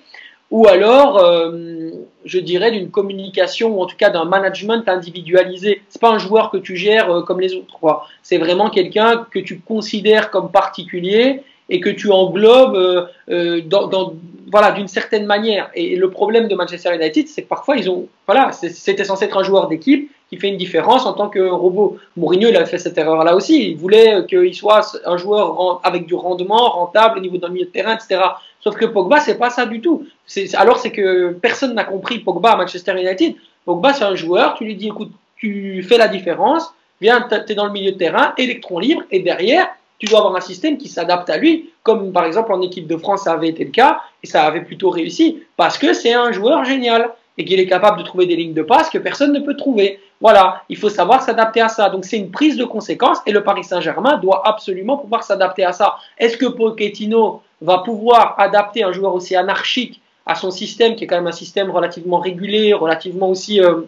ou alors, euh, je dirais, d'une communication ou en tout cas d'un management individualisé. C'est pas un joueur que tu gères euh, comme les autres, quoi. C'est vraiment quelqu'un que tu considères comme particulier et que tu englobes euh, euh dans, dans, voilà, d'une certaine manière. Et, le problème de Manchester United, c'est que parfois ils ont, voilà, c'était censé être un joueur d'équipe qui fait une différence en tant que robot. Mourinho, il a fait cette erreur-là aussi. Il voulait qu'il soit un joueur avec du rendement, rentable au niveau d'un milieu de terrain, etc. Sauf que Pogba, c'est pas ça du tout. alors c'est que personne n'a compris Pogba à Manchester United. Pogba, c'est un joueur, tu lui dis, écoute, tu fais la différence, viens, tu es dans le milieu de terrain, électron libre, et derrière, tu dois avoir un système qui s'adapte à lui, comme par exemple en équipe de France, ça avait été le cas, et ça avait plutôt réussi, parce que c'est un joueur génial, et qu'il est capable de trouver des lignes de passe que personne ne peut trouver. Voilà, il faut savoir s'adapter à ça. Donc c'est une prise de conséquence, et le Paris Saint-Germain doit absolument pouvoir s'adapter à ça. Est-ce que Pochettino va pouvoir adapter un joueur aussi anarchique à son système, qui est quand même un système relativement régulé, relativement aussi, euh,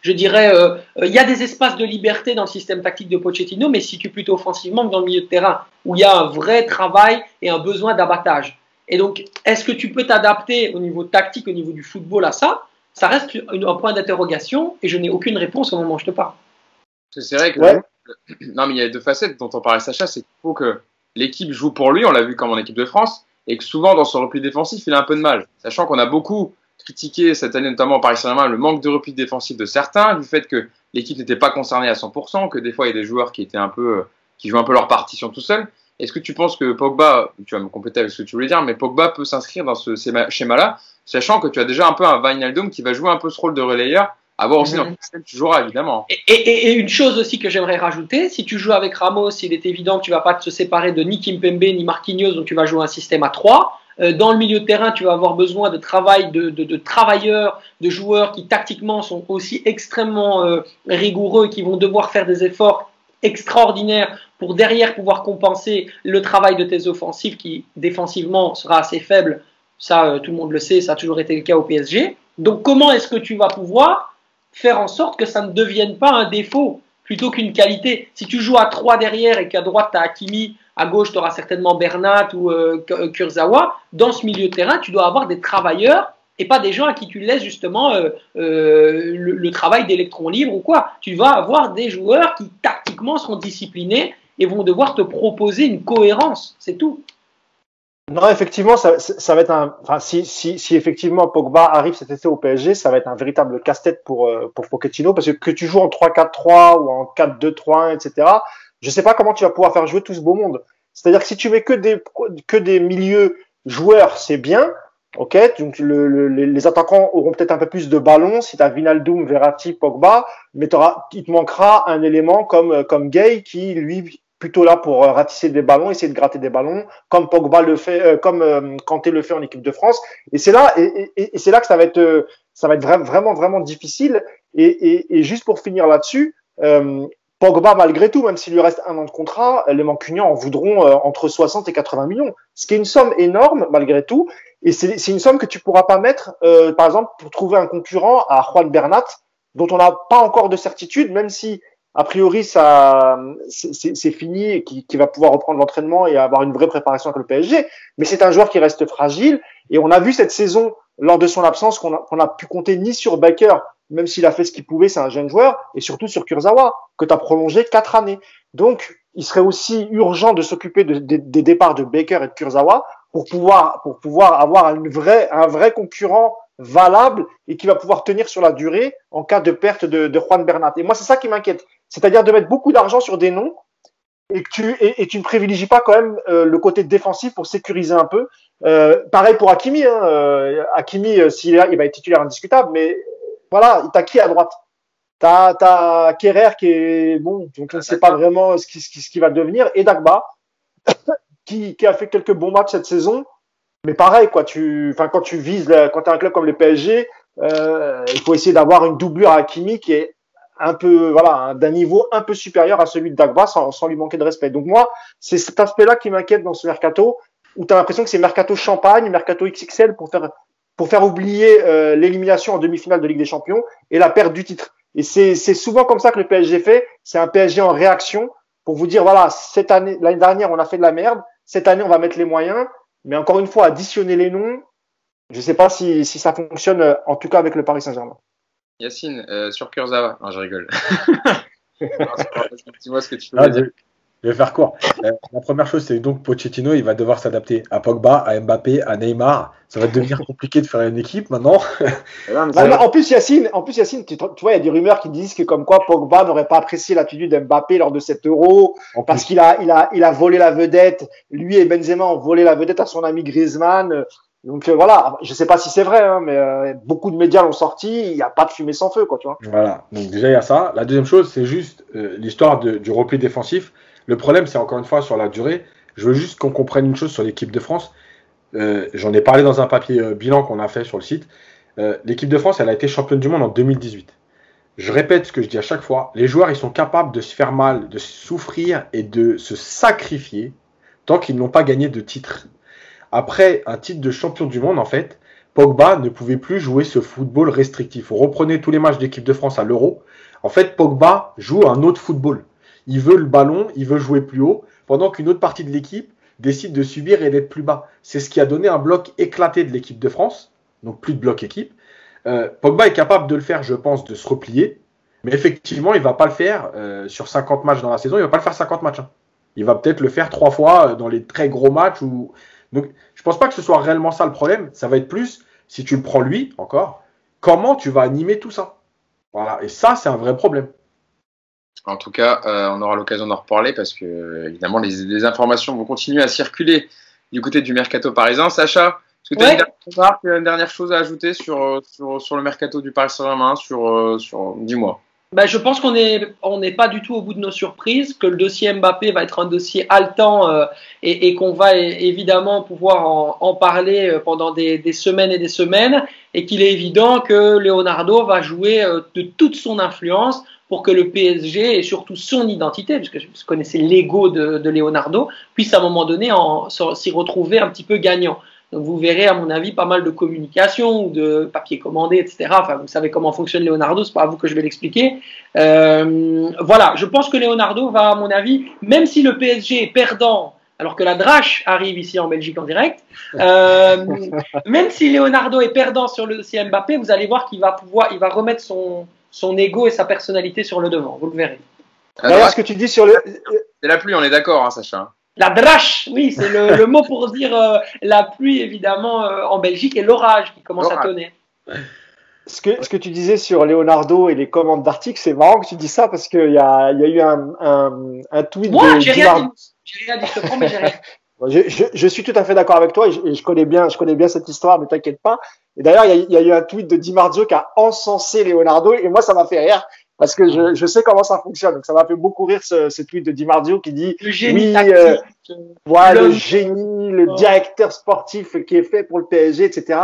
je dirais, euh, il y a des espaces de liberté dans le système tactique de Pochettino, mais situe plutôt offensivement que dans le milieu de terrain, où il y a un vrai travail et un besoin d'abattage. Et donc, est-ce que tu peux t'adapter au niveau tactique, au niveau du football à ça? Ça reste un point d'interrogation et je n'ai aucune réponse au moment où je te parle. C'est vrai que. Ouais. Non, mais il y a deux facettes dont on parlait, Sacha. C'est qu'il faut que l'équipe joue pour lui, on l'a vu comme en équipe de France, et que souvent dans son repli défensif, il a un peu de mal. Sachant qu'on a beaucoup critiqué cette année, notamment Paris Saint-Germain, le manque de repli défensif de certains, du fait que l'équipe n'était pas concernée à 100%, que des fois il y a des joueurs qui étaient un peu, qui jouent un peu leur partition tout seuls. Est-ce que tu penses que Pogba, tu vas me compléter avec ce que tu voulais dire, mais Pogba peut s'inscrire dans ce schéma-là, sachant que tu as déjà un peu un Wijnaldum qui va jouer un peu ce rôle de relayeur, à voir aussi dans système tu joueras évidemment. Et, et, et, une chose aussi que j'aimerais rajouter, si tu joues avec Ramos, il est évident que tu vas pas te séparer de ni Kimpembe ni Marquinhos, donc tu vas jouer un système à 3. Euh, dans le milieu de terrain, tu vas avoir besoin de travail, de, de, de travailleurs, de joueurs qui tactiquement sont aussi extrêmement euh, rigoureux, qui vont devoir faire des efforts extraordinaires pour derrière pouvoir compenser le travail de tes offensives qui défensivement sera assez faible. Ça, euh, tout le monde le sait, ça a toujours été le cas au PSG. Donc comment est-ce que tu vas pouvoir faire en sorte que ça ne devienne pas un défaut plutôt qu'une qualité. Si tu joues à 3 derrière et qu'à droite tu as Hakimi, à gauche tu auras certainement Bernat ou euh, Kurzawa, dans ce milieu de terrain, tu dois avoir des travailleurs et pas des gens à qui tu laisses justement euh, euh, le, le, travail d'électron libre ou quoi. Tu vas avoir des joueurs qui tactiquement seront disciplinés et vont devoir te proposer une cohérence, c'est tout. Non, effectivement, ça, ça va être un. Enfin, si, si, si effectivement Pogba arrive cet été au PSG, ça va être un véritable casse-tête pour euh, pour Pochettino parce que que tu joues en 3-4-3 ou en 4-2-3-1, etc. Je sais pas comment tu vas pouvoir faire jouer tout ce beau monde. C'est-à-dire que si tu mets que des que des milieux joueurs, c'est bien. Ok, donc le, les attaquants auront peut-être un peu plus de ballons si tu as Vinaldoom, Verratti, Pogba, mais il te manquera un élément comme comme Gay qui lui plutôt là pour euh, ratisser des ballons, essayer de gratter des ballons, comme Pogba le fait, euh, comme euh, Kanté le fait en équipe de France. Et c'est là, et, c'est là que ça va être, ça va être vraiment, vraiment difficile. Et, et juste pour finir là-dessus, Pogba, malgré tout, même s'il lui reste un an de contrat, les Mancunians en voudront entre 60 et 80 millions, ce qui est une somme énorme malgré tout. Et c'est une somme que tu pourras pas mettre, par exemple, pour trouver un concurrent à Juan Bernat, dont on n'a pas encore de certitude, même si a priori, ça, c'est fini et qui, qui, va pouvoir reprendre l'entraînement et avoir une vraie préparation avec le PSG. Mais c'est un joueur qui reste fragile. Et on a vu cette saison, lors de son absence, qu'on a, a, pu compter ni sur Baker, même s'il a fait ce qu'il pouvait, c'est un jeune joueur, et surtout sur Kurzawa, que tu as prolongé quatre années. Donc, il serait aussi urgent de s'occuper de, des départs de Baker et de Kurzawa pour pouvoir, pour pouvoir avoir une vraie, un vrai concurrent valable et qui va pouvoir tenir sur la durée en cas de perte de, de Juan Bernat. Et moi, c'est ça qui m'inquiète. C'est-à-dire de mettre beaucoup d'argent sur des noms et que tu et, tu ne privilégies pas quand même euh, le côté défensif pour sécuriser un peu. Euh, pareil pour Hakimi. Hein, euh, Hakimi, s'il est là, il va être titulaire indiscutable, mais voilà, t'as qui à droite T'as as Kerrer qui est bon, donc on ne sait pas vraiment ce qui, ce qui va devenir, et Dagba qui, qui a fait quelques bons matchs cette saison. Mais pareil, quoi, tu, enfin, quand tu vises, quand tu as un club comme le PSG, euh, il faut essayer d'avoir une doublure à Hakimi qui est un peu, voilà, d'un niveau un peu supérieur à celui de Dagba sans, sans lui manquer de respect. Donc moi, c'est cet aspect-là qui m'inquiète dans ce mercato, où tu as l'impression que c'est mercato champagne, mercato XXL pour faire, pour faire oublier euh, l'élimination en demi-finale de Ligue des Champions et la perte du titre. Et c'est souvent comme ça que le PSG fait. C'est un PSG en réaction pour vous dire, voilà, cette année, l'année dernière, on a fait de la merde. Cette année, on va mettre les moyens. Mais encore une fois, additionner les noms, je sais pas si, si ça fonctionne, euh, en tout cas avec le Paris Saint-Germain. Yacine, euh, sur Kurzawa. Non, je rigole. Dis-moi ce que tu veux ah, dire. Je vais faire court. Euh, la première chose, c'est donc Pochettino, il va devoir s'adapter à Pogba, à Mbappé, à Neymar. Ça va devenir compliqué de faire une équipe maintenant. en plus, Yacine, en plus, Yacine, tu, vois, il y a des rumeurs qui disent que comme quoi Pogba n'aurait pas apprécié l'attitude d'Mbappé lors de cet Euro parce qu'il a, il a, il a volé la vedette. Lui et Benzema ont volé la vedette à son ami Griezmann. Donc euh, voilà, je sais pas si c'est vrai, hein, mais euh, beaucoup de médias l'ont sorti. Il n'y a pas de fumée sans feu, quoi, tu vois. Voilà. Donc déjà il y a ça. La deuxième chose, c'est juste euh, l'histoire du repli défensif. Le problème, c'est encore une fois sur la durée. Je veux juste qu'on comprenne une chose sur l'équipe de France. J'en ai parlé dans un papier bilan qu'on a fait sur le site. l'équipe de France, elle a été championne du monde en 2018. Je répète ce que je dis à chaque fois. Les joueurs, ils sont capables de se faire mal, de souffrir et de se sacrifier tant qu'ils n'ont pas gagné de titre après un titre de champion du monde, en fait, Pogba ne pouvait plus jouer ce football restrictif. Vous reprenez tous les matchs d'équipe de France à l'Euro. En fait, Pogba joue un autre football. Il veut le ballon, il veut jouer plus haut, pendant qu'une autre partie de l'équipe décide de subir et d'être plus bas. C'est ce qui a donné un bloc éclaté de l'équipe de France, donc plus de bloc équipe. Euh, Pogba est capable de le faire, je pense, de se replier, mais effectivement, il ne va pas le faire euh, sur 50 matchs dans la saison, il ne va pas le faire 50 matchs. Hein. Il va peut-être le faire trois fois euh, dans les très gros matchs où donc, je pense pas que ce soit réellement ça le problème. Ça va être plus, si tu le prends lui, encore, comment tu vas animer tout ça. Voilà. Et ça, c'est un vrai problème. En tout cas, euh, on aura l'occasion d'en reparler parce que, évidemment, les, informations vont continuer à circuler du côté du mercato parisien. Sacha, est-ce que tu as une, dernière chose à ajouter sur, sur, le mercato du Paris Saint-Germain sur, euh, sur, Dis-moi. Bah, je pense qu'on n'est on n'est pas du tout au bout de nos surprises, que le dossier Mbappé va être un dossier haletant euh, et, qu'on va évidemment pouvoir en, parler euh, pendant des, des, semaines et des semaines, et qu'il est évident que Leonardo va jouer euh, de toute son influence pour que le PSG et surtout son identité, puisque je connaissais l'ego de, de Leonardo, puisse à un moment donné s'y retrouver un petit peu gagnant. Donc vous verrez, à mon avis, pas mal de communication ou de papier commandé, etc. Enfin, vous savez comment fonctionne Leonardo, c'est pas à vous que je vais l'expliquer. Euh, voilà, je pense que Leonardo va, à mon avis, même si le PSG est perdant, alors que la Drache arrive ici en Belgique en direct, euh, même si Leonardo est perdant sur le dossier Mbappé, vous allez voir qu'il va pouvoir, il va remettre son, son ego et sa personnalité sur le devant. Vous le verrez. Alors, ce que tu dis sur le. C'est la pluie, on est d'accord, hein, Sacha. La drache, oui, c'est le, le, mot pour dire euh, la pluie, évidemment, euh, en Belgique et l'orage qui commence à tonner. Ce que, ce que tu disais sur Leonardo et les commandes d'articles, c'est marrant que tu dis ça parce qu'il y a, y a eu un, un, un tweet Moi, de. j'ai rien, dit, rien dit, je te promets, j'ai rien. Je, je, je, suis tout à fait d'accord avec toi et je, je, connais bien, je connais bien cette histoire, ne t'inquiète pas. Et d'ailleurs, il y, a, y a eu un tweet de Di Marzio qui a encensé Leonardo et moi, ça m'a fait rire parce que je, je, sais comment ça fonctionne. Donc, ça m'a fait beaucoup rire ce, ce, tweet de Di Marzio qui dit le génie oui, euh, voilà, le, génie, le oh. directeur sportif qui est fait pour le PSG, etc.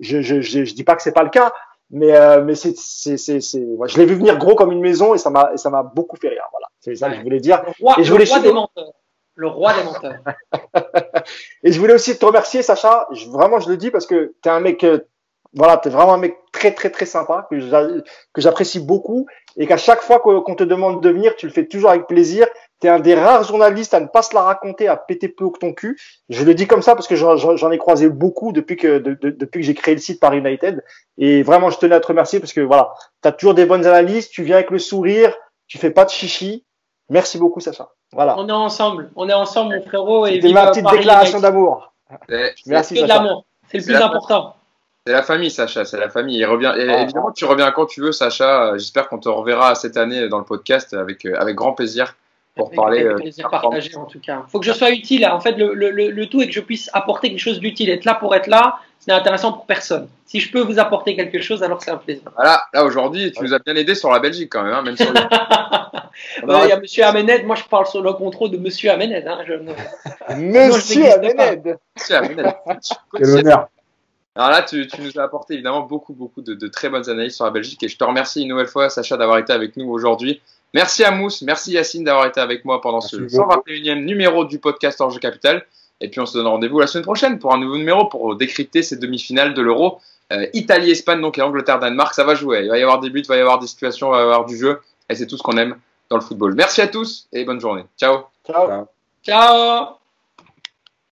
Je, je, je, je dis pas que c'est pas le cas, mais euh, mais c'est c'est c'est je l'ai vu venir gros comme une maison et ça m'a ça m'a beaucoup fait rire. Voilà, c'est ça que je voulais dire. Le roi, et je voulais le roi des menteurs. Le roi des menteurs. et je voulais aussi te remercier, Sacha. Je, vraiment, je le dis parce que tu es un mec euh, voilà, tu es vraiment un mec très très très sympa que j'apprécie beaucoup et qu'à chaque fois qu'on te demande de venir, tu le fais toujours avec plaisir. Tu es un des rares journalistes à ne pas se la raconter, à péter plus haut que ton cul. Je le dis comme ça parce que j'en ai croisé beaucoup depuis que de, de, depuis que j'ai créé le site par United et vraiment je tenais à te remercier parce que voilà, tu as toujours des bonnes analyses, tu viens avec le sourire, tu fais pas de chichi. Merci beaucoup Sacha. Voilà. On est ensemble, on est ensemble mon frérot et C'était ma petite déclaration d'amour. Merci Sacha. C'est le plus important. C'est la famille, Sacha, c'est la famille. Il revient. Et, ah, évidemment, tu reviens quand tu veux, Sacha. J'espère qu'on te reverra cette année dans le podcast avec, euh, avec grand plaisir pour avec parler. Avec plaisir partagé, en tout cas. Il faut que je sois utile. En fait, le, le, le, tout est que je puisse apporter quelque chose d'utile. Être là pour être là, ce n'est intéressant pour personne. Si je peux vous apporter quelque chose, alors c'est un plaisir. Voilà, là aujourd'hui, tu nous as bien aidé sur la Belgique quand même, hein, même sur le... Il y a Monsieur Amened, moi je parle sur le contrôle de Monsieur Amened. Hein, je... Monsieur Amened Monsieur Amened Quel honneur alors là, tu, tu, nous as apporté évidemment beaucoup, beaucoup de, de, très bonnes analyses sur la Belgique et je te remercie une nouvelle fois, Sacha, d'avoir été avec nous aujourd'hui. Merci à Mousse, merci Yacine d'avoir été avec moi pendant ce 121e numéro du podcast Orge Capital. Et puis on se donne rendez-vous la semaine prochaine pour un nouveau numéro pour décrypter ces demi-finales de l'Euro. Euh, Italie, Espagne, donc et Angleterre, Danemark, ça va jouer. Il va y avoir des buts, il va y avoir des situations, il va y avoir du jeu. Et c'est tout ce qu'on aime dans le football. Merci à tous et bonne journée. Ciao. Ciao. Ciao.